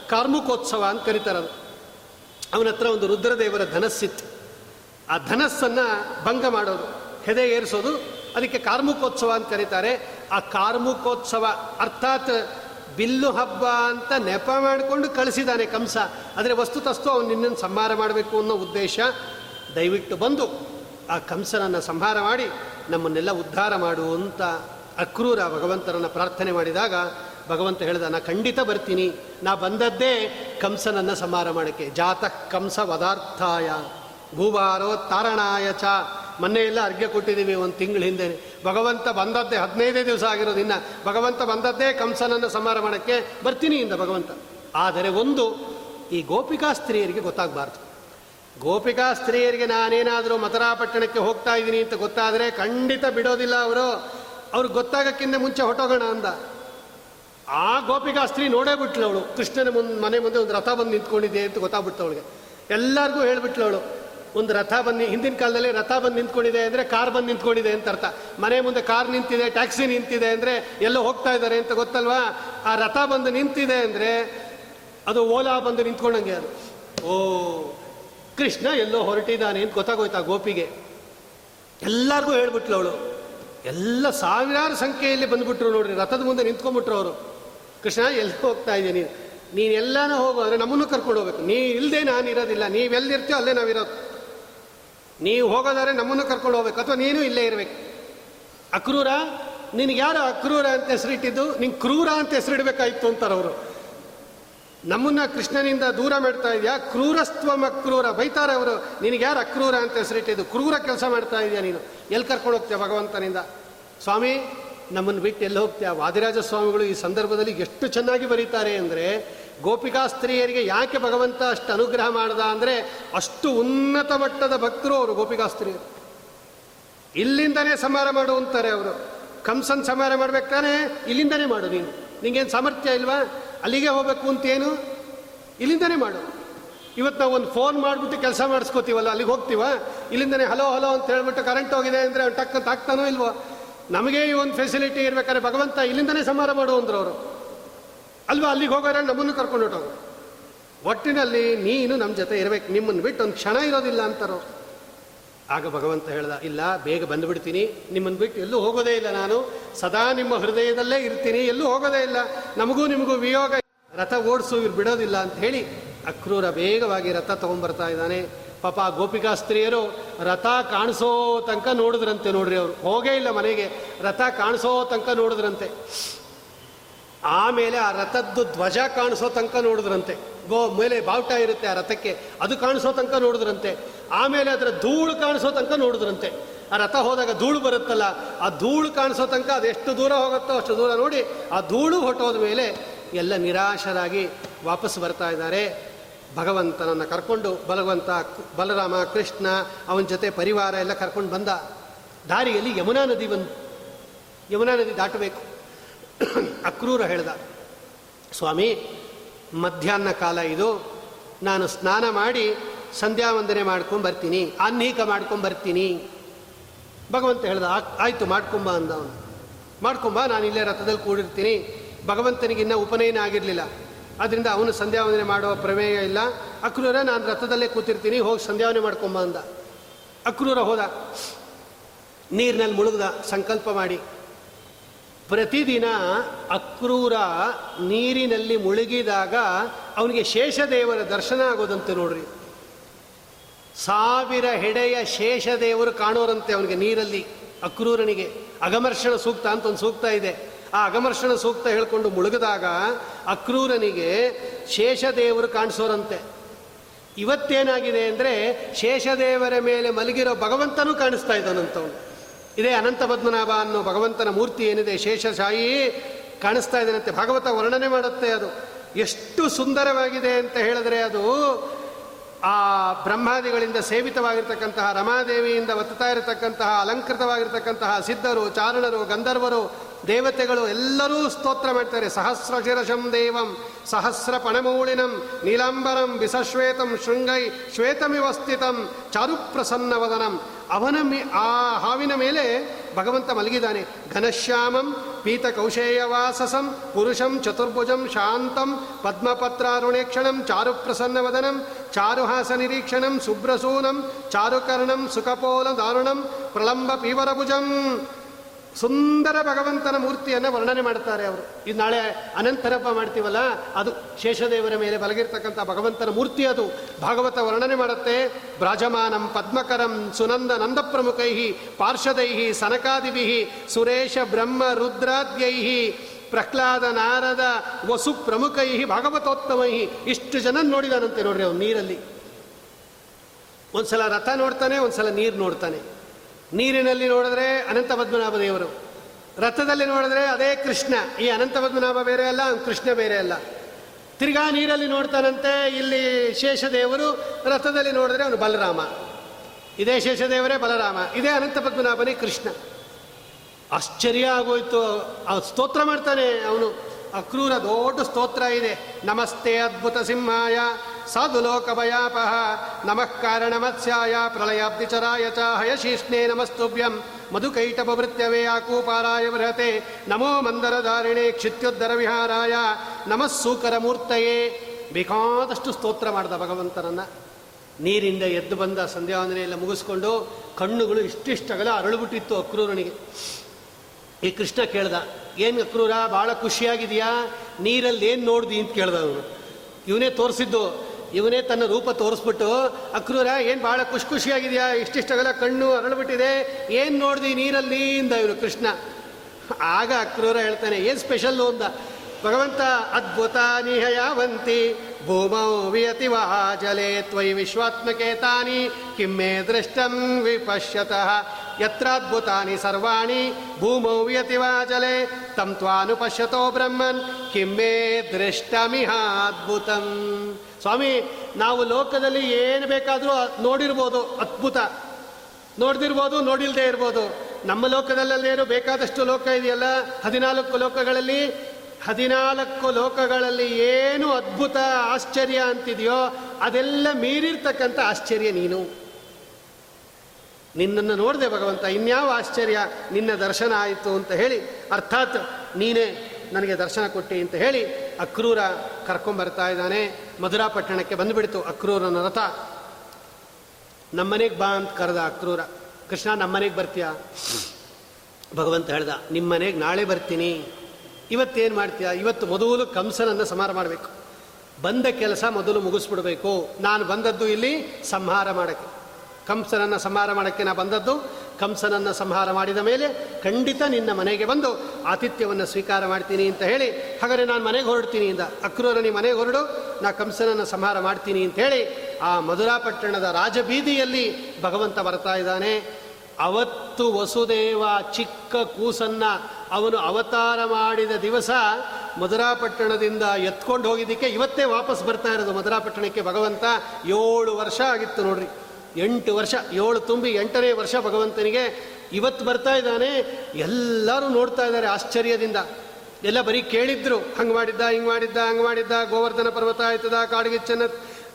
Speaker 1: ಕಾರ್ಮುಕೋತ್ಸವ ಅಂತ ಕರೀತಾರದು ಅವನ ಹತ್ರ ಒಂದು ರುದ್ರದೇವರ ಧನಸ್ಸಿತ್ತು. ಆ ಧನಸ್ಸನ್ನು ಭಂಗ ಮಾಡೋದು. ಹೆದೆ ಏರಿಸೋದು. ಅದಕ್ಕೆ ಕಾರ್ಮುಕೋತ್ಸವ ಅಂತ ಕರೀತಾರೆ. ಆ ಕಾರ್ಮುಕೋತ್ಸವ, ಅರ್ಥಾತ್ ಬಿಲ್ಲು ಹಬ್ಬ ಅಂತ ನೆಪ ಮಾಡಿಕೊಂಡು ಕಳಿಸಿದ್ದಾನೆ ಕಂಸ. ಆದರೆ ವಸ್ತುತಸ್ತು ಅವನು ನಿನ್ನನ್ನು ಸಂಹಾರ ಮಾಡಬೇಕು ಅನ್ನೋ ಉದ್ದೇಶ ದಯವಿಟ್ಟು ಬಂದು ಆ ಕಂಸನನ್ನು ಸಂಹಾರ ಮಾಡಿ ನಮ್ಮನ್ನೆಲ್ಲ ಉದ್ಧಾರ ಮಾಡು ಅಂತ ಅಕ್ರೂರ ಭಗವಂತನನ್ನು ಪ್ರಾರ್ಥನೆ ಮಾಡಿದಾಗ ಭಗವಂತ ಹೇಳಿದ, ನಾ ಖಂಡಿತ ಬರ್ತೀನಿ. ನಾ ಬಂದದ್ದೇ ಕಂಸನನ್ನು ಸಂಹಾರ ಮಾಡೋಕ್ಕೆ. ಜಾತಃ ಕಂಸ ವದಾರ್ಥಾಯ ಭೂವಾರೋ ತಾರಣಾಯ ಚ. ಮೊನ್ನೆ ಎಲ್ಲ ಅರ್ಘ್ಯ ಕೊಟ್ಟಿದ್ದೀವಿ ಒಂದು ತಿಂಗಳ ಹಿಂದೆ. ಭಗವಂತ ಬಂದದ್ದೇ ಹದಿನೈದೇ ದಿವಸ ಆಗಿರೋದು ಇನ್ನು. ಭಗವಂತ ಬಂದದ್ದೇ ಕಂಸನನ್ನು ಸಂಹಾರ ಮಾಡೋಕ್ಕೆ ಬರ್ತೀನಿ ಇಂದ ಭಗವಂತ. ಆದರೆ ಒಂದು, ಈ ಗೋಪಿಕಾ ಸ್ತ್ರೀಯರಿಗೆ ಗೊತ್ತಾಗಬಾರ್ದು. ಗೋಪಿಕಾ ಸ್ತ್ರೀಯರಿಗೆ ನಾನೇನಾದರೂ ಮಥುರಾಪಟ್ಟಣಕ್ಕೆ ಹೋಗ್ತಾ ಇದ್ದೀನಿ ಅಂತ ಗೊತ್ತಾದರೆ ಖಂಡಿತ ಬಿಡೋದಿಲ್ಲ ಅವರು. ಅವ್ರಿಗೆ ಗೊತ್ತಾಗಕ್ಕಿಂತ ಮುಂಚೆ ಹೊಟ್ಟೋಗೋಣ ಅಂದ. ಆ ಗೋಪಿಕಾ ಸ್ತ್ರೀ ನೋಡೇ ಬಿಟ್ಲು ಅವಳು. ಕೃಷ್ಣನ ಮುಂದೆ ಮನೆ ಮುಂದೆ ಒಂದು ರಥ ಬಂದು ನಿಂತ್ಕೊಂಡಿದ್ದೆ ಅಂತ ಗೊತ್ತಾಗ್ಬಿಡ್ತು ಅವಳಿಗೆ. ಎಲ್ಲರಿಗೂ ಹೇಳಿಬಿಟ್ಲು ಅವಳು. ಒಂದು ರಥ ಬಂದು ಹಿಂದಿನ ಕಾಲದಲ್ಲಿ ರಥ ಬಂದು ನಿಂತ್ಕೊಂಡಿದೆ ಅಂದರೆ ಕಾರ್ ಬಂದು ನಿಂತ್ಕೊಂಡಿದೆ ಅಂತ ಅರ್ಥ. ಮನೆ ಮುಂದೆ ಕಾರ್ ನಿಂತಿದೆ, ಟ್ಯಾಕ್ಸಿ ನಿಂತಿದೆ ಅಂದರೆ ಎಲ್ಲೋ ಹೋಗ್ತಾ ಇದ್ದಾರೆ ಅಂತ ಗೊತ್ತಲ್ವಾ? ಆ ರಥ ಬಂದು ನಿಂತಿದೆ ಅಂದರೆ ಅದು ಓಲಾ ಬಂದು ನಿಂತ್ಕೊಂಡಂಗೆ ಅದು. ಓ, ಕೃಷ್ಣ ಎಲ್ಲೋ ಹೊರಟಿದ್ದಾನೆ ಅಂತ ಗೊತ್ತಾಗೋಯ್ತಾ ಗೋಪಿಗೆ? ಎಲ್ಲರಿಗೂ ಹೇಳ್ಬಿಟ್ಲು ಅವಳು. ಎಲ್ಲ ಸಾವಿರಾರು ಸಂಖ್ಯೆಯಲ್ಲಿ ಬಂದ್ಬಿಟ್ರು ನೋಡ್ರಿ, ರಥದ ಮುಂದೆ ನಿಂತ್ಕೊಂಡ್ಬಿಟ್ರು ಅವರು. ಕೃಷ್ಣ, ಎಲ್ಲಿ ಹೋಗ್ತಾ ಇದ್ದೀನಿ ನೀನು? ಎಲ್ಲಾನು ಹೋಗು ಅಂದರೆ ನಮ್ಮನ್ನು ಕರ್ಕೊಂಡು ಹೋಗ್ಬೇಕು. ನೀ ಇಲ್ಲದೆ ನಾನು ಇರೋದಿಲ್ಲ. ನೀವೆಲ್ಲಿರ್ತೀಯೋ ಅಲ್ಲೇ ನಾವಿರೋದು. ನೀವು ಹೋಗೋದಾದ್ರೆ ನಮ್ಮನ್ನು ಕರ್ಕೊಂಡು ಹೋಗ್ಬೇಕು. ಅಥವಾ ನೀನು ಇಲ್ಲೇ ಇರಬೇಕು. ಅಕ್ರೂರ? ನಿನಗೆ ಯಾರು ಅಕ್ರೂರ ಅಂತ ಹೆಸರಿಟ್ಟಿದ್ದು? ನಿಂಗೆ ಕ್ರೂರ ಅಂತ ಹೆಸರಿಡಬೇಕಾಯ್ತು ಅಂತಾರೆ ಅವರು. ನಮ್ಮನ್ನ ಕೃಷ್ಣನಿಂದ ದೂರ ಮಾಡ್ತಾ ಇದೆಯಾ? ಕ್ರೂರಸ್ತ್ವಂ ಅಕ್ರೂರ. ಬೈತಾರೆ ಅವರು. ನಿನಗೆ ಯಾರು ಅಕ್ರೂರ ಅಂತ ಹೆಸರಿಟ್ಟಿದ್ದು? ಕ್ರೂರ ಕೆಲಸ ಮಾಡ್ತಾ ಇದೆಯಾ ನೀನು? ಎಲ್ಲಿ ಕರ್ಕೊಂಡು ಹೋಗ್ತೀಯ ಭಗವಂತನಿಂದ? ಸ್ವಾಮಿ, ನಮ್ಮನ್ನು ಬಿಟ್ಟು ಎಲ್ಲಿ ಹೋಗ್ತೀಯ? ವಾದಿರಾಜ ಸ್ವಾಮಿಗಳು ಈ ಸಂದರ್ಭದಲ್ಲಿ ಎಷ್ಟು ಚೆನ್ನಾಗಿ ಬರೀತಾರೆ ಅಂದರೆ ಗೋಪಿಕಾ ಸ್ತ್ರೀಯರಿಗೆ ಯಾಕೆ ಭಗವಂತ ಅಷ್ಟು ಅನುಗ್ರಹ ಮಾಡ್ದ ಅಂದರೆ ಅಷ್ಟು ಉನ್ನತ ಮಟ್ಟದ ಭಕ್ತರು ಅವರು ಗೋಪಿಕಾ ಸ್ತ್ರೀಯರು. ಇಲ್ಲಿಂದನೇ ಸಮಾರ ಮಾಡು ಅಂತಾರೆ ಅವರು. ಕಂಸನ್ ಸಮಾರ ಮಾಡ್ಬೇಕು ತಾನೇ? ಇಲ್ಲಿಂದನೇ ಮಾಡು ನೀನು. ನಿಂಗೇನು ಸಾಮರ್ಥ್ಯ ಇಲ್ವಾ? ಅಲ್ಲಿಗೆ ಹೋಗ್ಬೇಕು ಅಂತೇನು ಇಲ್ಲಿಂದನೇ ಮಾಡು. ಇವತ್ತು ನಾವು ಒಂದು ಫೋನ್ ಮಾಡಿಬಿಟ್ಟು ಕೆಲಸ ಮಾಡಿಸ್ಕೋತೀವಲ್ಲ, ಅಲ್ಲಿಗೆ ಹೋಗ್ತೀವ? ಇಲ್ಲಿಂದನೇ ಹಲೋ ಹಲೋ ಅಂತ ಹೇಳ್ಬಿಟ್ಟು ಕರೆಂಟ್ ಹೋಗಿದೆ ಅಂದರೆ ಅವ್ನು ಟಕ್ ಅಂತ ಆಗ್ತಾನೋ ಇಲ್ವೋ? ನಮಗೆ ಈ ಒಂದು ಫೆಸಿಲಿಟಿ ಇರ್ಬೇಕಾದ್ರೆ ಭಗವಂತ ಇಲ್ಲಿಂದನೇ ಸಮಾರ ಮಾಡು ಅಂದರು ಅವರು. ಅಲ್ವಾ, ಅಲ್ಲಿಗೆ ಹೋಗೋರೆ ನಮ್ಮನ್ನು ಕರ್ಕೊಂಡು ಹೊಟ್ಟೋಗು ಒಟ್ಟಿನಲ್ಲಿ ನೀನು ನಮ್ಮ ಜೊತೆ ಇರಬೇಕು, ನಿಮ್ಮನ್ನು ಬಿಟ್ಟು ಒಂದು ಕ್ಷಣ ಇರೋದಿಲ್ಲ ಅಂತಾರೋ. ಆಗ ಭಗವಂತ ಹೇಳ್ದ, ಇಲ್ಲ, ಬೇಗ ಬಂದುಬಿಡ್ತೀನಿ. ನಿಮ್ಮನ್ನು ಬಿಟ್ಟು ಎಲ್ಲೂ ಹೋಗೋದೇ ಇಲ್ಲ ನಾನು. ಸದಾ ನಿಮ್ಮ ಹೃದಯದಲ್ಲೇ ಇರ್ತೀನಿ, ಎಲ್ಲೂ ಹೋಗೋದೇ ಇಲ್ಲ. ನಮಗೂ ನಿಮಗೂ ವಿಯೋಗ ರಥ ಓಡಿಸು, ಇವ್ರು ಬಿಡೋದಿಲ್ಲ ಅಂತ ಹೇಳಿ ಅಕ್ರೂರ ಬೇಗವಾಗಿ ರಥ ತೊಗೊಂಡ್ಬರ್ತಾ ಇದ್ದಾನೆ. ಪಾಪ ಗೋಪಿಕಾ ಸ್ತ್ರೀಯರು ರಥ ಕಾಣಿಸೋ ತನಕ ನೋಡಿದ್ರಂತೆ ನೋಡ್ರಿ ಅವರು. ಹೋಗೇ ಇಲ್ಲ ಮನೆಗೆ. ರಥ ಕಾಣಿಸೋ ತನಕ ನೋಡಿದ್ರಂತೆ. ಆಮೇಲೆ ಆ ರಥದ್ದು ಧ್ವಜ ಕಾಣಿಸೋ ತನಕ ನೋಡಿದ್ರಂತೆ. ಗೋ, ಮೇಲೆ ಬಾವುಟ ಇರುತ್ತೆ ಆ ರಥಕ್ಕೆ, ಅದು ಕಾಣಿಸೋ ತನಕ ನೋಡಿದ್ರಂತೆ. ಆಮೇಲೆ ಅದರ ಧೂಳು ಕಾಣಿಸೋ ತನಕ ನೋಡಿದ್ರಂತೆ. ಆ ರಥ ಹೋದಾಗ ಧೂಳು ಬರುತ್ತಲ್ಲ, ಆ ಧೂಳು ಕಾಣಿಸೋ ತನಕ ಅದು ಎಷ್ಟು ದೂರ ಹೋಗುತ್ತೋ ಅಷ್ಟು ದೂರ ನೋಡಿ, ಆ ಧೂಳು ಹೊಟ್ಟೋದ ಮೇಲೆ ಎಲ್ಲ ನಿರಾಶರಾಗಿ ವಾಪಸ್ ಬರ್ತಾ ಇದ್ದಾರೆ. ಭಗವಂತನನ್ನು ಕರ್ಕೊಂಡು ಬಲವಂತ ಬಲರಾಮ ಕೃಷ್ಣ, ಅವನ ಜೊತೆ ಪರಿವಾರ ಎಲ್ಲ ಕರ್ಕೊಂಡು ಬಂದ. ದಾರಿಯಲ್ಲಿ ಯಮುನಾ ನದಿ ಬಂದು, ಯಮುನಾ ನದಿ ದಾಟಬೇಕು. ಅಕ್ರೂರ ಹೇಳ್ದ, ಸ್ವಾಮಿ, ಮಧ್ಯಾಹ್ನ ಕಾಲ ಇದು. ನಾನು ಸ್ನಾನ ಮಾಡಿ ಸಂಧ್ಯಾ ವಂದನೆ ಮಾಡ್ಕೊಂಡು ಬರ್ತೀನಿ ಆನ್ಹೀಕ ಮಾಡ್ಕೊಂಡು ಬರ್ತೀನಿ. ಭಗವಂತ ಹೇಳ್ದ, "ಆ- ಆಯ್ತು, ಮಾಡ್ಕೊಂಬ ಅಂದ ಅವನು. ಮಾಡ್ಕೊಂಬ, ನಾನು ಇಲ್ಲೇ ರಥದಲ್ಲಿ ಕೂಡಿರ್ತೀನಿ. ಭಗವಂತನಿಗೆ ಇನ್ನೂ ಉಪನಯನ ಆಗಿರಲಿಲ್ಲ. ಅದರಿಂದ ಅವನು ಸಂಧ್ಯಾ ವಂದನೆ ಮಾಡುವ ಪ್ರಮೇಯ ಇಲ್ಲ. ಅಕ್ರೂರ, ನಾನು ರಥದಲ್ಲೇ ಕೂತಿರ್ತೀನಿ, ಹೋಗಿ ಸಂಧ್ಯಾವನೆ ಮಾಡ್ಕೊಂಬ ಅಂದ. ಅಕ್ರೂರ ಹೋದ. ನೀರಿನಲ್ಲಿ ಮುಳುಗ್ದ, ಸಂಕಲ್ಪ ಮಾಡಿ. ಪ್ರತಿದಿನ ಅಕ್ರೂರ ನೀರಿನಲ್ಲಿ ಮುಳುಗಿದಾಗ ಅವನಿಗೆ ಶೇಷದೇವರ ದರ್ಶನ ಆಗೋದಂತೆ ನೋಡ್ರಿ. ಸಾವಿರ ಹೆಡೆಯ ಶೇಷದೇವರು ಕಾಣೋರಂತೆ ಅವನಿಗೆ ನೀರಲ್ಲಿ ಅಕ್ರೂರನಿಗೆ. ಅಗಮರ್ಷಣ ಸೂಕ್ತ ಅಂತ ಒಂದು ಸೂಕ್ತ ಇದೆ. ಆ ಅಗಮರ್ಷಣ ಸೂಕ್ತ ಹೇಳ್ಕೊಂಡು ಮುಳುಗಿದಾಗ ಅಕ್ರೂರನಿಗೆ ಶೇಷದೇವರು ಕಾಣಿಸೋರಂತೆ. ಇವತ್ತೇನಾಗಿದೆ ಅಂದರೆ ಶೇಷದೇವರ ಮೇಲೆ ಮಲಗಿರೋ ಭಗವಂತನೂ ಕಾಣಿಸ್ತಾ ಇದ್ದಾನಂತವನು. ಇದೇ ಅನಂತ ಪದ್ಮನಾಭ ಅನ್ನೋ ಭಗವಂತನ ಮೂರ್ತಿ ಏನಿದೆ ಶೇಷಶಾಹಿ ಕಾಣಿಸ್ತಾ ಇದ್ದಾನಂತೆ ಭಗವತ ವರ್ಣನೆ ಮಾಡುತ್ತೆ ಅದು. ಎಷ್ಟು ಸುಂದರವಾಗಿದೆ ಅಂತ ಹೇಳಿದ್ರೆ ಅದು ಆ ಬ್ರಹ್ಮಾದಿಗಳಿಂದ ಸೇವಿತವಾಗಿರ್ತಕ್ಕಂತಹ ರಮಾದೇವಿಯಿಂದ ಒತ್ತುತ್ತಾ ಇರತಕ್ಕಂತಹ, ಅಲಂಕೃತವಾಗಿರ್ತಕ್ಕಂತಹ ಸಿದ್ಧರು, ಚಾರಣರು, ಗಂಧರ್ವರು, ದೇವತೆಗಳು ಎಲ್ಲರೂ ಸ್ತೋತ್ರ ಮಾಡ್ತಾರೆ. ಸಹಸ್ರ ಶಿರಶಂ ದೇವಂ ಸಹಸ್ರ ಪಣಮೂಳಿನಂ ನೀಲಾಂಬರಂ ಬಿಸಶ್ವೇತಂ ಶೃಂಗೈ ಶ್ವೇತಮಿವಸ್ಥಿತಂ ಚಾರುಪ್ರಸನ್ನವದನಂ. ಅವನ ಮೇ ಆ ಹಾವಿನ ಮೇಲೆ ಭಗವಂತ ಮಲಗಿದ್ದಾನೆ. ಘನಶ್ಯಾಮಂ ಪೀತ ಕೌಶೇಯವಾಸಸಂ ಪುರುಷಂ ಚತುರ್ಭುಜಂ ಶಾಂತಂ ಪದ್ಮಪತ್ರಾರುಣೇಕ್ಷಣಂ ಚಾರುಪ್ರಸನ್ನವದನಂ ಚಾರುಹಾಸ ನಿರೀಕ್ಷಣಂ ಸುಬ್ರಸೂನಂ ಚಾರುಕರ್ಣಂ ಸುಖಪೋಲ ದಾರುಣಂ ಪ್ರಲಂಬ ಪೀವರಭುಜಂ ಸುಂದರ ಭಗವಂತನ ಮೂರ್ತಿಯನ್ನು ವರ್ಣನೆ ಮಾಡ್ತಾರೆ ಅವರು. ಇದು ನಾಳೆ ಅನಂತರಪ್ಪ ಮಾಡ್ತೀವಲ್ಲ, ಅದು ಶೇಷದೇವರ ಮೇಲೆ ಬಲಗಿರ್ತಕ್ಕಂಥ ಭಗವಂತನ ಮೂರ್ತಿ ಅದು. ಭಾಗವತ ವರ್ಣನೆ ಮಾಡುತ್ತೆ, ಬ್ರಾಜಮಾನಂ ಪದ್ಮಕರಂ ಸುನಂದ ನಂದ ಪ್ರಮುಖೈ ಪಾರ್ಷದೈ ಸನಕಾದಿಭಿ ಸುರೇಶ ಬ್ರಹ್ಮ ರುದ್ರಾದ್ಯೈ ಪ್ರಹ್ಲಾದ ನಾರದ ವಸು ಪ್ರಮುಖೈ ಭಾಗವತೋತ್ತಮೈ ಇಷ್ಟು ಜನ ನೋಡಿದಾನಂತೆ ನೋಡ್ರಿ ಅವ್ರು ನೀರಲ್ಲಿ. ಒಂದ್ಸಲ ರಥ ನೋಡ್ತಾನೆ, ಒಂದ್ಸಲ ನೀರು ನೋಡ್ತಾನೆ. ನೀರಿನಲ್ಲಿ ನೋಡಿದ್ರೆ ಅನಂತ ಪದ್ಮನಾಭ ದೇವರು, ರಥದಲ್ಲಿ ನೋಡಿದ್ರೆ ಅದೇ ಕೃಷ್ಣ. ಈ ಅನಂತ ಪದ್ಮನಾಭ ಬೇರೆ ಅಲ್ಲ, ಕೃಷ್ಣ ಬೇರೆ ಅಲ್ಲ. ತಿರ್ಗಾ ನೀರಲ್ಲಿ ನೋಡ್ತಾನಂತೆ, ಇಲ್ಲಿ ಶೇಷದೇವರು ರಥದಲ್ಲಿ ನೋಡಿದ್ರೆ ಅವನು ಬಲರಾಮ. ಇದೇ ಶೇಷದೇವರೇ ಬಲರಾಮ, ಇದೇ ಅನಂತ ಪದ್ಮನಾಭನೇ ಕೃಷ್ಣ. ಆಶ್ಚರ್ಯ ಆಗೋಯ್ತು, ಆ ಸ್ತೋತ್ರ ಮಾಡ್ತಾನೆ ಅವನು. ಅಕ್ರೂರ ದೊಡ್ಡ ಸ್ತೋತ್ರ ಇದೆ. ನಮಸ್ತೆ ಅದ್ಭುತ ಸಿಂಹಾಯ ಸಾಧು ಲೋಕ ಭಯಾಪಹ ನಮಃ ಕಾರಣ ಮತ್ಸ್ಯಾಯ ಪ್ರಳಯಾಬ್ಧಿಚರಾಯ ಚ ಹಯಶೀಷ್ಣೇ ನಮಸ್ತುಭ್ಯಂ ಮಧುಕೈಟಪವೃತ್ಯವೇ ಆಕೂಪಾರಾಯ ಬೃಹತೆ ನಮೋ ಮಂದರಧಾರಿಣೆ ಕ್ಷಿತ್ಯೋದ್ಧರ ವಿಹಾರಾಯ ನಮಃ ಸೂಕರ ಮೂರ್ತಯೇ ಬೇಕಾದಷ್ಟು ಸ್ತೋತ್ರ ಮಾಡಿದ ಭಗವಂತನನ್ನ. ನೀರಿಂದ ಎದ್ದು ಬಂದ ಸಂಧ್ಯಾವಂದನೆಯೆಲ್ಲ ಮುಗಿಸ್ಕೊಂಡು ಕಣ್ಣುಗಳು ಇಷ್ಟಿಷ್ಟಗಲ ಅರಳುಬಿಟ್ಟಿತ್ತು ಅಕ್ರೂರನಿಗೆ. ಈ ಕೃಷ್ಣ ಕೇಳ್ದ, ಏನು ಅಕ್ರೂರ ಭಾಳ ಖುಷಿಯಾಗಿದೆಯಾ? ನೀರಲ್ಲಿ ಏನು ನೋಡ್ದಿ? ಅಂತ ಕೇಳ್ದ ಅವನು. ಇವನೇ ತೋರಿಸಿದ್ದು ಇವನೇ ತನ್ನ ರೂಪ ತೋರಿಸ್ಬಿಟ್ಟು, ಅಕ್ರೂರ, ಏನು ಭಾಳ ಖುಷಿ ಖುಷಿಯಾಗಿದೆಯಾ ಇಷ್ಟಿಷ್ಟಗಲ ಕಣ್ಣು ಅರಳ್ಬಿಟ್ಟಿದೆ. ಏನು ನೋಡಿದಿ ನೀರಲ್ಲಿ? ಇಂದ ಇವನು ಕೃಷ್ಣ. ಆಗ ಅಕ್ರೂರ ಹೇಳ್ತಾನೆ, ಏನು ಸ್ಪೆಷಲ್ಲು? ಅಂದ. ಭಗವಂತ, ಅದ್ಭುತ ನಿಹಯಾವಂತಿ, ಭೂಮೌ ವಿಯತಿ ವಹ ತ್ವಯಿ ವಿಶ್ವಾತ್ಮಕೆ ತಾನಿ ಕಿಮ್ಮೆ ದೃಷ್ಟಂ ವಿಪಶ್ಯತಃ. ಯತ್ರಾದ್ಭುತಾನಿ ಸರ್ವಾಣಿ, ಭೂಮೌ ವಿಯತಿ ವಾ ತಂ ತಂ ತ್ವಾನುಪಶ್ಯತೋ ಬ್ರಹ್ಮನ್, ಕಿಮ್ಮೆ ದೃಷ್ಟಮಿಹಾದ್ಭುತಂ. ಸ್ವಾಮಿ, ನಾವು ಲೋಕದಲ್ಲಿ ಏನು ಬೇಕಾದರೂ ನೋಡಿರ್ಬೋದು, ಅದ್ಭುತ. ನೋಡ್ದಿರ್ಬೋದು, ನೋಡಿಲ್ದೇ ಇರ್ಬೋದು. ನಮ್ಮ ಲೋಕದಲ್ಲೇನು ಬೇಕಾದಷ್ಟು ಲೋಕ ಇದೆಯಲ್ಲ? ಹದಿನಾಲ್ಕು ಲೋಕಗಳಲ್ಲಿ ಹದಿನಾಲ್ಕು ಲೋಕಗಳಲ್ಲಿ ಏನು ಅದ್ಭುತ, ಆಶ್ಚರ್ಯ ಅಂತಿದೆಯೋ, ಅದೆಲ್ಲ ಮೀರಿರ್ತಕ್ಕಂಥ ಆಶ್ಚರ್ಯ ನೀನು. ನಿನ್ನನ್ನು ನೋಡಿದೆ ಭಗವಂತ, ಇನ್ಯಾವ ಆಶ್ಚರ್ಯ? ನಿನ್ನ ದರ್ಶನ ಆಯಿತು ಅಂತ ಹೇಳಿ, ಅರ್ಥಾತ್ ನೀನೇ ನನಗೆ ದರ್ಶನ ಕೊಟ್ಟಿ ಅಂತ ಹೇಳಿ ಅಕ್ರೂರ ಕರ್ಕೊಂಬರ್ತಾ ಇದ್ದಾನೆ. ಮಧುರಾ ಪಟ್ಟಣಕ್ಕೆ ಬಂದುಬಿಡ್ತು ಅಕ್ರೂರನ ರಥ. ನಮ್ಮನೆಗೆ ಬಾ ಅಂತ ಕರೆದ ಅಕ್ರೂರ. ಕೃಷ್ಣ, ನಮ್ಮನೆಗೆ ಬರ್ತೀಯಾ? ಭಗವಂತ ಹೇಳ್ದ, ನಿಮ್ಮನೆಗೆ ನಾಳೆ ಬರ್ತೀನಿ. ಇವತ್ತೇನು ಮಾಡ್ತೀಯಾ? ಇವತ್ತು ಮೊದಲು ಕಂಸನನ್ನು ಸಂಹಾರ ಮಾಡಬೇಕು. ಬಂದ ಕೆಲಸ ಮೊದಲು ಮುಗಿಸ್ಬಿಡ್ಬೇಕು. ನಾನು ಬಂದದ್ದು ಇಲ್ಲಿ ಸಂಹಾರ ಮಾಡೋಕ್ಕೆ. ಕಂಸನನ್ನು ಸಂಹಾರ ಮಾಡೋಕ್ಕೆ ನಾ ಬಂದದ್ದು ಕಂಸನನ್ನು ಸಂಹಾರ ಮಾಡಿದ ಮೇಲೆ ಖಂಡಿತ ನಿನ್ನ ಮನೆಗೆ ಬಂದು ಆತಿಥ್ಯವನ್ನು ಸ್ವೀಕಾರ ಮಾಡ್ತೀನಿ ಅಂತ ಹೇಳಿ, ಹಾಗಾದರೆ ನಾನು ಮನೆಗೆ ಹೊರಡ್ತೀನಿ ಇಂದ. ಅಕ್ರೂರ ನೀ ಮನೆಗೆ ಹೊರಡು, ನಾ ಕಂಸನನ್ನು ಸಂಹಾರ ಮಾಡ್ತೀನಿ ಅಂತ ಹೇಳಿ, ಆ ಮಧುರಾಪಟ್ಟಣದ ರಾಜಬೀದಿಯಲ್ಲಿ ಭಗವಂತ ಬರ್ತಾ ಇದ್ದಾನೆ. ಅವತ್ತು ವಸುದೇವ ಚಿಕ್ಕ ಕೂಸನ್ನ ಅವನು ಅವತಾರ ಮಾಡಿದ ದಿವಸ ಮಧುರಾಪಟ್ಟಣದಿಂದ ಎತ್ಕೊಂಡು ಹೋಗಿದ್ದಕ್ಕೆ ಇವತ್ತೇ ವಾಪಸ್ ಬರ್ತಾ ಇರೋದು ಮಧುರಾಪಟ್ಟಣಕ್ಕೆ ಭಗವಂತ. ಏಳು ವರ್ಷ ಆಗಿತ್ತು ನೋಡ್ರಿ. ಎಂಟು ವರ್ಷ, ಏಳು ತುಂಬಿ ಎಂಟನೇ ವರ್ಷ ಭಗವಂತನಿಗೆ ಇವತ್ತು ಬರ್ತಾ ಇದ್ದಾನೆ. ಎಲ್ಲರೂ ನೋಡ್ತಾ ಇದ್ದಾರೆ ಆಶ್ಚರ್ಯದಿಂದ. ಎಲ್ಲ ಬರೀ ಕೇಳಿದ್ರು, ಹಂಗೆ ಮಾಡಿದ್ದ, ಹಿಂಗೆ ಮಾಡಿದ್ದ, ಹಂಗೆ ಮಾಡಿದ್ದ, ಗೋವರ್ಧನ ಪರ್ವತ ಆಯ್ತದ ಕಾಡಿಗಿಚ್ಚನ್ನ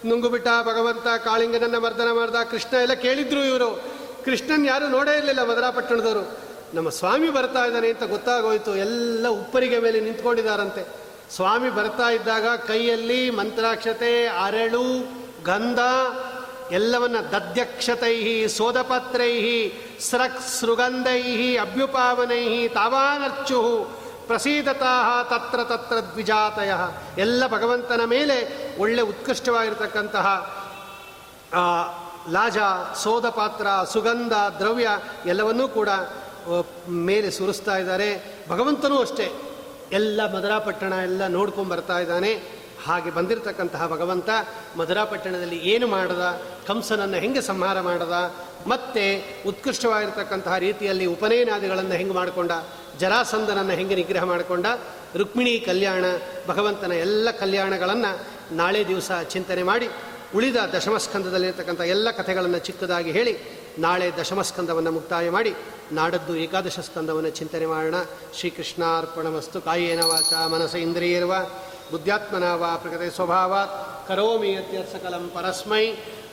Speaker 1: ನುಂಗುಬಿಟ್ಟ ಭಗವಂತ, ಕಾಳಿಂಗನನ್ನ ಮರ್ದನ ಮಾಡ್ದ, ಕೃಷ್ಣ ಎಲ್ಲ ಕೇಳಿದ್ರು ಇವರು. ಕೃಷ್ಣನ್ ಯಾರು ನೋಡೇ ಇರಲಿಲ್ಲ ಮದರಾಪಟ್ಟಣದವರು. ನಮ್ಮ ಸ್ವಾಮಿ ಬರ್ತಾ ಇದ್ದಾನೆ ಅಂತ ಗೊತ್ತಾಗೋಯ್ತು. ಎಲ್ಲ ಉಪ್ಪರಿಗೆ ಮೇಲೆ ನಿಂತ್ಕೊಂಡಿದ್ದಾರಂತೆ. ಸ್ವಾಮಿ ಬರ್ತಾ ಇದ್ದಾಗ ಕೈಯಲ್ಲಿ ಮಂತ್ರಾಕ್ಷತೆ, ಅರಳು, ಗಂಧ ಎಲ್ಲವನ್ನ ದದ್ಯಕ್ಷತೈ ಸೋದಪತ್ರೈ ಸ್ರಕ್ ಸೃಗಂಧೈ ಅಭ್ಯುಪಾವನೈ, ತಾವಾನರ್ಚು, ಪ್ರಸೀದತಾ, ತತ್ರ ತತ್ರ ದ್ವಿಜಾತಯ. ಎಲ್ಲ ಭಗವಂತನ ಮೇಲೆ ಒಳ್ಳೆ ಉತ್ಕೃಷ್ಟವಾಗಿರತಕ್ಕಂತಹ ಲಾಜ ಸೋದ ಪಾತ್ರ ಸುಗಂಧ, ದ್ರವ್ಯ ಎಲ್ಲವನ್ನೂ ಕೂಡ ಮೇಲೆ ಸುರಿಸ್ತಾ ಇದ್ದಾರೆ. ಭಗವಂತನೂ ಅಷ್ಟೇ. ಎಲ್ಲ ಮಧುರಾಪಟ್ಟಣ ಎಲ್ಲ ನೋಡ್ಕೊಂಡು ಬರ್ತಾ ಇದ್ದಾನೆ. ಹಾಗೆ ಬಂದಿರತಕ್ಕಂತಹ ಭಗವಂತ ಮಧುರಾಪಟ್ಟಣದಲ್ಲಿ ಏನು ಮಾಡದ? ಕಂಸನನ್ನು ಹೆಂಗೆ ಸಂಹಾರ ಮಾಡದ? ಮತ್ತೆ ಉತ್ಕೃಷ್ಟವಾಗಿರ್ತಕ್ಕಂತಹ ರೀತಿಯಲ್ಲಿ ಉಪನಯನಾದಿಗಳನ್ನು ಹೆಂಗೆ ಮಾಡಿಕೊಂಡ? ಜರಾಸಂದನನ್ನು ಹೆಂಗೆ ನಿಗ್ರಹ ಮಾಡಿಕೊಂಡ? ರುಕ್ಮಿಣಿ ಕಲ್ಯಾಣ, ಭಗವಂತನ ಎಲ್ಲ ಕಲ್ಯಾಣಗಳನ್ನು ನಾಳೆ ದಿವಸ ಚಿಂತನೆ ಮಾಡಿ, ಉಳಿದ ದಶಮಸ್ಕಂದದಲ್ಲಿರ್ತಕ್ಕಂಥ ಎಲ್ಲ ಕಥೆಗಳನ್ನು ಚಿಕ್ಕದಾಗಿ ಹೇಳಿ, ನಾಳೆ ದಶಮಸ್ಕಂದವನ್ನು ಮುಕ್ತಾಯ ಮಾಡಿ, ನಾಡದ್ದು ಏಕಾದಶ ಸ್ಕಂದವನ್ನು ಚಿಂತನೆ ಮಾಡೋಣ. ಶ್ರೀಕೃಷ್ಣಾರ್ಪಣಮಸ್ತು. ಕಾಯೇನ ವಾಚ ಮನಸ ಇಂದ್ರಿಯರ್ವ. ಬುದ್ಧ್ಯಾತ್ಮನ ವಾ ಪ್ರಕೃತಿ ಸ್ವಭಾವಾತ್. ಕರೋಮಿ ಯತ್ಯತ್ ಸಕಲಂ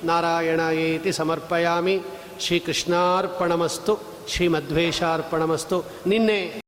Speaker 1: ನಾರಾಯಣ ಏತಿ ಸಮರ್ಪಯಾಮಿ. ಶ್ರೀಕೃಷ್ಣಾರ್ಪಣಮಸ್ತು. ಶ್ರೀಮಧ್ವೇಶಾರ್ಪಣಮಸ್ತು ನಿನ್ನೆ